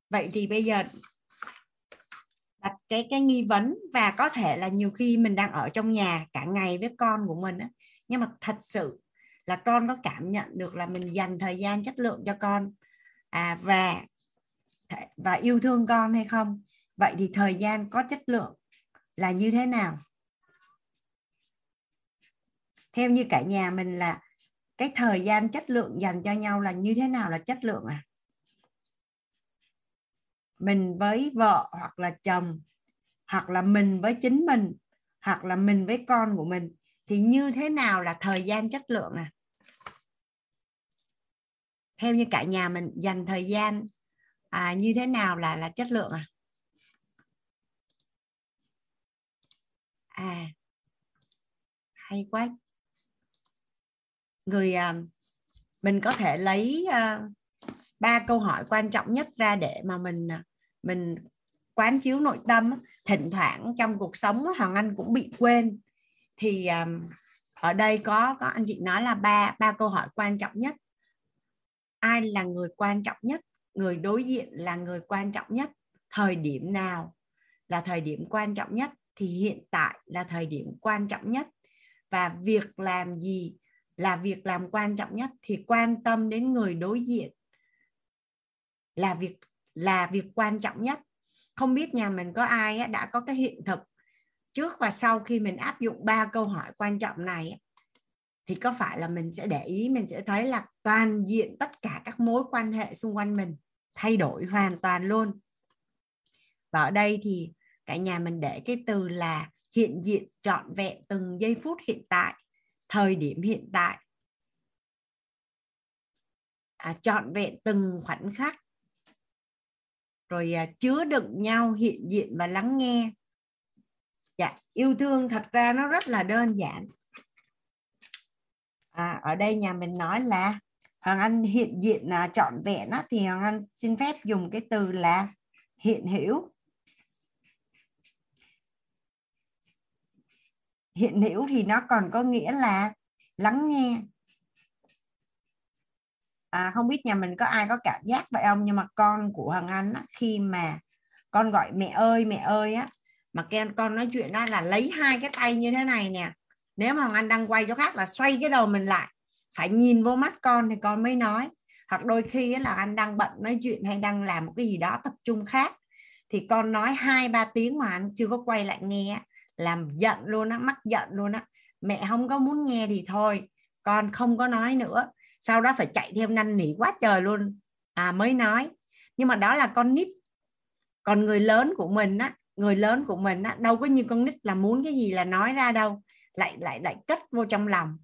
vậy thì bây giờ đặt cái cái nghi vấn và có thể là nhiều khi mình đang ở trong nhà cả ngày với con của mình á, nhưng mà thật sự là con có cảm nhận được là mình dành thời gian chất lượng cho con à và và yêu thương con hay không? Vậy thì thời gian có chất lượng là như thế nào? Theo như cả nhà mình là cái thời gian chất lượng dành cho nhau là như thế nào là chất lượng à? Mình với vợ hoặc là chồng hoặc là mình với chính mình hoặc là mình với con của mình thì như thế nào là thời gian chất lượng à? Theo như cả nhà mình dành thời gian à, như thế nào là là chất lượng à? À hay quá người à, mình có thể lấy à, ba câu hỏi quan trọng nhất ra để mà mình à, mình quán chiếu nội tâm. Thỉnh thoảng trong cuộc sống hoàng anh cũng bị quên. Thì à, ở đây có có anh chị nói là ba ba câu hỏi quan trọng nhất. Ai là người quan trọng nhất? Người đối diện là người quan trọng nhất. Thời điểm nào là thời điểm quan trọng nhất? Thì hiện tại là thời điểm quan trọng nhất. Và việc làm gì là việc làm quan trọng nhất, thì quan tâm đến người đối diện là việc là việc quan trọng nhất. Không biết nhà mình có ai đã có cái hiện thực trước và sau khi mình áp dụng ba câu hỏi quan trọng này thì có phải là mình sẽ để ý, mình sẽ thấy là toàn diện tất cả các mối quan hệ xung quanh mình thay đổi hoàn toàn luôn? Và ở đây thì cả nhà mình để cái từ là hiện diện trọn vẹn từng giây phút hiện tại thời điểm hiện tại. À, trọn vẹn từng khoảnh khắc. Rồi à, chứa đựng nhau hiện diện và lắng nghe. Dạ yêu thương thật ra nó rất là đơn giản. À, ở đây nhà mình nói là Hoàng Anh hiện diện là trọn vẹn á, thì Hoàng Anh xin phép dùng cái từ là hiện hữu. Hiện hữu thì nó còn có nghĩa là lắng nghe. À, không biết nhà mình có ai có cảm giác vậy không? Nhưng mà con của Hoàng Anh á, khi mà con gọi mẹ ơi mẹ ơi á mà ken con nói chuyện đó là lấy hai cái tay như thế này nè. Nếu mà Hoàng Anh đang quay chỗ khác là xoay cái đầu mình lại. Phải nhìn vô mắt con thì con mới nói. Hoặc đôi khi là anh đang bận nói chuyện hay đang làm một cái gì đó tập trung khác. Thì con nói hai ba tiếng mà anh chưa có quay lại nghe làm giận luôn á, mắc giận luôn á. Mẹ không có muốn nghe thì thôi, con không có nói nữa. Sau đó phải chạy theo năn nỉ quá trời luôn. À mới nói. Nhưng mà đó là con nít. Còn người lớn của mình á, người lớn của mình á, đâu có như con nít là muốn cái gì là nói ra đâu. Lại lại lại cất vô trong lòng.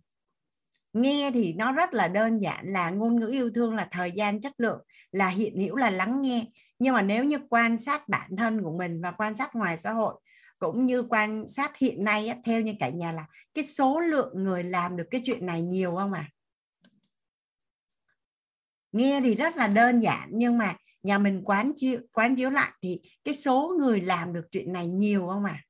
Nghe thì nó rất là đơn giản, là ngôn ngữ yêu thương, là thời gian, chất lượng, là hiện hữu, là lắng nghe. Nhưng mà nếu như quan sát bản thân của mình và quan sát ngoài xã hội cũng như quan sát hiện nay á, theo như cả nhà là cái số lượng người làm được cái chuyện này nhiều không à nghe thì rất là đơn giản nhưng mà nhà mình quán chiếu quán chiếu lại thì cái số người làm được chuyện này nhiều không à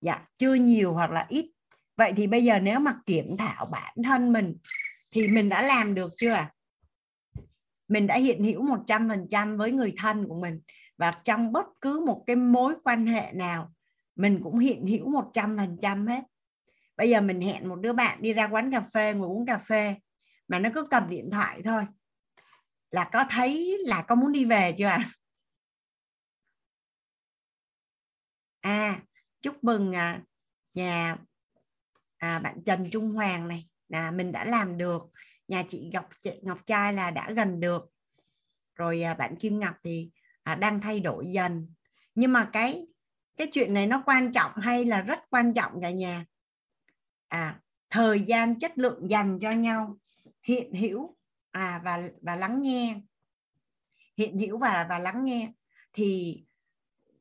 dạ chưa nhiều hoặc là ít. Vậy thì bây giờ nếu mà kiểm thảo bản thân mình thì mình đã làm được chưa mình đã hiện hữu 100% với người thân của mình. Và trong bất cứ một cái mối quan hệ nào mình cũng hiện hữu 100% hết. Bây giờ mình hẹn một đứa bạn đi ra quán cà phê ngồi uống cà phê mà nó cứ cầm điện thoại thôi. Là có thấy là có muốn đi về chưa à à chúc mừng à, nhà à, bạn Trần Trung Hoàng này là mình đã làm được. Nhà chị Ngọc Ngọc Trai là đã gần được. Rồi à, bạn Kim Ngọc thì à, đang thay đổi dần. Nhưng mà cái cái chuyện này nó quan trọng hay là rất quan trọng cả nhà? À thời gian chất lượng dành cho nhau hiện hữu à và và lắng nghe. Hiện hữu và và lắng nghe. Thì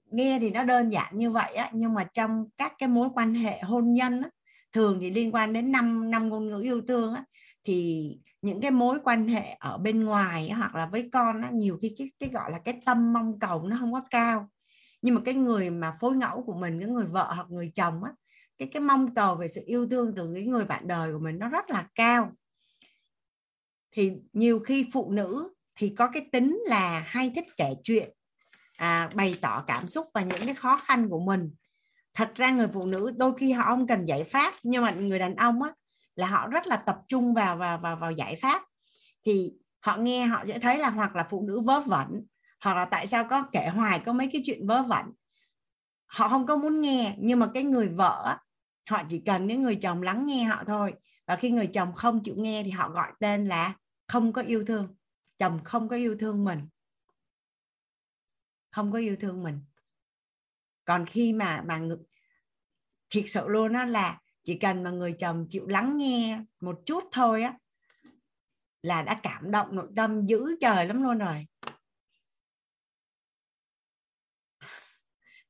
nghe thì nó đơn giản như vậy á nhưng mà trong các cái mối quan hệ hôn nhân á, thường thì liên quan đến năm năm ngôn ngữ yêu thương á, thì những cái mối quan hệ ở bên ngoài á, hoặc là với con á, nhiều khi cái cái gọi là cái tâm mong cầu nó không có cao. Nhưng mà cái người mà phối ngẫu của mình cái người vợ hoặc người chồng á cái cái mong cầu về sự yêu thương từ cái người bạn đời của mình nó rất là cao. Thì nhiều khi phụ nữ thì có cái tính là hay thích kể chuyện à, bày tỏ cảm xúc và những cái khó khăn của mình thật ra người phụ nữ đôi khi họ không cần giải pháp, nhưng mà người đàn ông á, là họ rất là tập trung vào vào vào vào giải pháp. Thì họ nghe, họ sẽ thấy là hoặc là phụ nữ vớ vẩn, hoặc là tại sao có kể hoài có mấy cái chuyện vớ vẩn. Họ không có muốn nghe, nhưng mà cái người vợ họ chỉ cần những người chồng lắng nghe họ thôi. Và khi người chồng không chịu nghe thì họ gọi tên là không có yêu thương. Chồng không có yêu thương mình. Không có yêu thương mình còn khi mà mà thiệt sự luôn á là chỉ cần mà người chồng chịu lắng nghe một chút thôi á là đã cảm động nội tâm dữ trời lắm luôn rồi.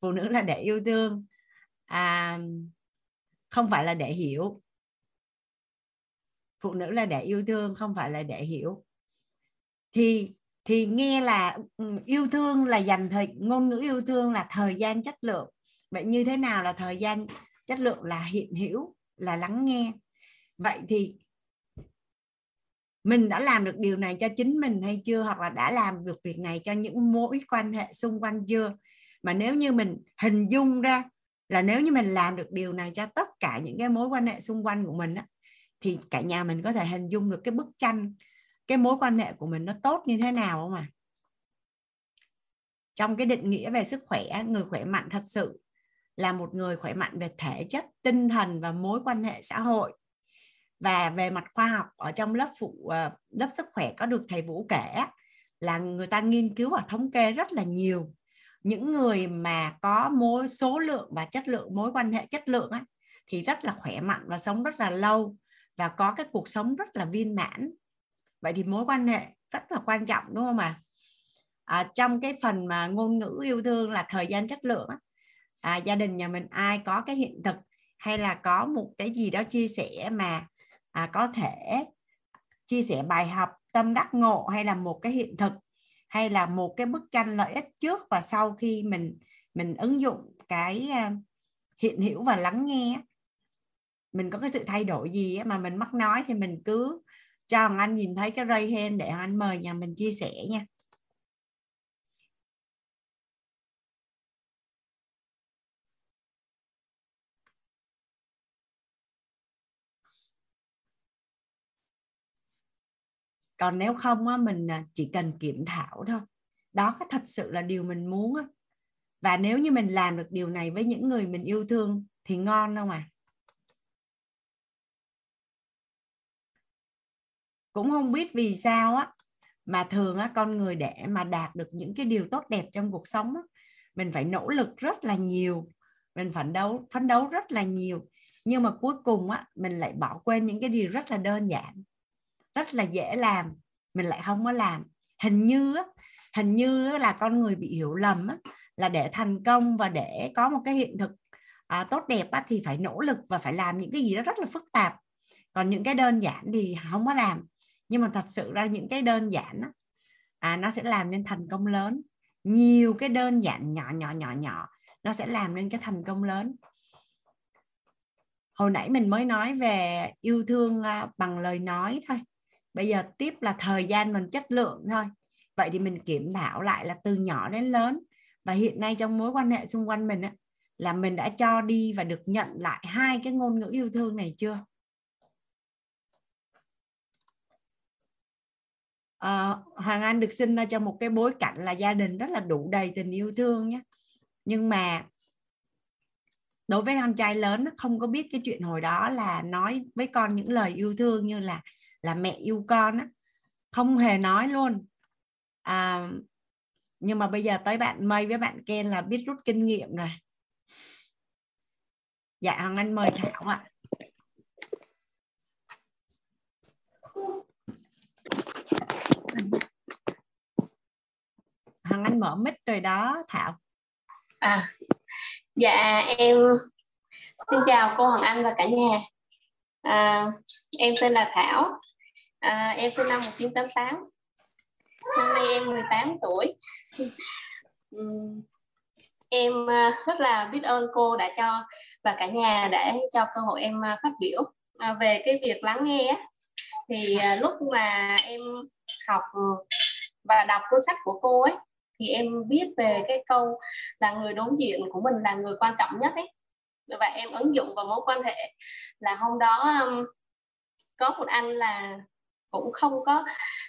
Phụ nữ là để yêu thương. À, không phải là để hiểu. Phụ nữ là để yêu thương không phải là để hiểu. Thì thì nghe là ừ, yêu thương là dành thời ngôn ngữ yêu thương là thời gian chất lượng. Vậy như thế nào là thời gian chất lượng là hiện hữu là lắng nghe? Vậy thì mình đã làm được điều này cho chính mình hay chưa? Hoặc là đã làm được việc này cho những mối quan hệ xung quanh chưa? Mà nếu như mình hình dung ra là nếu như mình làm được điều này cho tất cả những cái mối quan hệ xung quanh của mình á, thì cả nhà mình có thể hình dung được cái bức tranh cái mối quan hệ của mình nó tốt như thế nào không à trong cái định nghĩa về sức khỏe người khỏe mạnh thật sự là một người khỏe mạnh về thể chất tinh thần và mối quan hệ xã hội. Và về mặt khoa học ở trong lớp phụ ờ, lớp sức khỏe có được thầy vũ kể là người ta nghiên cứu và thống kê rất là nhiều. Những người mà có mối số lượng và chất lượng mối quan hệ chất lượng á, thì rất là khỏe mạnh và sống rất là lâu và có cái cuộc sống rất là viên mãn vậy thì mối quan hệ rất là quan trọng đúng không ạ? À, trong cái phần mà ngôn ngữ yêu thương là thời gian chất lượng á, à, gia đình nhà mình ai có cái hiện thực hay là có một cái gì đó chia sẻ mà à, có thể chia sẻ bài học tâm đắc ngộ hay là một cái hiện thực hay là một cái bức tranh lợi ích trước và sau khi mình mình ứng dụng cái à, hiện hữu và lắng nghe mình có cái sự thay đổi gì mà mình mắc nói thì mình cứ cho anh nhìn thấy cái ray hand để anh mời nhà mình chia sẻ nha. Còn nếu không á, mình à, chỉ cần kiểm thảo thôi. Đó thật sự là điều mình muốn á. Và nếu như mình làm được điều này với những người mình yêu thương thì ngon không ạ à? Cũng không biết vì sao á mà thường á con người để mà đạt được những cái điều tốt đẹp trong cuộc sống á mình phải nỗ lực rất là nhiều mình phấn đấu phấn đấu rất là nhiều. Nhưng mà cuối cùng á mình lại bỏ quên những cái điều rất là đơn giản rất là dễ làm mình lại không có làm. Hình như á hình như là con người bị hiểu lầm á, là để thành công và để có một cái hiện thực à, tốt đẹp á, thì phải nỗ lực và phải làm những cái gì đó rất là phức tạp. Còn những cái đơn giản thì không có làm nhưng mà thật sự ra những cái đơn giản đó, à, nó sẽ làm nên thành công lớn. Nhiều cái đơn giản nhỏ nhỏ nhỏ nhỏ nó sẽ làm nên cái thành công lớn. Hồi nãy mình mới nói về yêu thương à, bằng lời nói thôi. Bây giờ tiếp là thời gian mình chất lượng thôi. Vậy thì mình kiểm thảo lại là từ nhỏ đến lớn. Và hiện nay trong mối quan hệ xung quanh mình á, là mình đã cho đi và được nhận lại hai cái ngôn ngữ yêu thương này chưa? À, Hoàng Anh được sinh ra trong một cái bối cảnh là gia đình rất là đủ đầy tình yêu thương nhé. Nhưng mà đối với anh trai lớn nó không có biết cái chuyện hồi đó là nói với con những lời yêu thương như là là mẹ yêu con á. Không hề nói luôn. À, nhưng mà bây giờ tới bạn mây với bạn ken là biết rút kinh nghiệm rồi. Dạ hoàng anh mời thảo ạ. Hằng anh mở mic rồi đó thảo. À dạ em xin chào cô Hằng anh và cả nhà. À, em tên là thảo. À, em sinh năm 1988 năm nay em 18 tuổi. Ừ, em à, rất là biết ơn cô đã cho và cả nhà đã cho cơ hội em à, phát biểu à, về cái việc lắng nghe thì à, lúc mà em học ừ, và đọc cuốn sách của cô ấy thì em biết về cái câu là người đối diện của mình là người quan trọng nhất ấy. Và em ứng dụng vào mối quan hệ là hôm đó um, có một anh là cũng không có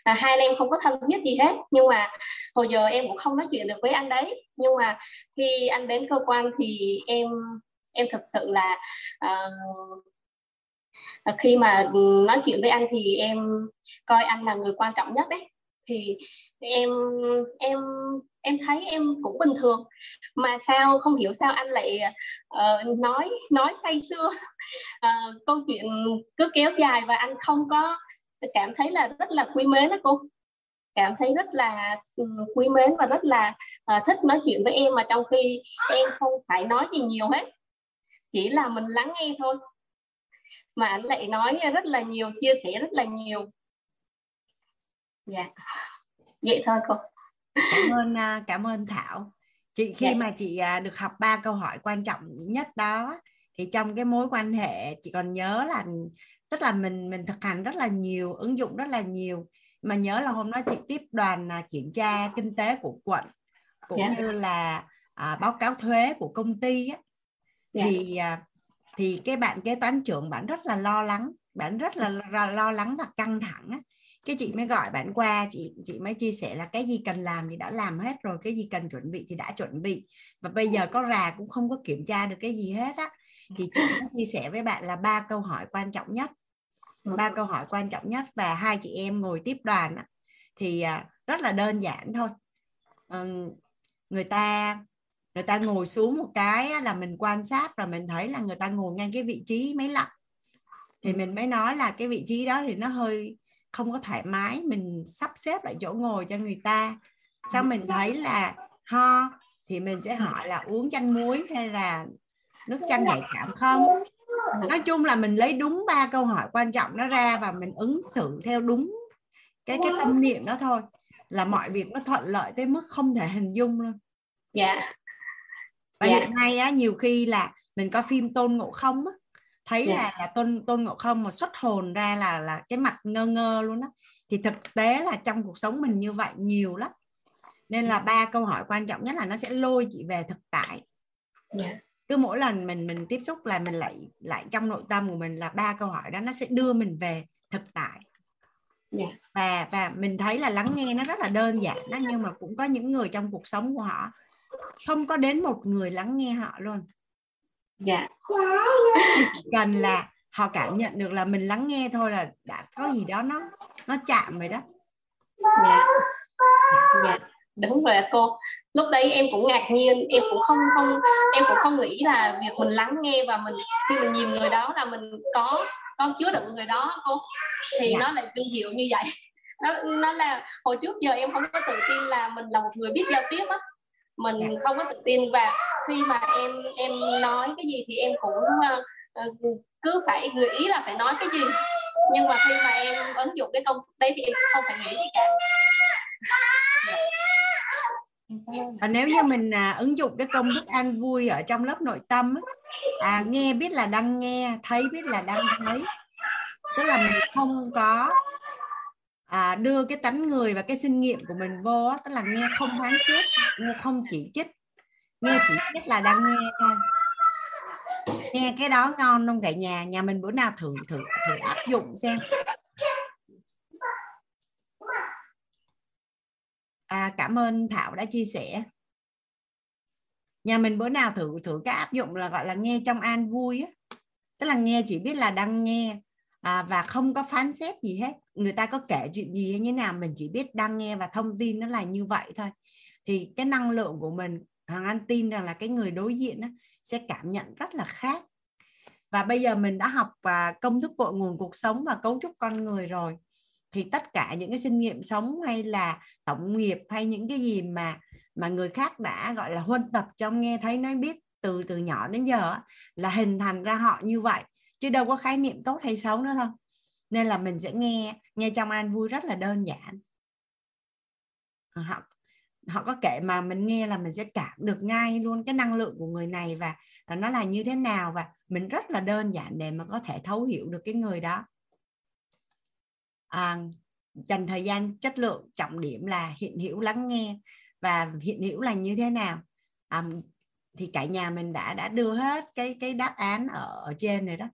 à, hai anh em không có thân thiết gì hết. Nhưng mà hồi giờ em cũng không nói chuyện được với anh đấy. Nhưng mà khi anh đến cơ quan thì em em thực sự là uh, khi mà nói chuyện với anh thì em coi anh là người quan trọng nhất đấy. Thì em em em thấy em cũng bình thường. Mà sao không hiểu sao anh lại uh, nói nói say sưa. Uh, câu chuyện cứ kéo dài và anh không có cảm thấy là rất là quý mến đó cô. Cảm thấy rất là ừ, quý mến và rất là uh, thích nói chuyện với em mà trong khi em không phải nói gì nhiều hết. Chỉ là mình lắng nghe thôi mà anh lại nói rất là nhiều chia sẻ rất là nhiều dạ vậy thôi cô cảm ơn à, cảm ơn thảo chị khi dạ. mà chị à, được học ba câu hỏi quan trọng nhất đó thì trong cái mối quan hệ chị còn nhớ là tức là mình mình thực hành rất là nhiều ứng dụng rất là nhiều mà nhớ là hôm đó chị tiếp đoàn à, kiểm tra kinh tế của quận cũng yeah. Dạ. như là à, báo cáo thuế của công ty á, yeah. Dạ. thì à, thì cái bạn kế toán trưởng bạn rất là lo lắng bạn rất là lo, lo lắng và căng thẳng á. cái chị mới gọi bạn qua chị chị mới chia sẻ là cái gì cần làm thì đã làm hết rồi cái gì cần chuẩn bị thì đã chuẩn bị. Và bây giờ có rà cũng không có kiểm tra được cái gì hết á. Thì chị chia sẻ với bạn là ba câu hỏi quan trọng nhất. Ba câu hỏi quan trọng nhất và hai chị em ngồi tiếp đoàn thì à, rất là đơn giản thôi. Người ta người ta ngồi xuống một cái là mình quan sát và mình thấy là người ta ngồi ngay cái vị trí máy lạnh. Thì mình mới nói là cái vị trí đó thì nó hơi không có thoải mái mình sắp xếp lại chỗ ngồi cho người ta. Xong mình thấy là ho thì mình sẽ hỏi là uống chanh muối hay là nước chanh nhạy cảm không? Nói chung là mình lấy đúng ba câu hỏi quan trọng đó ra và mình ứng xử theo đúng cái cái tâm niệm đó thôi. Là mọi việc nó thuận lợi tới mức không thể hình dung luôn. Dạ và Dạ. hiện nay á nhiều khi là mình có phim tôn ngộ không á thấy Dạ. là là tôn tôn ngộ không mà xuất hồn ra là là cái mặt ngơ ngơ luôn á. Thì thực tế là trong cuộc sống mình như vậy nhiều lắm. Nên là ba câu hỏi quan trọng nhất là nó sẽ lôi chị về thực tại. Dạ. Cứ mỗi lần mình mình tiếp xúc là mình lại lại trong nội tâm của mình là ba câu hỏi đó nó sẽ đưa mình về thực tại. Dạ. Và và mình thấy là lắng nghe nó rất là đơn giản đó nhưng mà cũng có những người trong cuộc sống của họ không có đến một người lắng nghe họ luôn. Dạ. Cần là họ cảm nhận được là mình lắng nghe thôi là đã có gì đó nó nó chạm rồi đó. Dạ. Dạ. Đúng rồi cô. Lúc đấy em cũng ngạc nhiên em cũng không không em cũng không nghĩ là việc mình lắng nghe và mình khi mình nhìn người đó là mình có có chứa đựng người đó cô. Thì Dạ. nó lại vinh diệu như vậy. Nó nó là hồi trước giờ em không có tự tin là mình là một người biết giao tiếp á mình Dạ. không có tự tin và khi mà em em nói cái gì thì em cũng ờ, cứ phải gợi ý là phải nói cái gì. Nhưng mà khi mà em ứng dụng cái công thức đấy thì em không phải nghĩ gì cả. Và nếu như mình à, ứng dụng cái công thức an vui ở trong lớp nội tâm à, nghe biết là đang nghe thấy biết là đang thấy tức là mình không có à, đưa cái tánh người và cái sinh nghiệm của mình vô tức là nghe không phán xét nghe không chỉ trích nghe chỉ biết là đang nghe thôi nghe cái đó ngon không cả nhà nhà mình bữa nào thử thử thử áp dụng xem. À, cảm ơn Thảo đã chia sẻ. Nhà mình bữa nào thử thử cái áp dụng là gọi là nghe trong an vui á. Tức là nghe chỉ biết là đang nghe à, và không có phán xét gì hết. Người ta có kể chuyện gì hay như nào mình chỉ biết đang nghe và thông tin nó là như vậy thôi. Thì cái năng lượng của mình Hoàng Anh tin rằng là cái người đối diện đó, sẽ cảm nhận rất là khác. Và bây giờ mình đã học và công thức cội nguồn cuộc sống và cấu trúc con người rồi. Thì tất cả những cái kinh nghiệm sống hay là tổng nghiệp hay những cái gì mà mà người khác đã gọi là huân tập trong nghe thấy nói biết từ từ nhỏ đến giờ là hình thành ra họ như vậy chứ đâu có khái niệm tốt hay xấu nữa thôi. Nên là mình sẽ nghe nghe trong an vui rất là đơn giản. Ờ, họ họ có kể mà mình nghe là mình sẽ cảm được ngay luôn cái năng lượng của người này và nó là như thế nào và mình rất là đơn giản để mà có thể thấu hiểu được cái người đó. À, dành thời gian chất lượng trọng điểm là hiện hữu lắng nghe và hiện hữu là như thế nào. À, thì cả nhà mình đã đã đưa hết cái cái đáp án ở, ở trên rồi đó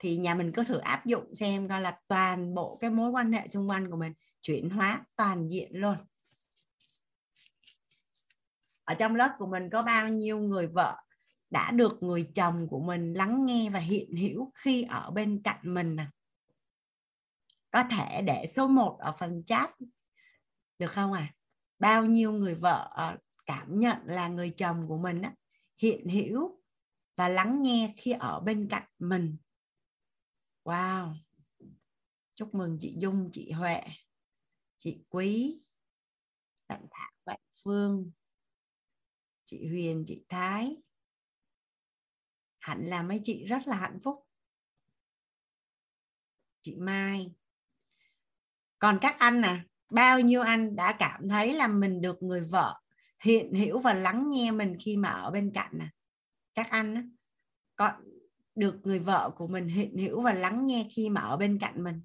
thì nhà mình có thử áp dụng xem coi là toàn bộ cái mối quan hệ xung quanh của mình chuyển hóa toàn diện luôn. Ở trong lớp của mình có bao nhiêu người vợ đã được người chồng của mình lắng nghe và hiện hữu khi ở bên cạnh mình nè? Có thể để số 1 ở phần chat được không à bao nhiêu người vợ ờ, cảm nhận là người chồng của mình á, hiện hữu và lắng nghe khi ở bên cạnh mình? Wow. Chúc mừng chị Dung chị Huệ chị Quý bạn Thảo bạn Phương chị Huyền chị Thái. Hẳn là mấy chị rất là hạnh phúc. Chị Mai. Còn các anh nè bao nhiêu anh đã cảm thấy là mình được người vợ hiện hữu và lắng nghe mình khi mà ở bên cạnh nè các anh á, có được người vợ của mình hiện hữu và lắng nghe khi mà ở bên cạnh mình.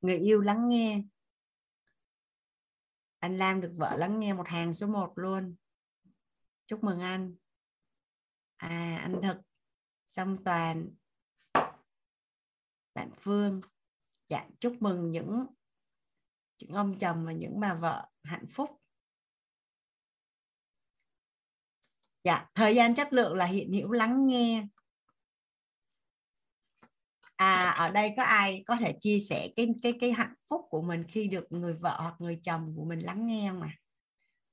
Người yêu lắng nghe. Anh Lam được vợ lắng nghe một hàng số 1 luôn. Chúc mừng anh. À anh thực, song toàn, bạn phương. Dạ chúc mừng những những ông chồng và những bà vợ hạnh phúc. Dạ thời gian chất lượng là hiện hữu lắng nghe. À ở đây có ai có thể chia sẻ cái cái cái hạnh phúc của mình khi được người vợ hoặc người chồng của mình lắng nghe không à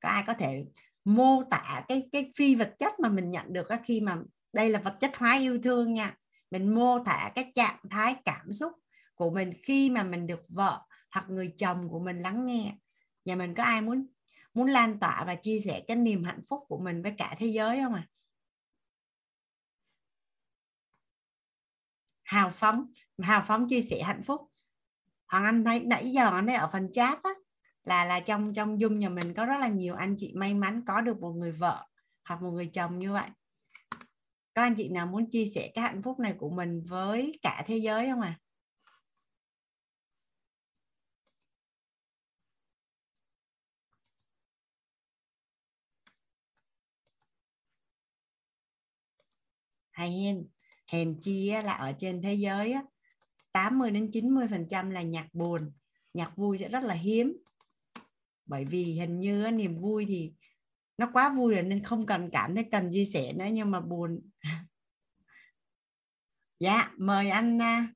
có ai có thể mô tả cái cái phi vật chất mà mình nhận được khi mà đây là vật chất hóa yêu thương nha. Mình mô tả cái trạng thái cảm xúc của mình khi mà mình được vợ hoặc người chồng của mình lắng nghe. Nhà mình có ai muốn muốn lan tỏa và chia sẻ cái niềm hạnh phúc của mình với cả thế giới không ạ? À? hào phóng hào phóng chia sẻ hạnh phúc. Hoàng anh thấy nãy giờ anh ấy ở phần chat á, là là trong trong dung nhà mình có rất là nhiều anh chị may mắn có được một người vợ hoặc một người chồng như vậy. Có anh chị nào muốn chia sẻ cái hạnh phúc này của mình với cả thế giới không à hay hen hèn chi là ở trên thế giới 80 đến 90 phần trăm là nhạc buồn nhạc vui sẽ rất là hiếm. Bởi vì hình như niềm vui thì nó quá vui rồi nên không cần cảm thấy cần chia sẻ nữa nhưng mà buồn. Dạ mời anh à,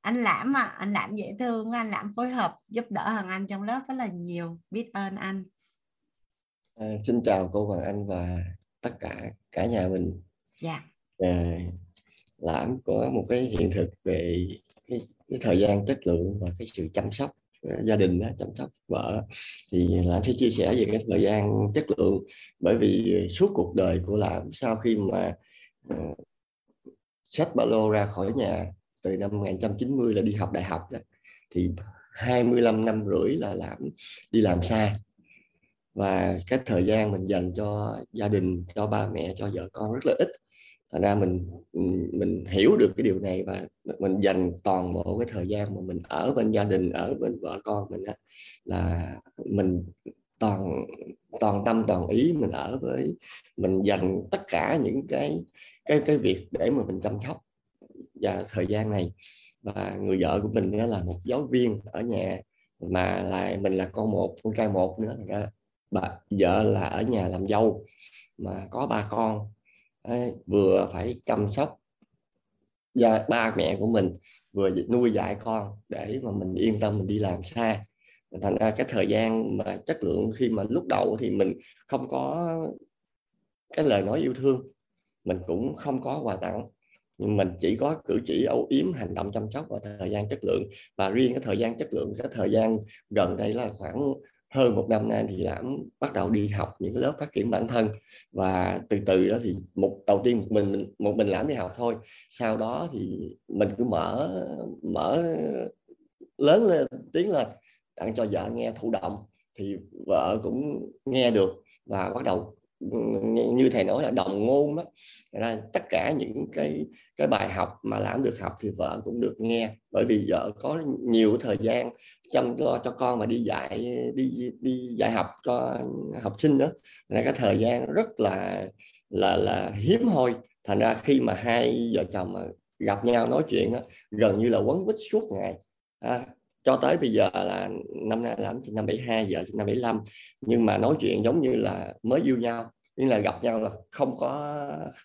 anh lãm à anh lãm dễ thương anh lãm phối hợp giúp đỡ hoàng anh trong lớp rất là nhiều. Biết ơn anh. À, xin chào cô hoàng anh và tất cả cả nhà mình. Dạ Ờ, à, lãm có một cái hiện thực về cái, cái thời gian chất lượng và cái sự chăm sóc ờ, gia đình đó, chăm sóc vợ thì làm sẽ chia sẻ về cái thời gian chất lượng bởi vì ờ, suốt cuộc đời của làm sau khi mà uh, sách ba lô ra khỏi nhà từ năm 1990 là đi học đại học đó, thì 25 năm rưỡi là làm đi làm xa. Và cái thời gian mình dành cho gia đình cho ba mẹ cho vợ con rất là ít thành ra mình mình hiểu được cái điều này và mình dành toàn bộ cái thời gian mà mình ở bên gia đình ở bên vợ con mình á, là mình toàn toàn tâm toàn ý mình ở với mình dành tất cả những cái cái cái việc để mà mình chăm sóc và thời gian này. Và người vợ của mình là một giáo viên ở nhà mà là mình là con một con trai một nữa. Ra bà vợ là ở nhà làm dâu mà có ba con vừa phải chăm sóc gia, ba mẹ của mình, vừa nuôi dạy con để mà mình yên tâm mình đi làm xa. Thành ra cái thời gian mà chất lượng khi mà lúc đầu thì mình không có cái lời nói yêu thương, mình cũng không có quà tặng. Nhưng mình chỉ có cử chỉ, âu yếm hành động chăm sóc và thời gian chất lượng. Và riêng cái thời gian chất lượng, cái thời gian gần đây là khoảng hơn một năm nay thì lãm bắt đầu đi học những lớp phát triển bản thân. Và từ từ đó thì một, đầu tiên một mình một mình lãm đi học thôi. Sau đó thì mình cứ mở mở lớn lên tiếng lên tặng cho vợ nghe thụ động thì vợ cũng nghe được và bắt đầu như thầy nói là đồng ngôn đó. Là tất cả những cái cái bài học mà lãm được học thì vợ cũng được nghe. Bởi vì vợ có nhiều thời gian chăm lo cho con mà đi dạy đi đi dạy học cho học sinh đó là cái thời gian rất là là là hiếm hoi. Thành ra khi mà hai vợ chồng mà gặp nhau nói chuyện đó, gần như là quấn quýt suốt ngày. À, cho tới bây giờ là năm nay là năm 72 giờ năm 75 nhưng mà nói chuyện giống như là mới yêu nhau nhưng là gặp nhau là không có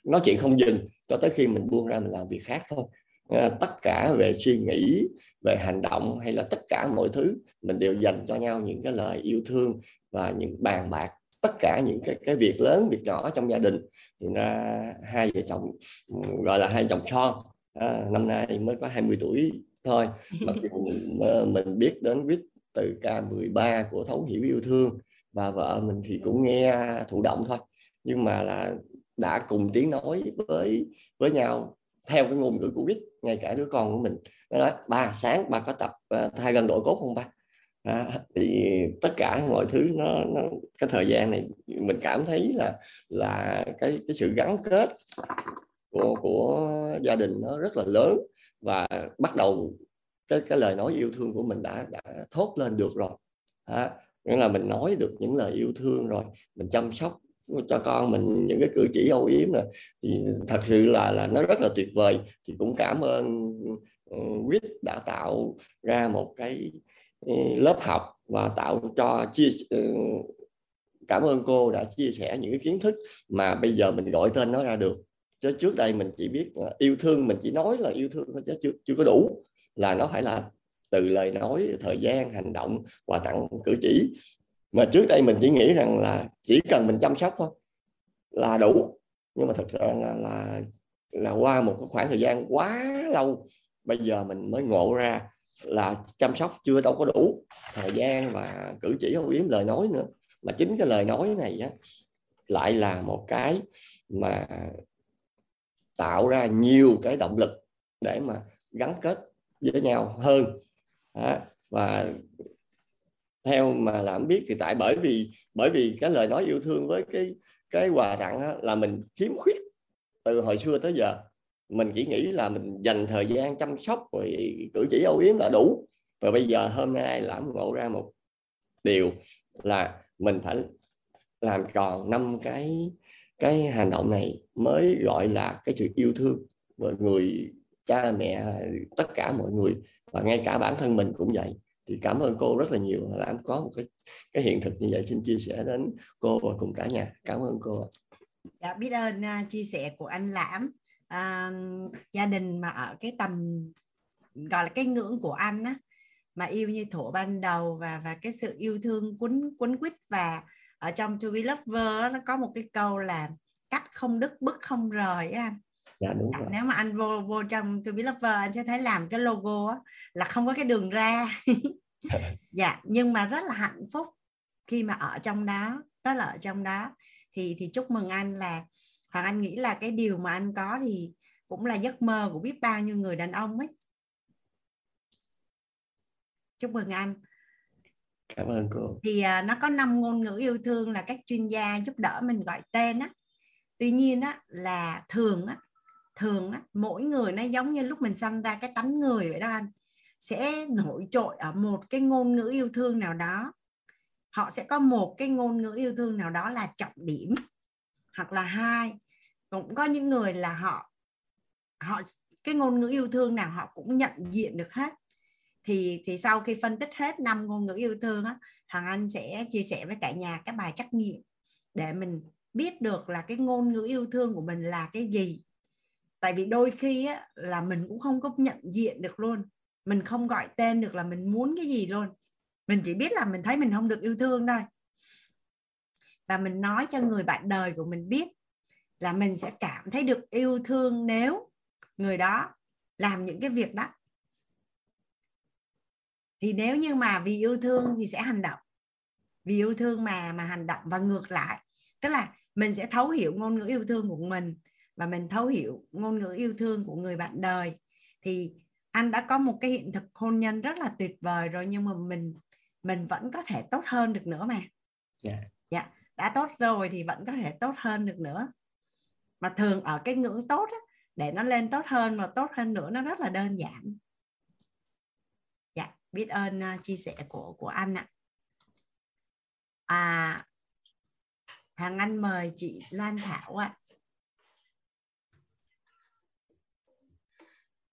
nói chuyện không dừng cho tới khi mình buông ra mình làm việc khác thôi. À, tất cả về suy nghĩ về hành động hay là tất cả mọi thứ mình đều dành cho nhau những cái lời yêu thương và những bàn bạc. Tất cả những cái cái việc lớn việc nhỏ trong gia đình. Thì ra hai vợ chồng gọi là hai chồng son à, năm nay mới có 20 tuổi thôi mặc dù mình biết đến viết từ K13 của thấu hiểu yêu thương và vợ mình thì cũng nghe thụ động thôi. Nhưng mà là đã cùng tiếng nói với với nhau theo cái ngôn ngữ của viết ngay cả đứa con của mình. Nó nói ba sáng ba có tập uh, thay gân đổi cốt không ba? À, thì tất cả mọi thứ nó, nó cái thời gian này mình cảm thấy là là cái cái sự gắn kết của của gia đình nó rất là lớn và bắt đầu cái cái lời nói yêu thương của mình đã đã thốt lên được rồi. À, nghĩa là mình nói được những lời yêu thương rồi. Mình chăm sóc cho con mình những cái cử chỉ âu yếm rồi thì thật sự là là nó rất là tuyệt vời. Thì cũng cảm ơn ừ, quyết đã tạo ra một cái ừ, lớp học và tạo cho chia ừ, cảm ơn cô đã chia sẻ những cái kiến thức mà bây giờ mình gọi tên nó ra được chứ trước đây mình chỉ biết yêu thương mình chỉ nói là yêu thương thôi chứ chưa chưa có đủ là nó phải là từ lời nói thời gian hành động quà tặng cử chỉ. Mà trước đây mình chỉ nghĩ rằng là chỉ cần mình chăm sóc thôi là đủ. Nhưng mà thật ra là, là là qua một cái khoảng thời gian quá lâu bây giờ mình mới ngộ ra là chăm sóc chưa đâu có đủ. Thời gian và cử chỉ không yếm lời nói nữa. Mà chính cái lời nói này á, lại là một cái mà tạo ra nhiều cái động lực để mà gắn kết với nhau hơn đó. và theo mà làm biết thì tại bởi vì bởi vì cái lời nói yêu thương với cái cái quà tặng đó, là mình khiếm khuyết từ hồi xưa tới giờ mình chỉ nghĩ là mình dành thời gian chăm sóc rồi cử chỉ âu yếm là đủ và bây giờ hôm nay lãm ngộ ra một điều là mình phải làm tròn năm cái cái hành động này mới gọi là cái sự yêu thương mọi người cha mẹ tất cả mọi người và ngay cả bản thân mình cũng vậy. Thì cảm ơn cô rất là nhiều là em có một cái cái hiện thực như vậy. Xin chia sẻ đến cô và cùng cả nhà. Cảm ơn cô dạ biết ơn uh, chia sẻ của anh lãm. Uh, gia đình mà ở cái tầm gọi là cái ngưỡng của anh á mà yêu như thổ ban đầu và và cái sự yêu thương quấn quấn quýt và ở trong To Be Lover nó có một cái câu là cắt không đứt bức không rời á anh. Dạ đúng rồi. nếu mà anh vô vô trong To Be Lover anh sẽ thấy làm cái logo á, là không có cái đường ra. Dạ nhưng mà rất là hạnh phúc khi mà ở trong đó rất là ở trong đó. Thì thì chúc mừng anh là hoàng anh nghĩ là cái điều mà anh có thì cũng là giấc mơ của biết bao nhiêu người đàn ông ấy. Chúc mừng anh cảm ơn cô. Thì uh, nó có năm ngôn ngữ yêu thương là các chuyên gia giúp đỡ mình gọi tên á. Tuy nhiên á là thường á thường á mỗi người nó giống như lúc mình sanh ra cái tánh người vậy đó anh sẽ nổi trội ở một cái ngôn ngữ yêu thương nào đó. Họ sẽ có một cái ngôn ngữ yêu thương nào đó là trọng điểm hoặc là hai. Cũng có những người là họ họ cái ngôn ngữ yêu thương nào họ cũng nhận diện được hết thì thì sau khi phân tích hết năm ngôn ngữ yêu thương á thằng anh sẽ chia sẻ với cả nhà các bài trắc nghiệm để mình biết được là cái ngôn ngữ yêu thương của mình là cái gì. Tại vì đôi khi á, là mình cũng không có nhận diện được luôn. Mình không gọi tên được là mình muốn cái gì luôn. Mình chỉ biết là mình thấy mình không được yêu thương thôi. Và mình nói cho người bạn đời của mình biết là mình sẽ cảm thấy được yêu thương nếu người đó làm những cái việc đó thì nếu như mà vì yêu thương thì sẽ hành động. Vì yêu thương mà mà hành động. Và ngược lại tức là mình sẽ thấu hiểu ngôn ngữ yêu thương của mình và mình thấu hiểu ngôn ngữ yêu thương của người bạn đời. Thì anh đã có một cái hiện thực hôn nhân rất là tuyệt vời rồi nhưng mà mình mình vẫn có thể tốt hơn được nữa mà. Dạ. Yeah. dạ đã tốt rồi thì vẫn có thể tốt hơn được nữa. Mà thường ở cái ngưỡng tốt á, để nó lên tốt hơn mà tốt hơn nữa nó rất là đơn giản biết ơn uh, chia sẻ của của anh ạ. À hàng anh mời chị Loan Thảo ạ.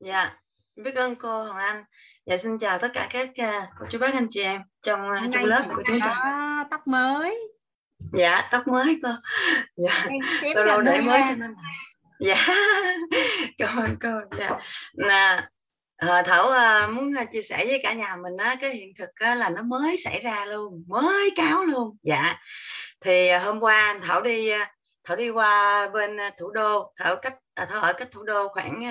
Dạ biết ơn cô Hoàng Anh. Dạ xin chào tất cả các uh, cô chú bác anh chị em trong uh, trong lớp của chúng ta. tóc mới. Dạ tóc mới cô. Dạ cô lâu để mới cho nên dạ cảm ơn cô dạ. Là à, thảo à, muốn ờ, chia sẻ với cả nhà mình á cái hiện thực á, là nó mới xảy ra luôn mới cáo luôn. Dạ. Thì à, hôm qua thảo đi thảo đi qua bên thủ đô thảo cách à, thảo ở cách thủ đô khoảng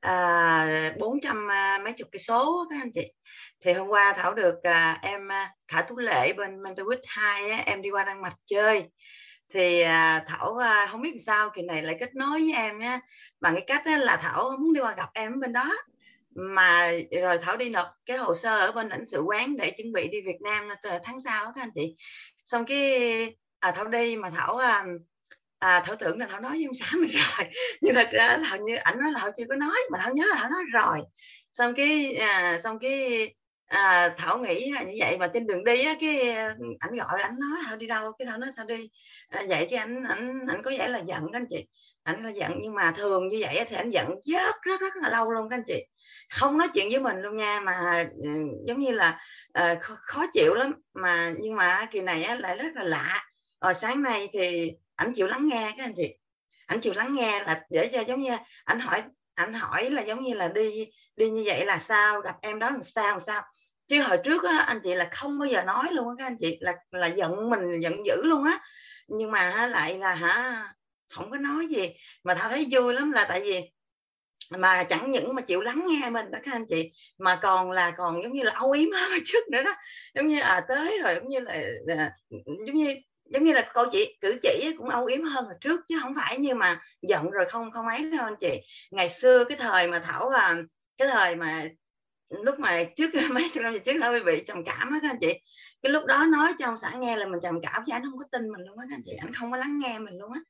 à, 400 mấy chục cây số các anh chị. Thì hôm qua thảo được à, em khả tú lệ bên mentorwith 2 á, em đi qua đan mạch chơi. Thì à, thảo à, không biết làm sao kỳ này lại kết nối với em nhé bằng cái cách á, là thảo muốn đi qua gặp em bên đó mà rồi thảo đi nộp cái hồ sơ ở bên lãnh sự quán để chuẩn bị đi Việt Nam tháng sau các anh chị. Xong cái à, thảo đi mà thảo à, à, thảo tưởng là thảo nói với ông xã mình rồi. Nhưng thật ra là như ảnh nói là thảo chưa có nói mà thảo nhớ là thảo nói rồi. Xong cái à, xong cái à, thảo nghĩ là như vậy. Mà trên đường đi á cái ảnh gọi ảnh nói thảo đi đâu? Cái thảo nói thảo đi. À, vậy cái ảnh ảnh ảnh có vẻ là giận các anh chị. Ảnh là giận nhưng mà thường như vậy thì ảnh giận rất rất rất là lâu luôn các anh chị không nói chuyện với mình luôn nha mà ừ, giống như là uh, khó chịu lắm. Mà nhưng mà kỳ này á, lại rất là lạ. Rồi sáng nay thì ảnh chịu lắng nghe các anh chị. Ảnh chịu lắng nghe là để cho giống như ảnh hỏi ảnh hỏi là giống như là đi đi như vậy là sao gặp em đó làm sao làm sao. Chứ hồi trước đó, anh chị là không bao giờ nói luôn á các anh chị là là giận mình giận dữ luôn á. Nhưng mà lại là hả không có nói gì. Mà thảo thấy vui lắm là tại vì mà chẳng những mà chịu lắng nghe mình đó các anh chị mà còn là còn giống như là âu yếm hơn trước nữa đó. Giống như à tới rồi giống như là, là giống như giống như là câu chị cử chỉ cũng âu yếm hơn hồi trước chứ không phải như mà giận rồi không không ấy đâu anh chị. Ngày xưa cái thời mà thảo à, cái thời mà lúc mà trước mấy chục năm trước thảo bị trầm cảm á các anh chị. Cái lúc đó nói cho ông xã nghe là mình trầm cảm chứ anh không có tin mình luôn á các anh chị anh không có lắng nghe mình luôn á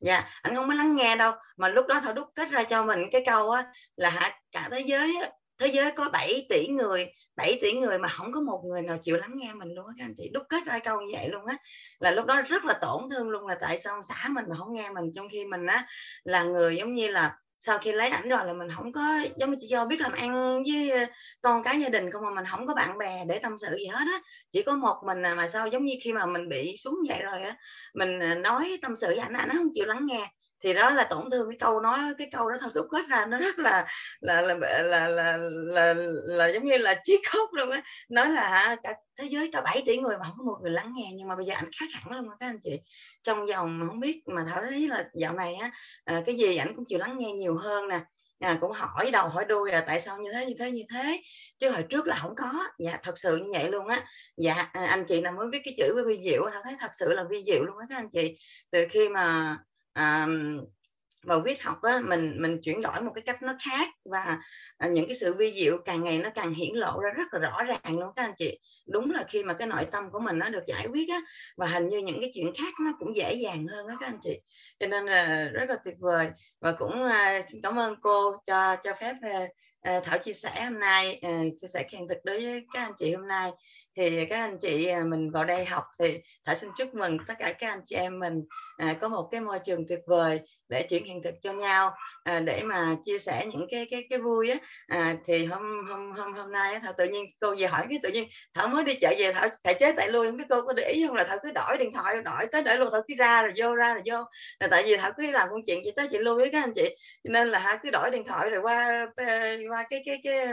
dạ anh không có lắng nghe đâu. Mà lúc đó thảo đúc kết ra cho mình cái câu á là cả thế giới á, thế giới có 7 tỷ người 7 tỷ người mà không có một người nào chịu lắng nghe mình luôn á. Các anh chị đúc kết ra câu như vậy luôn á là lúc đó rất là tổn thương luôn. Là tại sao ông xã mình mà không nghe mình? Trong khi mình á là người giống như là sau khi lấy ảnh rồi là mình không có, giống như chị do biết làm ăn với con cái gia đình không mà mình không có bạn bè để tâm sự gì hết á. Chỉ có một mình à, mà sao giống như khi mà mình bị xuống vậy rồi á, mình à, nói tâm sự với ảnh ảnh không chịu lắng nghe thì đó là tổn thương cái câu nói cái câu đó thật đúc kết ra nó rất là là là là là là, là, là giống như là chiếc khóc luôn á. Nói là cả thế giới cả 7 tỷ người mà không có một người lắng nghe nhưng mà bây giờ ảnh khác hẳn luôn các anh chị. Trong vòng không biết mà thảo thấy là dạo này á à, cái gì ảnh cũng chịu lắng nghe nhiều hơn nè. À, cũng hỏi đầu hỏi đuôi là tại sao như thế như thế như thế. Chứ hồi trước là không có. Dạ thật sự như vậy luôn á. Dạ à, anh chị nào mới biết cái chữ vi diệu thảo thấy thật sự là vi diệu luôn á các anh chị. Từ khi mà à, vào viết học á, mình mình chuyển đổi một cái cách nó khác và à, những cái sự vi diệu càng ngày nó càng hiển lộ ra rất là rõ ràng luôn các anh chị. Đúng là khi mà cái nội tâm của mình nó được giải quyết á và hình như những cái chuyện khác nó cũng dễ dàng hơn đó các anh chị. Cho nên là rất là tuyệt vời. Và cũng à, xin cảm ơn cô cho cho phép à, à thảo chia sẻ hôm nay à, chia sẻ khen thực đối với các anh chị hôm nay thì các anh chị à, mình vào đây học thì thảo xin chúc mừng tất cả các anh chị em mình à, có một cái môi trường tuyệt vời để chuyển hiện thực cho nhau. À, để mà chia sẻ những cái cái cái vui á. À, thì hôm hôm hôm hôm nay thảo tự nhiên cô về hỏi cái tự nhiên thảo mới đi chợ về thảo thầy chế tại lui không biết cô có để ý không? Là thảo cứ đổi điện thoại đổi tới đổi luôn thảo cứ ra rồi vô ra rồi vô. Là tại vì thảo cứ làm công chuyện chị tới chị lui với các anh chị. Nên là hả cứ đổi điện thoại rồi qua qua cái cái cái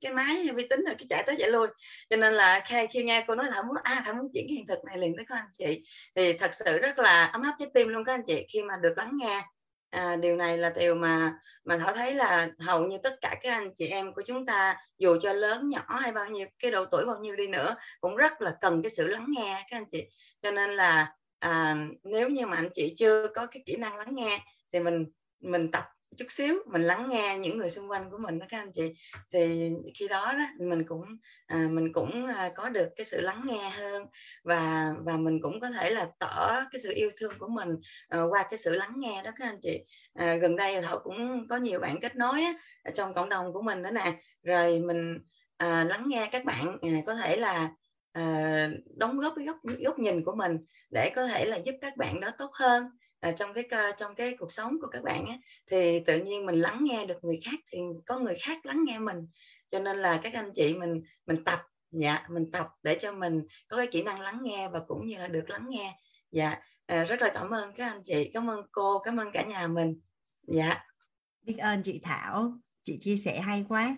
cái máy vi tính rồi cứ chạy tới chạy lui. Cho nên là khai khi nghe cô nói là muốn à thảo muốn chuyển cái hiện thực này liền với các anh chị. Thì thật sự rất là ấm áp trái tim luôn các anh chị khi mà được lắng nghe. À, điều này là điều mà mà thảo thấy là hầu như tất cả các anh chị em của chúng ta dù cho lớn nhỏ hay bao nhiêu cái độ tuổi bao nhiêu đi nữa cũng rất là cần cái sự lắng nghe các anh chị. Cho nên là à, nếu như mà anh chị chưa có cái kỹ năng lắng nghe thì mình mình tập chút xíu mình lắng nghe những người xung quanh của mình đó các anh chị. Thì khi đó đó mình cũng à, mình cũng à, có được cái sự lắng nghe hơn và và mình cũng có thể là tỏ cái sự yêu thương của mình à, qua cái sự lắng nghe đó các anh chị. À, gần đây thảo cũng có nhiều bạn kết nối á, trong cộng đồng của mình đó nè. Rồi mình à, lắng nghe các bạn à, có thể là à, đóng góp cái góc góc nhìn của mình để có thể là giúp các bạn đó tốt hơn à, trong cái trong cái cuộc sống của các bạn á, thì tự nhiên mình lắng nghe được người khác thì có người khác lắng nghe mình. Cho nên là các anh chị mình mình tập dạ mình tập để cho mình có cái kỹ năng lắng nghe và cũng như là được lắng nghe. Dạ à, rất là cảm ơn các anh chị cảm ơn cô cảm ơn cả nhà mình. Dạ. Biết ơn chị Thảo chị chia sẻ hay quá.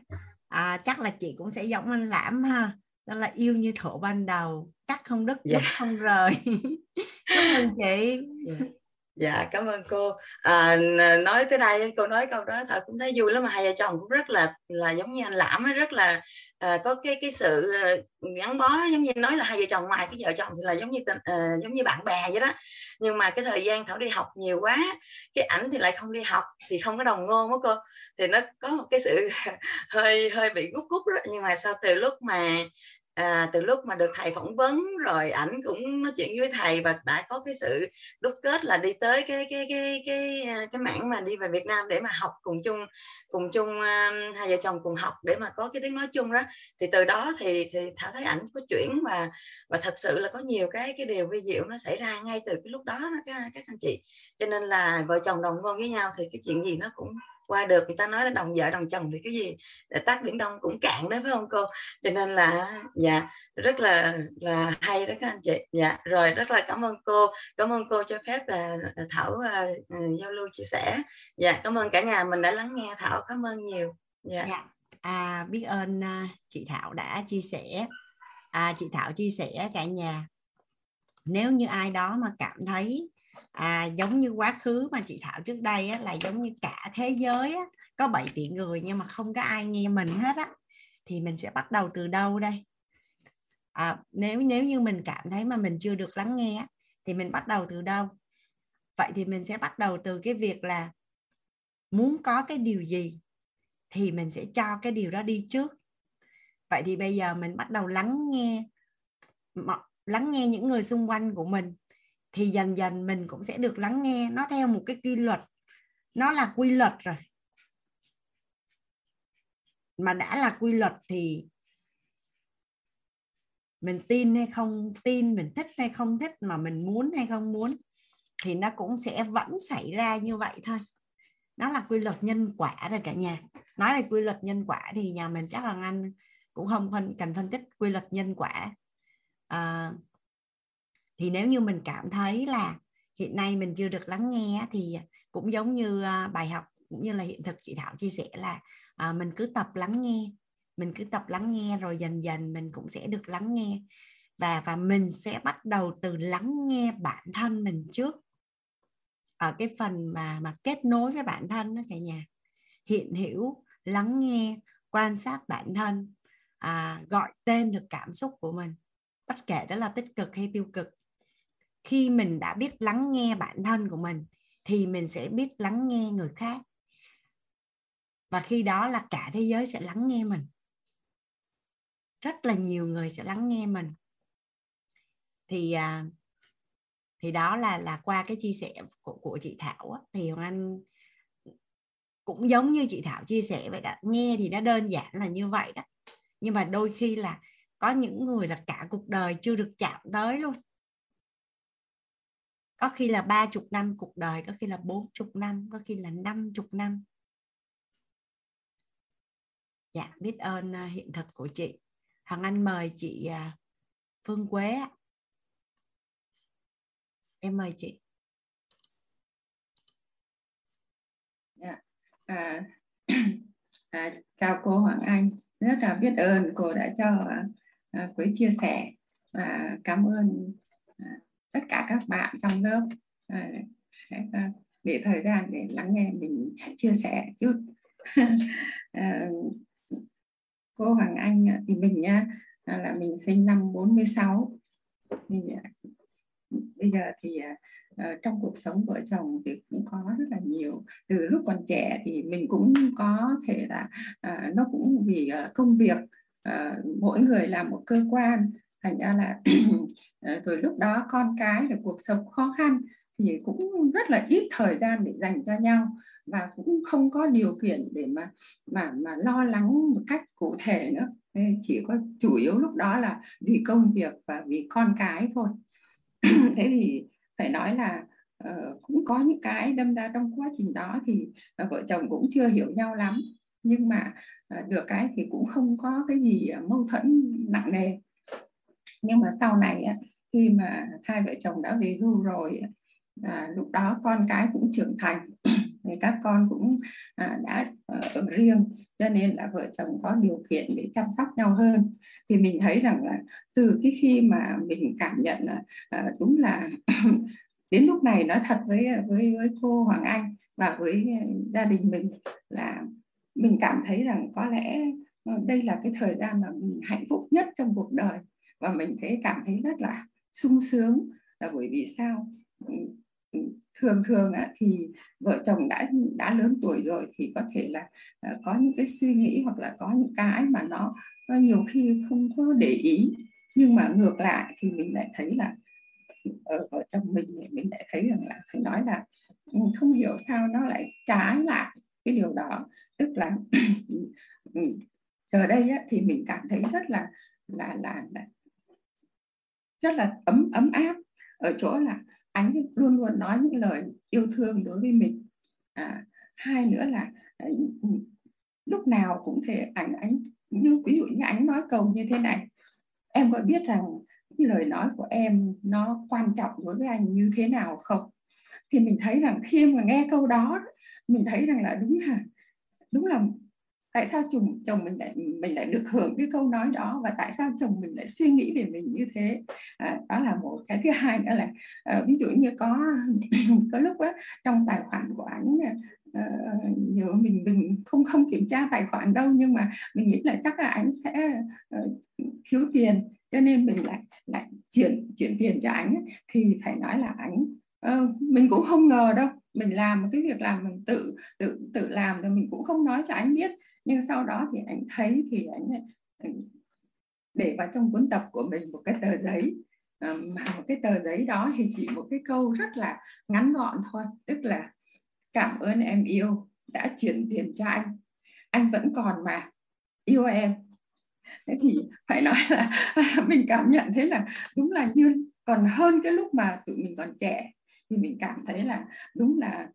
À, chắc là chị cũng sẽ giống anh Lãm ha đó là yêu như thổ ban đầu cắt không đứt dạ. không rời. Cảm ơn chị. Dạ dạ cảm ơn cô. À, nói tới đây cô nói câu đó thật cũng thấy vui lắm mà hai vợ chồng cũng rất là là giống như anh lãm ấy rất là à, có cái cái sự ờ, gắn bó giống như nói là hai vợ chồng ngoài cái vợ chồng thì là giống như à, giống như bạn bè vậy đó. Nhưng mà cái thời gian thảo đi học nhiều quá cái ảnh thì lại không đi học thì không có đồng ngôn đó cô. Thì nó có một cái sự hơi hơi bị gút gút đó nhưng mà sau từ lúc mà à, từ lúc mà được thầy phỏng vấn rồi ảnh cũng nói chuyện với thầy và đã có cái sự đúc kết là đi tới cái cái cái cái à, cái mảng mà đi về Việt Nam để mà học cùng chung cùng chung um, hai vợ chồng cùng học để mà có cái tiếng nói chung đó. Thì từ đó thì thì thảo thấy ảnh có chuyển và và thật sự là có nhiều cái cái điều vi diệu nó xảy ra ngay từ cái lúc đó, đó các, các anh chị. Cho nên là vợ chồng đồng ngôn với nhau thì cái chuyện gì nó cũng qua được người ta nói là đồng vợ đồng chồng thì cái gì để tác biển đông cũng cạn đấy phải không cô? Cho nên là dạ rất là là hay đó các anh chị. Dạ rồi rất là cảm ơn cô. Cảm ơn cô cho phép là thảo uh, giao lưu chia sẻ. Dạ cảm ơn cả nhà mình đã lắng nghe thảo cảm ơn nhiều. Dạ, dạ. À, biết ơn uh, chị thảo đã chia sẻ. À, chị thảo chia sẻ cả nhà. Nếu như ai đó mà cảm thấy à, giống như quá khứ mà chị Thảo trước đây á, là giống như cả thế giới á, có 7 tỷ người nhưng mà không có ai nghe mình hết á thì mình sẽ bắt đầu từ đâu đây? À, nếu nếu như mình cảm thấy mà mình chưa được lắng nghe thì mình bắt đầu từ đâu? Vậy thì mình sẽ bắt đầu từ cái việc là muốn có cái điều gì thì mình sẽ cho cái điều đó đi trước. Vậy thì bây giờ mình bắt đầu lắng nghe lắng nghe những người xung quanh của mình thì dần dần mình cũng sẽ được lắng nghe nó theo một cái quy luật nó là quy luật rồi. Mà đã là quy luật thì mình tin hay không tin mình thích hay không thích mà mình muốn hay không muốn thì nó cũng sẽ vẫn xảy ra như vậy thôi. Nó là quy luật nhân quả rồi cả nhà. Nói về quy luật nhân quả thì nhà mình chắc là anh cũng không cần phân tích quy luật nhân quả. À, thì nếu như mình cảm thấy là hiện nay mình chưa được lắng nghe thì cũng giống như à, bài học cũng như là hiện thực chị Thảo chia sẻ là à, mình cứ tập lắng nghe mình cứ tập lắng nghe rồi dần dần mình cũng sẽ được lắng nghe. Và và mình sẽ bắt đầu từ lắng nghe bản thân mình trước. Ở cái phần mà mà kết nối với bản thân đó cả nhà. Hiện hữu lắng nghe quan sát bản thân à, gọi tên được cảm xúc của mình. Bất kể đó là tích cực hay tiêu cực khi mình đã biết lắng nghe bản thân của mình thì mình sẽ biết lắng nghe người khác. Và khi đó là cả thế giới sẽ lắng nghe mình. Rất là nhiều người sẽ lắng nghe mình. Thì à, thì đó là là qua cái chia sẻ của, của chị Thảo á, thì Hoàng Anh cũng giống như chị Thảo chia sẻ vậy đó nghe thì nó đơn giản là như vậy đó. Nhưng mà đôi khi là có những người là cả cuộc đời chưa được chạm tới luôn có khi là ba chục năm cuộc đời có khi là bốn chục năm có khi là năm chục năm. Dạ biết ơn à, hiện thực của chị. Hoàng Anh mời chị à, Phương Quế em mời chị. Dạ, à, à, chào cô Hoàng Anh. Rất là biết ơn cô đã cho à, à Quế chia sẻ và cảm ơn à, tất cả các bạn trong lớp. À, sẽ à, để thời gian để lắng nghe mình chia sẻ chút. À, cô Hoàng Anh à, thì mình nha là mình sinh năm 46 thì bây giờ thì uh, trong cuộc sống vợ chồng thì cũng có rất là nhiều. Từ lúc còn trẻ thì mình cũng có thể là uh, nó cũng vì uh, công việc uh, mỗi người làm một cơ quan. Thành ra là Ờ, rồi lúc đó con cái rồi cuộc sống khó khăn thì cũng rất là ít thời gian để dành cho nhau và cũng không có điều kiện để mà mà mà lo lắng một cách cụ thể nữa. Chỉ có chủ yếu lúc đó là vì công việc và vì con cái thôi. Thế thì phải nói là uh, cũng có những cái đâm ra trong quá trình đó thì uh, vợ chồng cũng chưa hiểu nhau lắm. Nhưng mà uh, được cái thì cũng không có cái gì mâu thuẫn nặng nề. Nhưng mà sau này khi mà hai vợ chồng đã về hưu rồi à, lúc đó con cái cũng trưởng thành thì các con cũng à, đã ờ, ở riêng. Cho nên là vợ chồng có điều kiện để chăm sóc nhau hơn. Thì mình thấy rằng là từ cái khi mà mình cảm nhận là à, đúng là đến lúc này nói thật với với với cô Hoàng Anh và với gia đình mình là mình cảm thấy rằng có lẽ ờ, đây là cái thời gian mà mình hạnh phúc nhất trong cuộc đời. Và mình thấy cảm thấy rất là sung sướng. Là bởi vì sao? Ừ, ừ, thường thường thì vợ chồng đã đã lớn tuổi rồi thì có thể là à, có những cái suy nghĩ hoặc là có những cái mà nó, nó nhiều khi không có để ý. Nhưng mà ngược lại thì mình lại thấy là ở vợ chồng mình mình lại thấy rằng là phải nói là ừ, không hiểu sao nó lại trái lại cái điều đó. Tức là giờ đây á, thì mình cảm thấy rất là là là, là rất là ấm ấm áp. Ở chỗ là anh luôn luôn nói những lời yêu thương đối với mình. À, hai nữa là à, lúc nào cũng thể ảnh anh như ví dụ như anh nói câu như thế này. Em có biết rằng những lời nói của em nó quan trọng đối với anh như thế nào không? Thì mình thấy rằng khi mà nghe câu đó mình thấy rằng là đúng là đúng là tại sao chồng chồng mình lại mình lại được hưởng cái câu nói đó? Và tại sao chồng mình lại suy nghĩ về mình như thế? À, đó là một cái thứ hai nữa là à, ví dụ như có có lúc á, trong tài khoản của anh uh, ờ, nhớ mình mình không không kiểm tra tài khoản đâu nhưng mà mình nghĩ là chắc là anh sẽ uh, thiếu tiền cho nên mình lại lại chuyển chuyển tiền cho anh thì phải nói là anh uh, mình cũng không ngờ đâu. Mình làm một cái việc làm mình tự tự tự làm rồi mình cũng không nói cho anh biết nhưng sau đó thì anh thấy thì anh, anh ừ, để vào trong cuốn tập của mình một cái tờ giấy. Mà một cái tờ giấy đó thì chỉ một cái câu rất là ngắn gọn thôi tức là cảm ơn em yêu đã chuyển tiền cho anh. Anh vẫn còn mà. Yêu em. Thế thì phải nói là mình cảm nhận thấy là đúng là như còn hơn cái lúc mà tụi mình còn trẻ thì mình cảm thấy là đúng là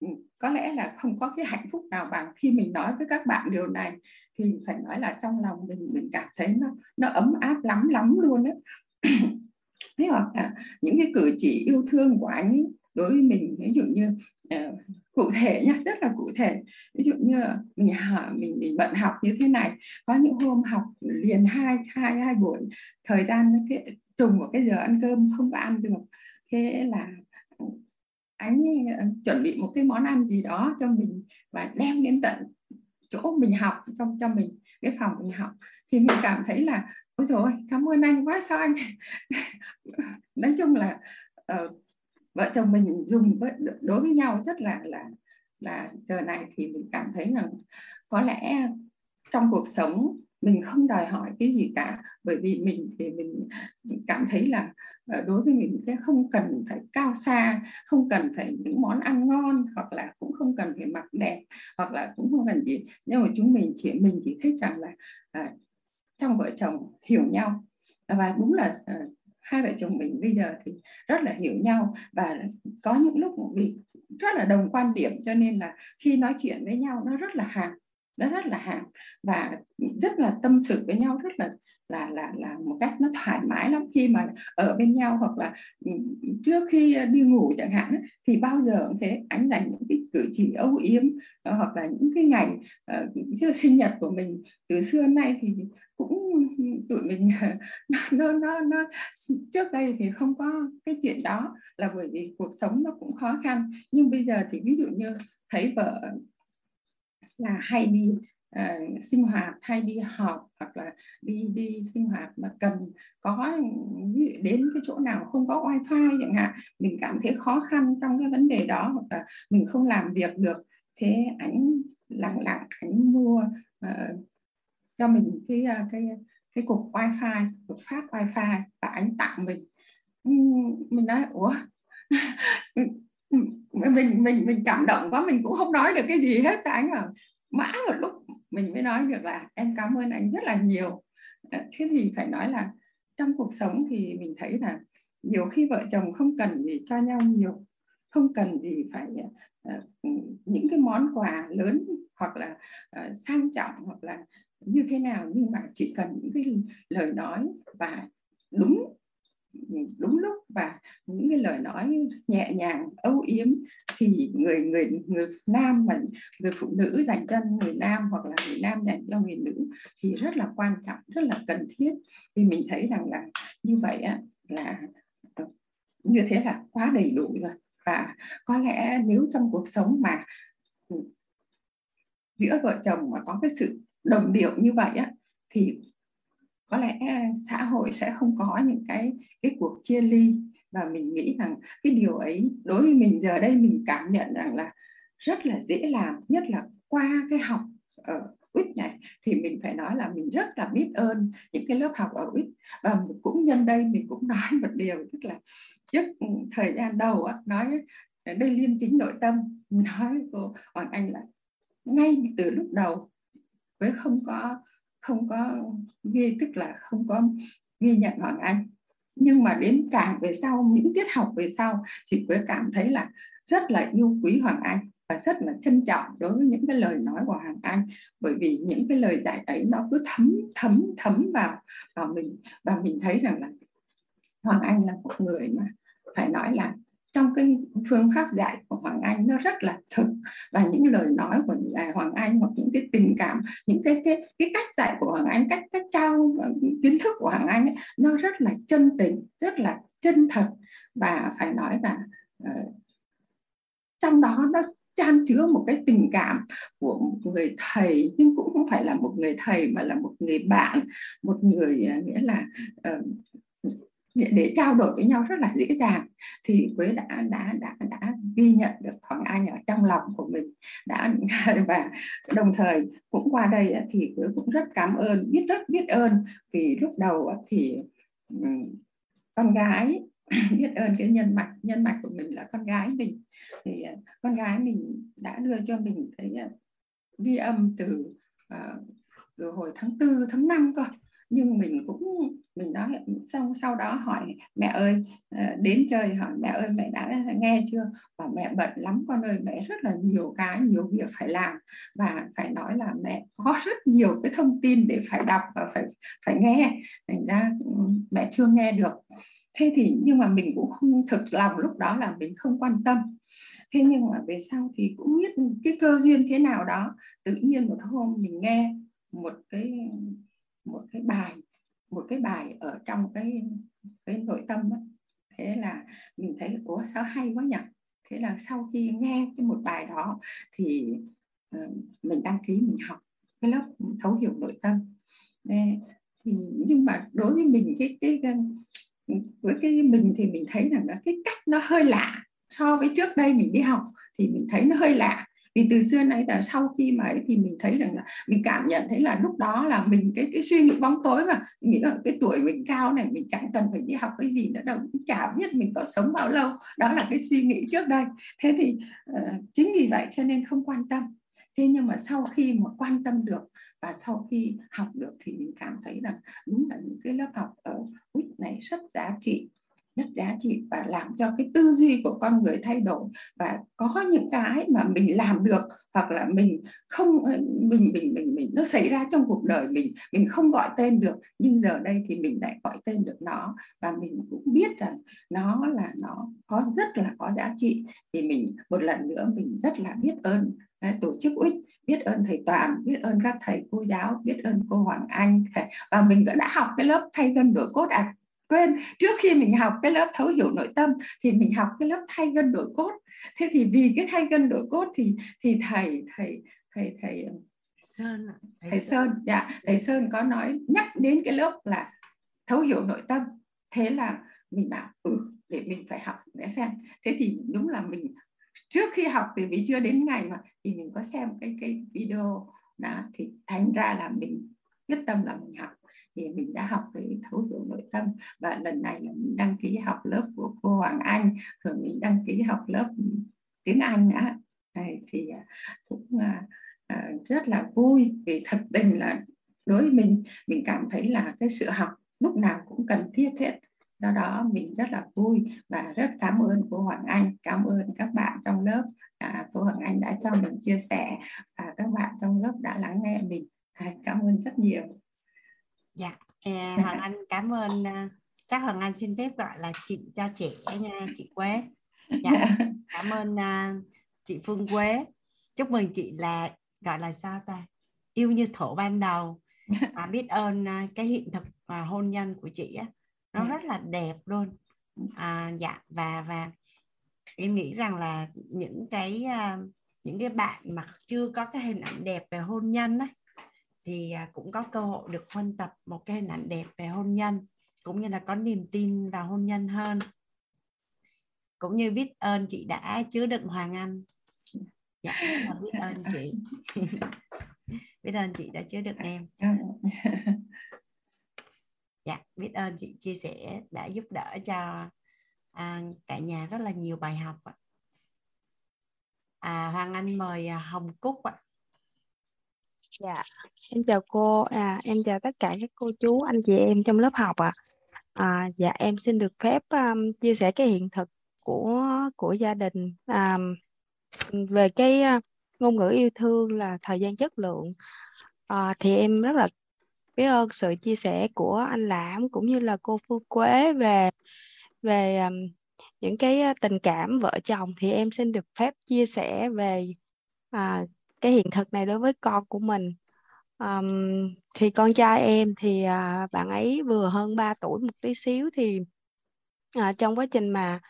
Ừ, có lẽ là không có cái hạnh phúc nào bằng khi mình nói với các bạn điều này. Thì phải nói là trong lòng mình mình cảm thấy nó nó ấm áp lắm lắm luôn đấy thế hoặc là những cái cử chỉ yêu thương của anh ấy, đối với mình ví dụ như uh, cụ thể nhá rất là cụ thể. Ví dụ như mình mình mình bận học như thế này có những hôm học liền hai hai hai buổi thời gian cái trùng một cái giờ ăn cơm không có ăn được. Thế là anh ờ, chuẩn bị một cái món ăn gì đó cho mình và đem đến tận chỗ mình học trong cho mình cái phòng mình học. Thì mình cảm thấy là ôi trời cảm ơn anh quá sao anh nói chung là uh, vợ chồng mình dùng với, đối với nhau rất là là là giờ này thì mình cảm thấy rằng có lẽ trong cuộc sống mình không đòi hỏi cái gì cả. Bởi vì mình thì mình cảm thấy là đối với mình cái không cần phải cao xa không cần phải những món ăn ngon hoặc là cũng không cần phải mặc đẹp hoặc là cũng không cần gì. Nhưng mà chúng mình chỉ mình chỉ thích rằng là à, trong vợ chồng hiểu nhau. Và đúng là à, hai vợ chồng mình bây giờ thì rất là hiểu nhau và có những lúc vì rất là đồng quan điểm cho nên là khi nói chuyện với nhau nó rất là hàng nó rất là hàm và rất là tâm sự với nhau rất là là là là một cách nó thoải mái lắm. Khi mà ở bên nhau hoặc là ừ, trước khi đi ngủ chẳng hạn thì bao giờ cũng thế anh dành những cái cử chỉ âu yếm ờ, hoặc là những cái ngày uh, sinh nhật của mình từ xưa nay thì cũng ừ, tụi mình nó nó nó trước đây thì không có cái chuyện đó là bởi vì cuộc sống nó cũng khó khăn. Nhưng bây giờ thì ví dụ như thấy vợ là hay đi uh, sinh hoạt hay đi họp hoặc là đi đi sinh hoạt mà cần có đến cái chỗ nào không có wifi chẳng hạn mình cảm thấy khó khăn trong cái vấn đề đó hoặc là mình không làm việc được thế ảnh lặng lặng ảnh mua uh, cho mình cái uh, cái cái cục wifi cục phát wifi và ảnh tặng mình. Mình nói ủa? Mình mình mình cảm động quá mình cũng không nói được cái gì hết. Cả anh mà mãi một lúc mình mới nói được là em cảm ơn anh rất là nhiều. Ờ, thế thì phải nói là trong cuộc sống thì mình thấy là nhiều khi vợ chồng không cần gì cho nhau nhiều, không cần gì phải ờ, ờ, những cái món quà lớn hoặc là sang trọng hoặc là như thế nào, nhưng mà chỉ cần những cái lời nói và đúng đúng lúc và những cái lời nói nhẹ nhàng, âu yếm thì người người người nam mà, người phụ nữ dành cho người nam hoặc là người nam dành cho người nữ thì rất là quan trọng, rất là cần thiết. Vì mình thấy rằng là như vậy á là ờ, như thế là quá đầy đủ rồi. Và có lẽ nếu trong cuộc sống mà ừ, giữa vợ chồng mà có cái sự đồng điệu như vậy á thì có lẽ xã hội sẽ không có những cái cái cuộc chia ly và mình nghĩ rằng cái điều ấy đối với mình giờ đây mình cảm nhận rằng là rất là dễ làm nhất là qua cái học ở UIT này thì mình phải nói là mình rất là biết ơn những cái lớp học ở UIT và cũng nhân đây mình cũng nói một điều tức là trước thời gian đầu á, nói đây liêm chính nội tâm mình nói với cô Hoàng Anh là ngay từ lúc đầu với không có không có ghi tức là không có ghi nhận Hoàng Anh. Nhưng mà đến càng về sau, những tiết học về sau thì Quế cảm thấy là rất là yêu quý Hoàng Anh và rất là trân trọng đối với những cái lời nói của Hoàng Anh. Bởi vì những cái lời dạy ấy nó cứ thấm thấm thấm vào vào mình. Và mình thấy rằng là Hoàng Anh là một người mà phải nói là trong cái phương pháp dạy của Hoàng Anh nó rất là thực và những lời nói của Hoàng Anh hoặc những cái tình cảm những cái cái cái cách dạy của Hoàng Anh cách cách trao ờ, kiến thức của Hoàng Anh ấy, nó rất là chân tình rất là chân thật và phải nói là uh, trong đó nó chan chứa một cái tình cảm của một người thầy nhưng cũng không phải là một người thầy mà là một người bạn một người ờ, nghĩa là uh, để trao đổi với nhau rất là dễ dàng. Thì Quế đã đã đã đã ghi nhận được Hoàng Anh ở trong lòng của mình. Đã, và đồng thời cũng qua đây thì Quế cũng rất cảm ơn, biết rất biết ơn. Vì lúc đầu thì con gái, biết ơn cái nhân mạch nhân mạch của mình là con gái mình. Thì à, con gái mình đã đưa cho mình cái à, ghi âm từ à, từ hồi tháng tư, tháng 5 cơ. Nhưng mình cũng mình nói xong sau đó hỏi mẹ ơi ờ, đến chơi, hỏi mẹ ơi, mẹ đã nghe chưa? Và mẹ bận lắm con ơi, mẹ rất là nhiều cái, nhiều việc phải làm. Và phải nói là mẹ có rất nhiều cái thông tin để phải đọc và phải phải nghe. Thành ra ừ, mẹ chưa nghe được. Thế thì, nhưng mà mình cũng không thực lòng lúc đó là mình không quan tâm. Thế nhưng mà về sau thì cũng biết cái cơ duyên thế nào đó. Tự nhiên một hôm mình nghe một cái một cái bài một cái bài ở trong cái cái nội tâm đó. thế là mình thấy ủa sao hay quá nhỉ? Thế là sau khi nghe cái một bài đó thì uh, mình đăng ký mình học cái lớp thấu hiểu nội tâm. Để, thì nhưng mà đối với mình cái cái, cái với cái mình thì mình thấy rằng là cái cách nó hơi lạ so với trước đây mình đi học thì mình thấy nó hơi lạ vì từ xưa nay là sau khi mà ấy thì mình thấy rằng là mình cảm nhận thấy là lúc đó là mình cái cái suy nghĩ bóng tối mà mình nghĩ là cái tuổi mình cao này mình chẳng cần phải đi học cái gì nữa đâu chả biết mình có sống bao lâu. Đó là cái suy nghĩ trước đây. Thế thì uh, chính vì vậy cho nên không quan tâm. Thế nhưng mà sau khi mà quan tâm được và sau khi học được thì mình cảm thấy rằng đúng là những cái lớp học ở quýt này rất giá trị rất giá trị và làm cho cái tư duy của con người thay đổi. Và có những cái mà mình làm được hoặc là mình không ờ, mình mình mình mình, nó xảy ra trong cuộc đời mình mình không gọi tên được, nhưng giờ đây thì mình lại gọi tên được nó. Và mình cũng biết rằng nó là, nó có rất là có giá trị. Thì mình một lần nữa mình rất là biết ơn ờ, tổ chức UIC biết ơn thầy Toàn, biết ơn các thầy cô giáo, biết ơn cô Hoàng Anh, thầy, và mình đã học cái lớp thay gân đổi cốt à quên. Trước khi mình học cái lớp thấu hiểu nội tâm thì mình học cái lớp thay gân đổi cốt. Thế thì vì cái thay gân đổi cốt thì thì thầy thầy thầy thầy Sơn thầy, thầy Sơn, Sơn dạ thầy Sơn có nói nhắc đến cái lớp là thấu hiểu nội tâm. Thế là mình bảo ừ để mình phải học để xem. Thế thì đúng là mình trước khi học thì vì chưa đến ngày mà thì mình có xem cái cái video đó thì thành ra là mình quyết tâm là mình học thì mình đã học cái thấu hiểu nội tâm. Và lần này là mình đăng ký học lớp của cô Hoàng Anh rồi mình đăng ký học lớp tiếng Anh á. Thì à, cũng à, à, rất là vui vì thật tình là đối với mình mình cảm thấy là cái sự học lúc nào cũng cần thiết hết. Do đó mình rất là vui và rất cảm ơn cô Hoàng Anh cảm ơn các bạn trong lớp. À, cô Hoàng Anh đã cho mình chia sẻ và các bạn trong lớp đã lắng nghe mình. À, cảm ơn rất nhiều dạ. À, Hoàng Anh cảm ơn à, chắc Hoàng Anh xin phép gọi là chị cho trẻ nha chị Quế. Dạ. Cảm ơn uh, chị Phương Quế. Chúc mừng chị là gọi là sao ta yêu như thổ ban đầu. Và biết ơn uh, cái hiện thực uh, hôn nhân của chị á. Nó rất là đẹp luôn. À, dạ và và em nghĩ rằng là những cái uh, những cái bạn mà chưa có cái hình ảnh đẹp về hôn nhân á thì à, cũng có cơ hội được huân tập một cái hình ảnh đẹp về hôn nhân cũng như là có niềm tin vào hôn nhân hơn. Cũng như biết ơn chị đã chứa đựng Hoàng Anh. Dạ biết ơn chị. Biết ơn chị đã chứa đựng em. Dạ biết ơn chị chia sẻ đã giúp đỡ cho à, cả nhà rất là nhiều bài học ạ. À, Hoàng Anh mời à, Hồng Cúc ạ Dạ, em chào cô, à, em chào tất cả các cô chú, anh chị em trong lớp học ạ. À. dạ, em xin được phép um, chia sẻ cái hiện thực của của gia đình um, về cái uh, ngôn ngữ yêu thương là thời gian chất lượng. À, thì em rất là biết ơn sự chia sẻ của anh Lãm cũng như là cô Phương Quế về về um, những cái uh, tình cảm vợ chồng thì em xin được phép chia sẻ về à, cái hiện thực này đối với con của mình. Um, thì con trai em thì uh, bạn ấy vừa hơn 3 tuổi một tí xíu thì uh, trong quá trình mà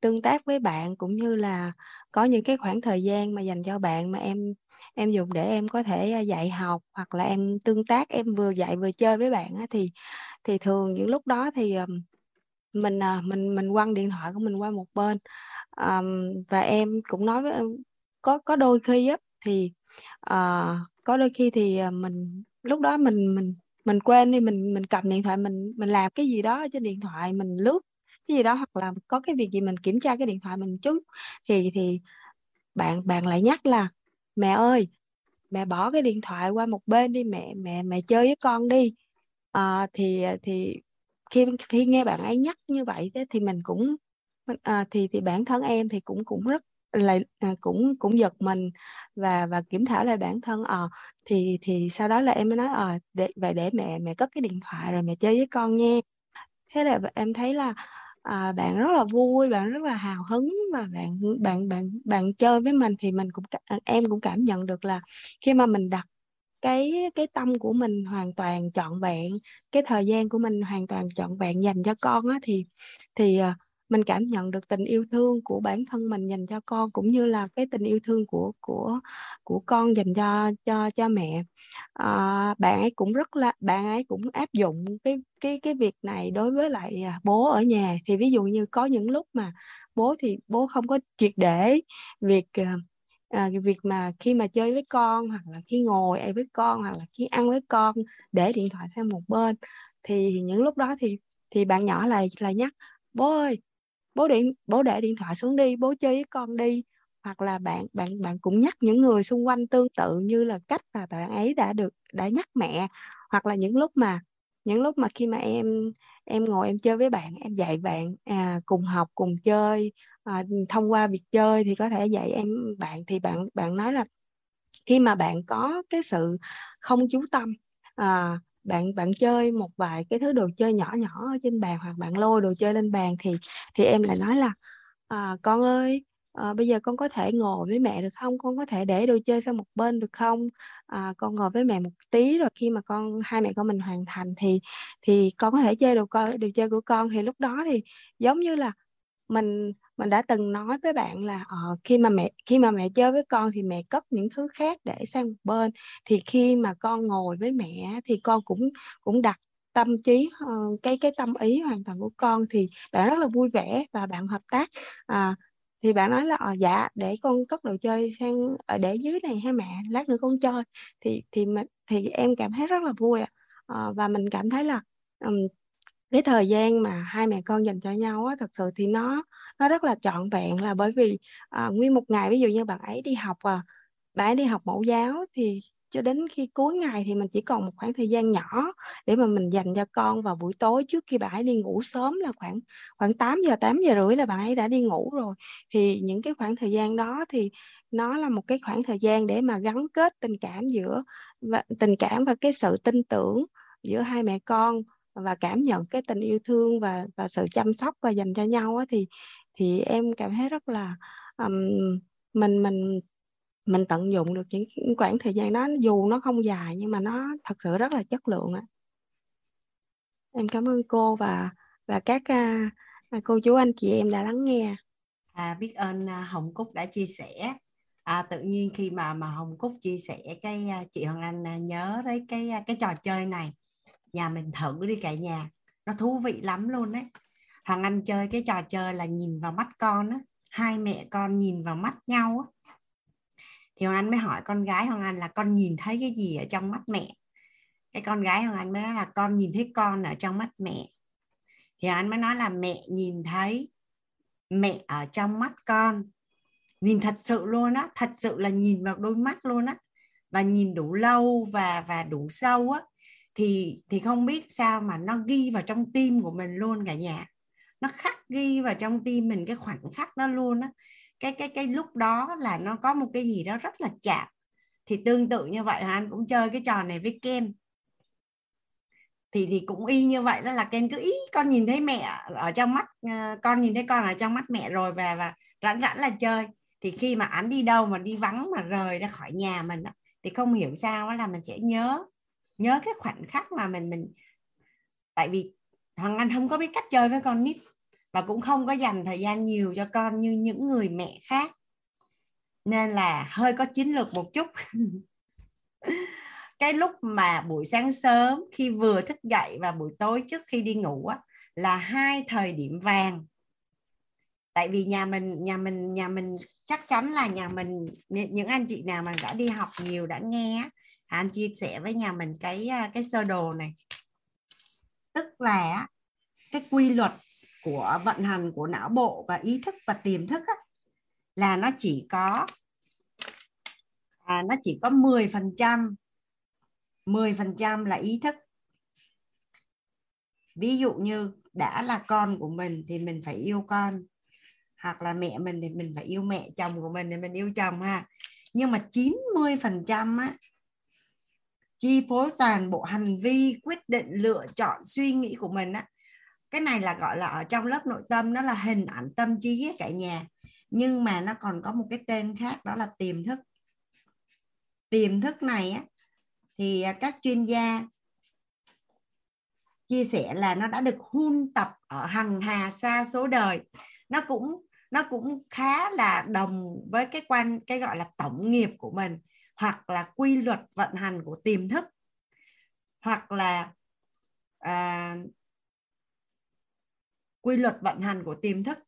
tương tác với bạn cũng như là có những cái khoảng thời gian mà dành cho bạn mà em em dùng để em có thể à, dạy học hoặc là em tương tác em vừa dạy vừa chơi với bạn á, thì thì thường những lúc đó thì mình mình mình quăng điện thoại của mình qua một bên. Um, và em cũng nói với em có có đôi khi á thì uh, có đôi khi thì ờ, mình lúc đó mình mình mình quên đi mình mình cầm điện thoại mình mình làm cái gì đó trên điện thoại mình lướt cái gì đó hoặc là có cái việc gì mình kiểm tra cái điện thoại mình chút thì thì bạn bạn lại nhắc là mẹ ơi mẹ bỏ cái điện thoại qua một bên đi mẹ mẹ mẹ chơi với con đi. À, thì thì khi khi nghe bạn ấy nhắc như vậy thế thì mình cũng à, thì thì bản thân em thì cũng cũng rất lại à, cũng cũng giật mình và và kiểm thảo lại bản thân ờ à, thì thì sau đó là em mới nói ờ à, để vậy để mẹ mẹ cất cái điện thoại rồi mẹ chơi với con nha. Thế là em thấy là à, bạn rất là vui bạn rất là hào hứng và bạn bạn bạn bạn chơi với mình thì mình cũng à, em cũng cảm nhận được là khi mà mình đặt cái cái tâm của mình hoàn toàn trọn vẹn cái thời gian của mình hoàn toàn trọn vẹn dành cho con á thì thì ờ, mình cảm nhận được tình yêu thương của bản thân mình dành cho con cũng như là cái tình yêu thương của của của con dành cho cho cho mẹ. À, bạn ấy cũng rất là bạn ấy cũng áp dụng cái cái cái việc này đối với lại à, bố ở nhà. Thì ví dụ như có những lúc mà bố thì bố không có triệt để việc à, à việc mà khi mà chơi với con hoặc là khi ngồi với con hoặc là khi ăn với con để điện thoại sang một bên. Thì những lúc đó thì thì bạn nhỏ lại là nhắc bố ơi bố điện bố để điện thoại xuống đi bố chơi với con đi. Hoặc là bạn bạn bạn cũng nhắc những người xung quanh tương tự như là cách mà bạn ấy đã được đã nhắc mẹ. Hoặc là những lúc mà những lúc mà khi mà em em ngồi em chơi với bạn em dạy bạn à, cùng học cùng chơi à, thông qua việc chơi thì có thể dạy em bạn. Thì bạn bạn nói là khi mà bạn có cái sự không chú tâm à, bạn bạn chơi một vài cái thứ đồ chơi nhỏ nhỏ ở trên bàn hoặc bạn lôi đồ chơi lên bàn thì thì em lại nói là à, con ơi à, bây giờ con có thể ngồi với mẹ được không? Con có thể để đồ chơi sang một bên được không? À, con ngồi với mẹ một tí rồi khi mà con hai mẹ con mình hoàn thành thì thì con có thể chơi đồ chơi đồ chơi của con. Thì lúc đó thì giống như là mình mình đã từng nói với bạn là uh, khi mà mẹ khi mà mẹ chơi với con thì mẹ cất những thứ khác để sang một bên. Thì khi mà con ngồi với mẹ thì con cũng cũng đặt tâm trí uh, cái cái tâm ý hoàn toàn của con. Thì bạn rất là vui vẻ và bạn hợp tác. Uh, thì bạn nói là ờ dạ để con cất đồ chơi sang ở để dưới này ha mẹ lát nữa con chơi. Thì thì mình thì em cảm thấy rất là vui uh, và mình cảm thấy là um, cái thời gian mà hai mẹ con dành cho nhau á thật sự thì nó nó rất là trọn vẹn là bởi vì à, nguyên một ngày ví dụ như bạn ấy đi học à bạn ấy đi học mẫu giáo thì cho đến khi cuối ngày thì mình chỉ còn một khoảng thời gian nhỏ để mà mình dành cho con vào buổi tối trước khi bạn ấy đi ngủ sớm là khoảng khoảng 8 giờ 8 giờ rưỡi là bạn ấy đã đi ngủ rồi. Thì những cái khoảng thời gian đó thì nó là một cái khoảng thời gian để mà gắn kết tình cảm giữa và tình cảm và cái sự tin tưởng giữa hai mẹ con và cảm nhận cái tình yêu thương và và sự chăm sóc và dành cho nhau á, thì thì em cảm thấy rất là um, mình mình mình tận dụng được những khoảng thời gian đó. Dù nó không dài nhưng mà nó thật sự rất là chất lượng á. Em cảm ơn cô và và các uh, cô chú anh chị em đã lắng nghe. À, biết ơn uh, Hồng Cúc đã chia sẻ. À, tự nhiên khi mà mà Hồng Cúc chia sẻ cái chị Hoàng Anh nhớ đấy cái cái trò chơi này nhà mình thử đi cả nhà. Nó thú vị lắm luôn đấy. Hoàng Anh chơi cái trò chơi là nhìn vào mắt con á. Hai mẹ con nhìn vào mắt nhau á. Thì Hoàng Anh mới hỏi con gái Hoàng Anh là con nhìn thấy cái gì ở trong mắt mẹ? Cái con gái Hoàng Anh mới nói là con nhìn thấy con ở trong mắt mẹ. Thì Hoàng Anh mới nói là mẹ nhìn thấy mẹ ở trong mắt con. Nhìn thật sự luôn á, thật sự là nhìn vào đôi mắt luôn á. Và nhìn đủ lâu và và đủ sâu á thì thì không biết sao mà nó ghi vào trong tim của mình luôn cả nhà. Nó khắc ghi vào trong tim mình cái khoảnh khắc đó luôn á. Cái cái cái lúc đó là nó có một cái gì đó rất là chạm. Thì tương tự như vậy anh cũng chơi cái trò này với Ken. Thì thì cũng y như vậy đó là Ken cứ ý con nhìn thấy mẹ ở trong mắt ờ, con nhìn thấy con ở trong mắt mẹ rồi và và rảnh rảnh là chơi. Thì khi mà ảnh đi đâu mà đi vắng mà rời ra khỏi nhà mình đó, thì không hiểu sao đó là mình sẽ nhớ nhớ cái khoảnh khắc mà mình mình tại vì Hoàng Anh không có biết cách chơi với con nít và cũng không có dành thời gian nhiều cho con như những người mẹ khác. Nên là hơi có chiến lược một chút. Cái lúc mà buổi sáng sớm khi vừa thức dậy và buổi tối trước khi đi ngủ á, là hai thời điểm vàng. Tại vì nhà mình nhà mình nhà mình chắc chắn là nhà mình những anh chị nào mà đã đi học nhiều đã nghe À, anh chia sẻ với nhà mình cái à, cái sơ đồ này. Tức là cái quy luật của vận hành của não bộ và ý thức và tiềm thức á, là nó chỉ có à, nó chỉ có 10 phần trăm 10 phần trăm là ý thức. Ví dụ như đã là con của mình thì mình phải yêu con hoặc là mẹ mình thì mình phải yêu mẹ chồng của mình thì mình yêu chồng ha. Nhưng mà 90 phần trăm á chi phối toàn bộ hành vi, quyết định, lựa chọn suy nghĩ của mình á. Cái này là, gọi là, ở trong lớp nội tâm, nó là hình ảnh tâm trí cả nhà. Nhưng mà nó còn có một cái tên khác, đó là tiềm thức. Tiềm thức này á, thì à, các chuyên gia chia sẻ là nó đã được hun tập ở hằng hà xa số đời. Nó cũng nó cũng khá là đồng với cái quan, cái, gọi là, tổng nghiệp của mình hoặc là quy luật vận hành của tiềm thức hoặc là à, quy luật vận hành của tiềm thức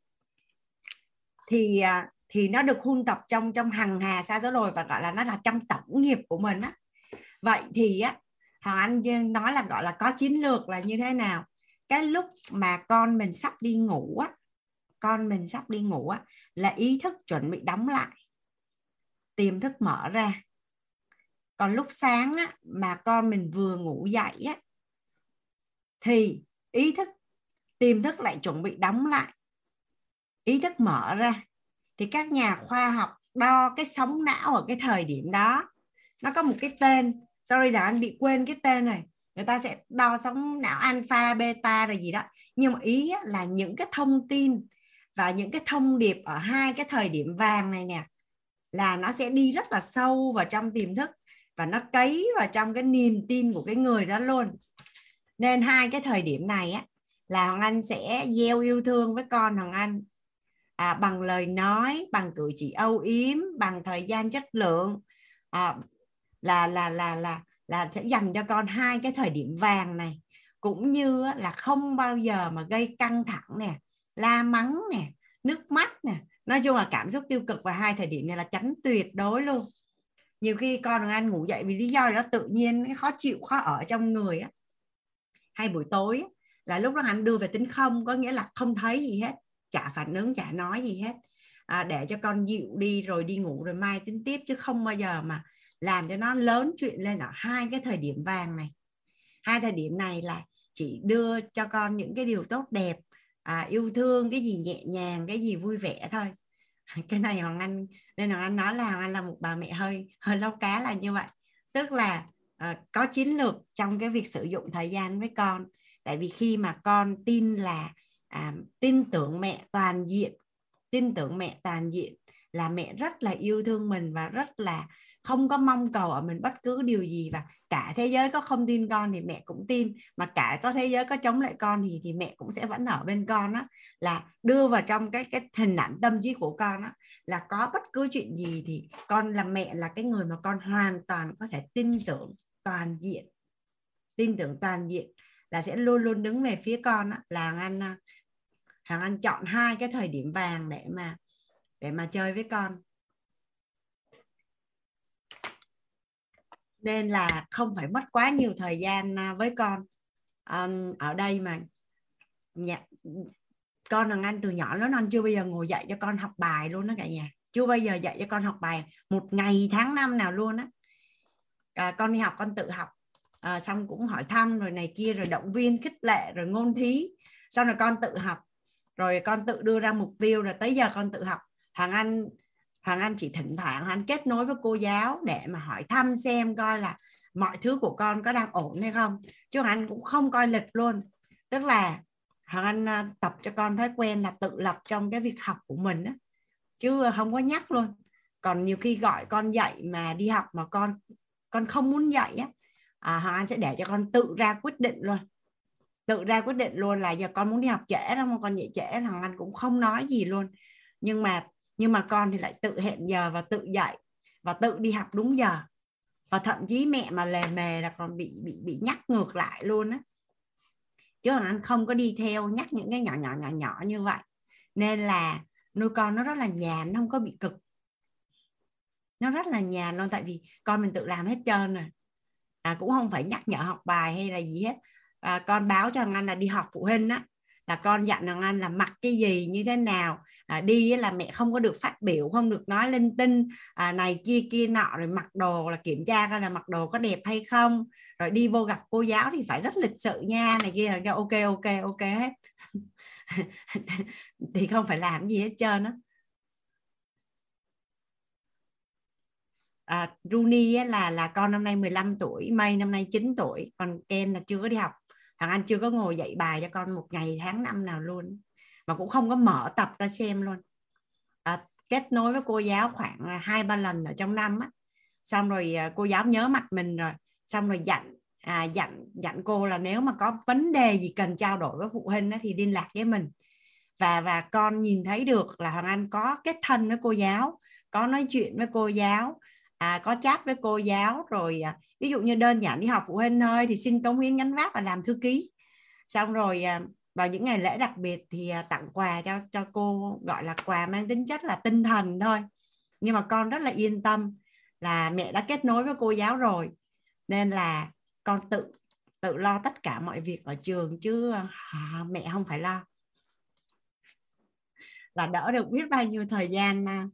thì à, thì nó được hun tập trong trong hằng hà xa số rồi và gọi là nó là trong tổng nghiệp của mình á. Vậy thì á hoàng anh nói là gọi là có chiến lược là như thế nào? Cái lúc mà con mình sắp đi ngủ á con mình sắp đi ngủ á là ý thức chuẩn bị đóng lại tiềm thức mở ra còn lúc sáng á, mà con mình vừa ngủ dậy á, thì ý thức, tiềm thức lại chuẩn bị đóng lại. Ý thức mở ra, thì các nhà khoa học đo cái sóng não ở cái thời điểm đó. Nó có một cái tên, sorry là anh bị quên cái tên này. Người ta sẽ đo sóng não alpha, beta rồi gì đó. Nhưng mà ý là những cái thông tin và những cái thông điệp ở hai cái thời điểm vàng này nè, là nó sẽ đi rất là sâu vào trong tiềm thức và nó cấy vào trong cái niềm tin của cái người đó luôn. Nên hai cái thời điểm này á là hoàng anh sẽ gieo yêu thương với con hoàng anh. À, bằng lời nói bằng cử chỉ âu yếm bằng thời gian chất lượng. À, là là là là là sẽ dành cho con hai cái thời điểm vàng này. Cũng như là không bao giờ mà gây căng thẳng nè la mắng nè nước mắt nè. Nói chung là cảm xúc tiêu cực vào hai thời điểm này là tránh tuyệt đối luôn nhiều khi con ăn ngủ dậy vì lý do đó tự nhiên cái khó chịu khó ở trong người á. Hay buổi tối á, là lúc đó anh đưa về tính không có nghĩa là không thấy gì hết chả phản ứng chả nói gì hết. À, để cho con dịu đi rồi đi ngủ rồi mai tính tiếp chứ không bao giờ mà làm cho nó lớn chuyện lên ở hai cái thời điểm vàng này. Hai thời điểm này là chỉ đưa cho con những cái điều tốt đẹp à, yêu thương cái gì nhẹ nhàng cái gì vui vẻ thôi. cái này hoàng anh nên hoàng anh nói là hoàng anh là một bà mẹ hơi hơi lâu cá là như vậy. Tức là uh, có chiến lược trong cái việc sử dụng thời gian với con. Tại vì khi mà con tin là à, tin tưởng mẹ toàn diện tin tưởng mẹ toàn diện là mẹ rất là yêu thương mình và rất là không có mong cầu ở mình bất cứ điều gì và cả thế giới có không tin con thì mẹ cũng tin, mà cả có thế giới có chống lại con thì thì mẹ cũng sẽ vẫn ở bên con đó là đưa vào trong cái cái hình ảnh tâm trí của con đó là có bất cứ chuyện gì thì con là mẹ là cái người mà con hoàn toàn có thể tin tưởng toàn diện, tin tưởng toàn diện là sẽ luôn luôn đứng về phía con đó. là anh à, hàng anh chọn hai cái thời điểm vàng để mà để mà chơi với con nên là không phải mất quá nhiều thời gian à, với con. Um, ở đây mà nhà, con thằng anh từ nhỏ lớn anh chưa bao giờ ngồi dạy cho con học bài luôn đó cả nhà. Chưa bao giờ dạy cho con học bài một ngày tháng năm nào luôn á. À, con đi học con tự học. À, xong cũng hỏi thăm rồi này kia rồi động viên khích lệ rồi ngôn thí. Sau rồi con tự học. Rồi con tự đưa ra mục tiêu rồi tới giờ con tự học. Thằng anh Hoàng Anh chỉ thỉnh thoảng anh kết nối với cô giáo để mà hỏi thăm xem coi là mọi thứ của con có đang ổn hay không. Chứ Hoàng Anh cũng không coi lịch luôn. Tức là Hoàng Anh à, tập cho con thói quen là tự lập trong cái việc học của mình á. Chứ không có nhắc luôn. Còn nhiều khi gọi con dạy mà đi học mà con con không muốn dạy á à, Hoàng Anh sẽ để cho con tự ra quyết định luôn. Tự ra quyết định luôn là giờ con muốn đi học trễ đâu mà con dạy trễ Hoàng Anh cũng không nói gì luôn. Nhưng mà nhưng mà con thì lại tự hẹn giờ và tự dạy và tự đi học đúng giờ. Và thậm chí mẹ mà lề mề là còn bị bị bị nhắc ngược lại luôn á. Chứ còn Anh không có đi theo nhắc những cái nhỏ nhỏ nhỏ nhỏ như vậy. Nên là nuôi con nó rất là nhàn nó không có bị cực. Nó rất là nhàn luôn tại vì con mình tự làm hết trơn rồi. À, cũng không phải nhắc nhở học bài hay là gì hết. À, con báo cho thằng anh là đi học phụ huynh á là con dặn thằng anh là mặc cái gì như thế nào à, đi là mẹ không có được phát biểu không được nói linh tinh à, này kia kia nọ rồi mặc đồ là kiểm tra coi là mặc đồ có đẹp hay không. Rồi đi vô gặp cô giáo thì phải rất lịch sự nha này kia là ok ok ok hết. Thì không phải làm gì hết trơn á. À, Rooney là là con năm nay 15 tuổi May năm nay 9 tuổi còn Ken là chưa có đi học. Thằng anh chưa có ngồi dạy bài cho con một ngày tháng năm nào luôn mà cũng không có mở tập ra xem luôn. À, kết nối với cô giáo khoảng à, hai ba lần ở trong năm á. Xong rồi à, cô giáo nhớ mặt mình rồi. Xong rồi dặn à, dặn dặn cô là nếu mà có vấn đề gì cần trao đổi với phụ huynh á, thì liên lạc với mình. Và và con nhìn thấy được là hoàng anh có kết thân với cô giáo có nói chuyện với cô giáo à, có chat với cô giáo rồi à, ví dụ như đơn giản đi học phụ huynh thôi thì xin cống hiến nhánh vác là làm thư ký. Xong rồi à, vào những ngày lễ đặc biệt thì à, tặng quà cho cho cô, gọi là, quà mang tính chất là tinh thần thôi. Nhưng mà con rất là yên tâm là mẹ đã kết nối với cô giáo rồi. Nên là con tự tự lo tất cả mọi việc ở trường chứ à, mẹ không phải lo. Là đỡ được biết bao nhiêu thời gian à,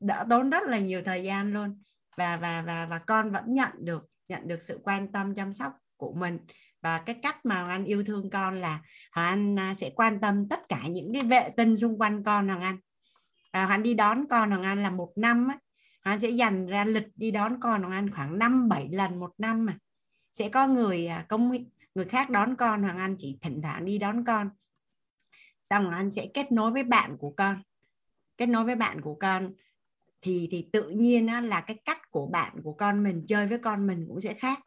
đỡ tốn rất là nhiều thời gian luôn. Và và và và con vẫn nhận được nhận được sự quan tâm chăm sóc của mình và cái cách mà anh yêu thương con là Hoàng Anh à, sẽ quan tâm tất cả những cái vệ tinh xung quanh con Hoàng Anh. Và Hoàng Anh đi đón con Hoàng Anh là một năm á. Hoàng Anh sẽ dành ra lịch đi đón con Hoàng Anh khoảng 5 7 lần một năm mà. Sẽ có người à, công người khác đón con Hoàng Anh chỉ thỉnh thoảng đi đón con. Xong Hoàng Anh sẽ kết nối với bạn của con. Kết nối với bạn của con thì thì tự nhiên á, là cái cách của bạn của con mình chơi với con mình cũng sẽ khác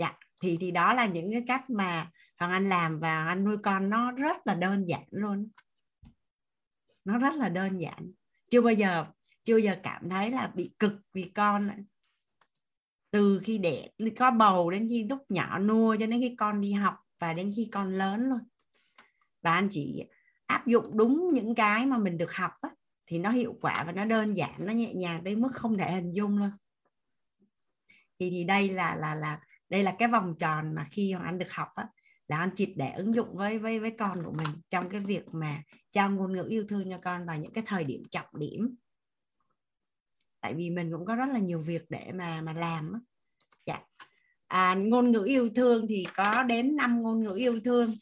dạ thì thì đó là những cái cách mà hoàng anh làm và anh nuôi con nó rất là đơn giản luôn. Nó rất là đơn giản. Chưa bao giờ chưa bao giờ cảm thấy là bị cực vì con từ khi đẻ có bầu đến khi lúc nhỏ nuôi cho đến khi con đi học và đến khi con lớn luôn. Và anh chỉ áp dụng đúng những cái mà mình được học á, thì nó hiệu quả và nó đơn giản nó nhẹ nhàng tới mức không thể hình dung luôn. Thì thì đây là là là đây là cái vòng tròn mà khi hoàng anh được học á, là anh triệt để ứng dụng với với với con của mình trong cái việc mà trao ngôn ngữ yêu thương cho con vào những cái thời điểm trọng điểm. Tại vì mình cũng có rất là nhiều việc để mà mà làm dạ. À, ngôn ngữ yêu thương thì có đến năm ngôn ngữ yêu thương.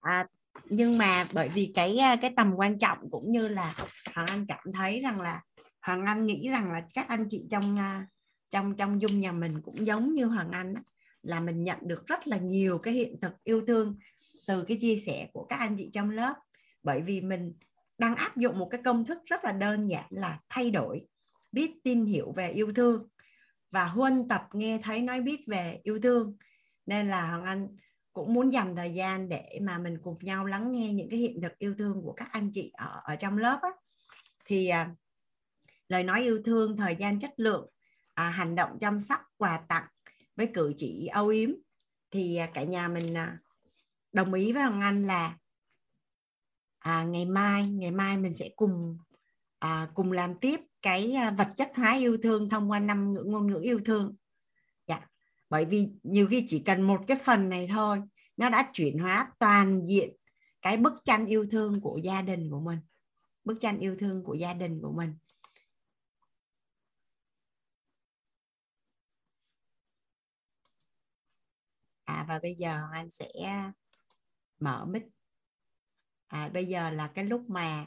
À, nhưng mà bởi vì cái à, cái tầm quan trọng cũng như là hoàng anh cảm thấy rằng là hoàng anh nghĩ rằng là các anh chị trong à, trong trong dung nhà mình cũng giống như hoàng anh là mình nhận được rất là nhiều cái hiện thực yêu thương từ cái chia sẻ của các anh chị trong lớp. Bởi vì mình đang áp dụng một cái công thức rất là đơn giản là thay đổi biết tin hiểu về yêu thương và huân tập nghe thấy nói biết về yêu thương. Nên là hoàng anh cũng muốn dành thời gian để mà mình cùng nhau lắng nghe những cái hiện thực yêu thương của các anh chị ở ở trong lớp á. Thì à, lời nói yêu thương thời gian chất lượng à, hành động chăm sóc quà tặng với cử chỉ âu yếm thì à, cả nhà mình à, đồng ý với Hoàng Anh là à, ngày mai ngày mai mình sẽ cùng à, cùng làm tiếp cái à, vật chất hóa yêu thương thông qua năm ngữ ngôn ngữ yêu thương. Dạ. Bởi vì nhiều khi chỉ cần một cái phần này thôi nó đã chuyển hóa toàn diện cái bức tranh yêu thương của gia đình của mình bức tranh yêu thương của gia đình của mình. À và bây giờ anh sẽ mở mic. À bây giờ là cái lúc mà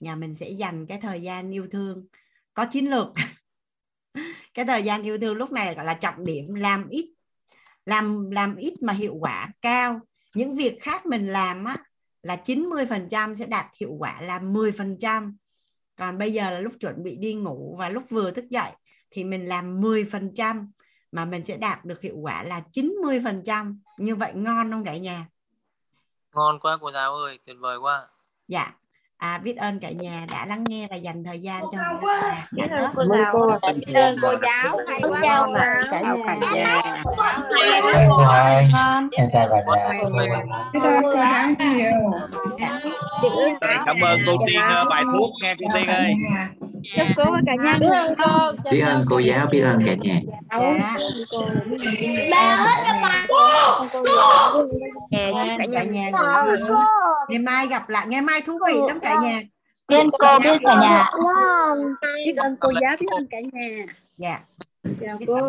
nhà mình sẽ dành cái thời gian yêu thương. Có chiến lược. Cái thời gian yêu thương lúc này gọi là trọng điểm, làm ít, làm làm ít mà hiệu quả cao. Những việc khác mình làm á, là 90% sẽ đạt hiệu quả là 10% còn bây giờ là lúc chuẩn bị đi ngủ và lúc vừa thức dậy thì mình làm 10% mà mình sẽ đạt được hiệu quả là 90% như vậy ngon không cả nhà? Ngon quá cô giáo ơi tuyệt vời quá. Dạ à, biết ơn cả nhà đã lắng nghe và dành thời gian cho mình biết ơn cô giáo biết ơn cô giáo hay quá chào cả nhà. Em chào cả nhà cảm ơn cô tiên ờ, bài thuốc nghe cô tiên ơi. chúc cô và cả nhà biết ơn cô biết ơn cô giáo biết ơn cả nhà. Bà. Cả nhà nhà ngày mai gặp lại. Ngày mai thú vị lắm cả nhà biết ơn cô biết cả nhà. biết ơn cô giáo biết ơn cả nhà. Dạ. Chào cô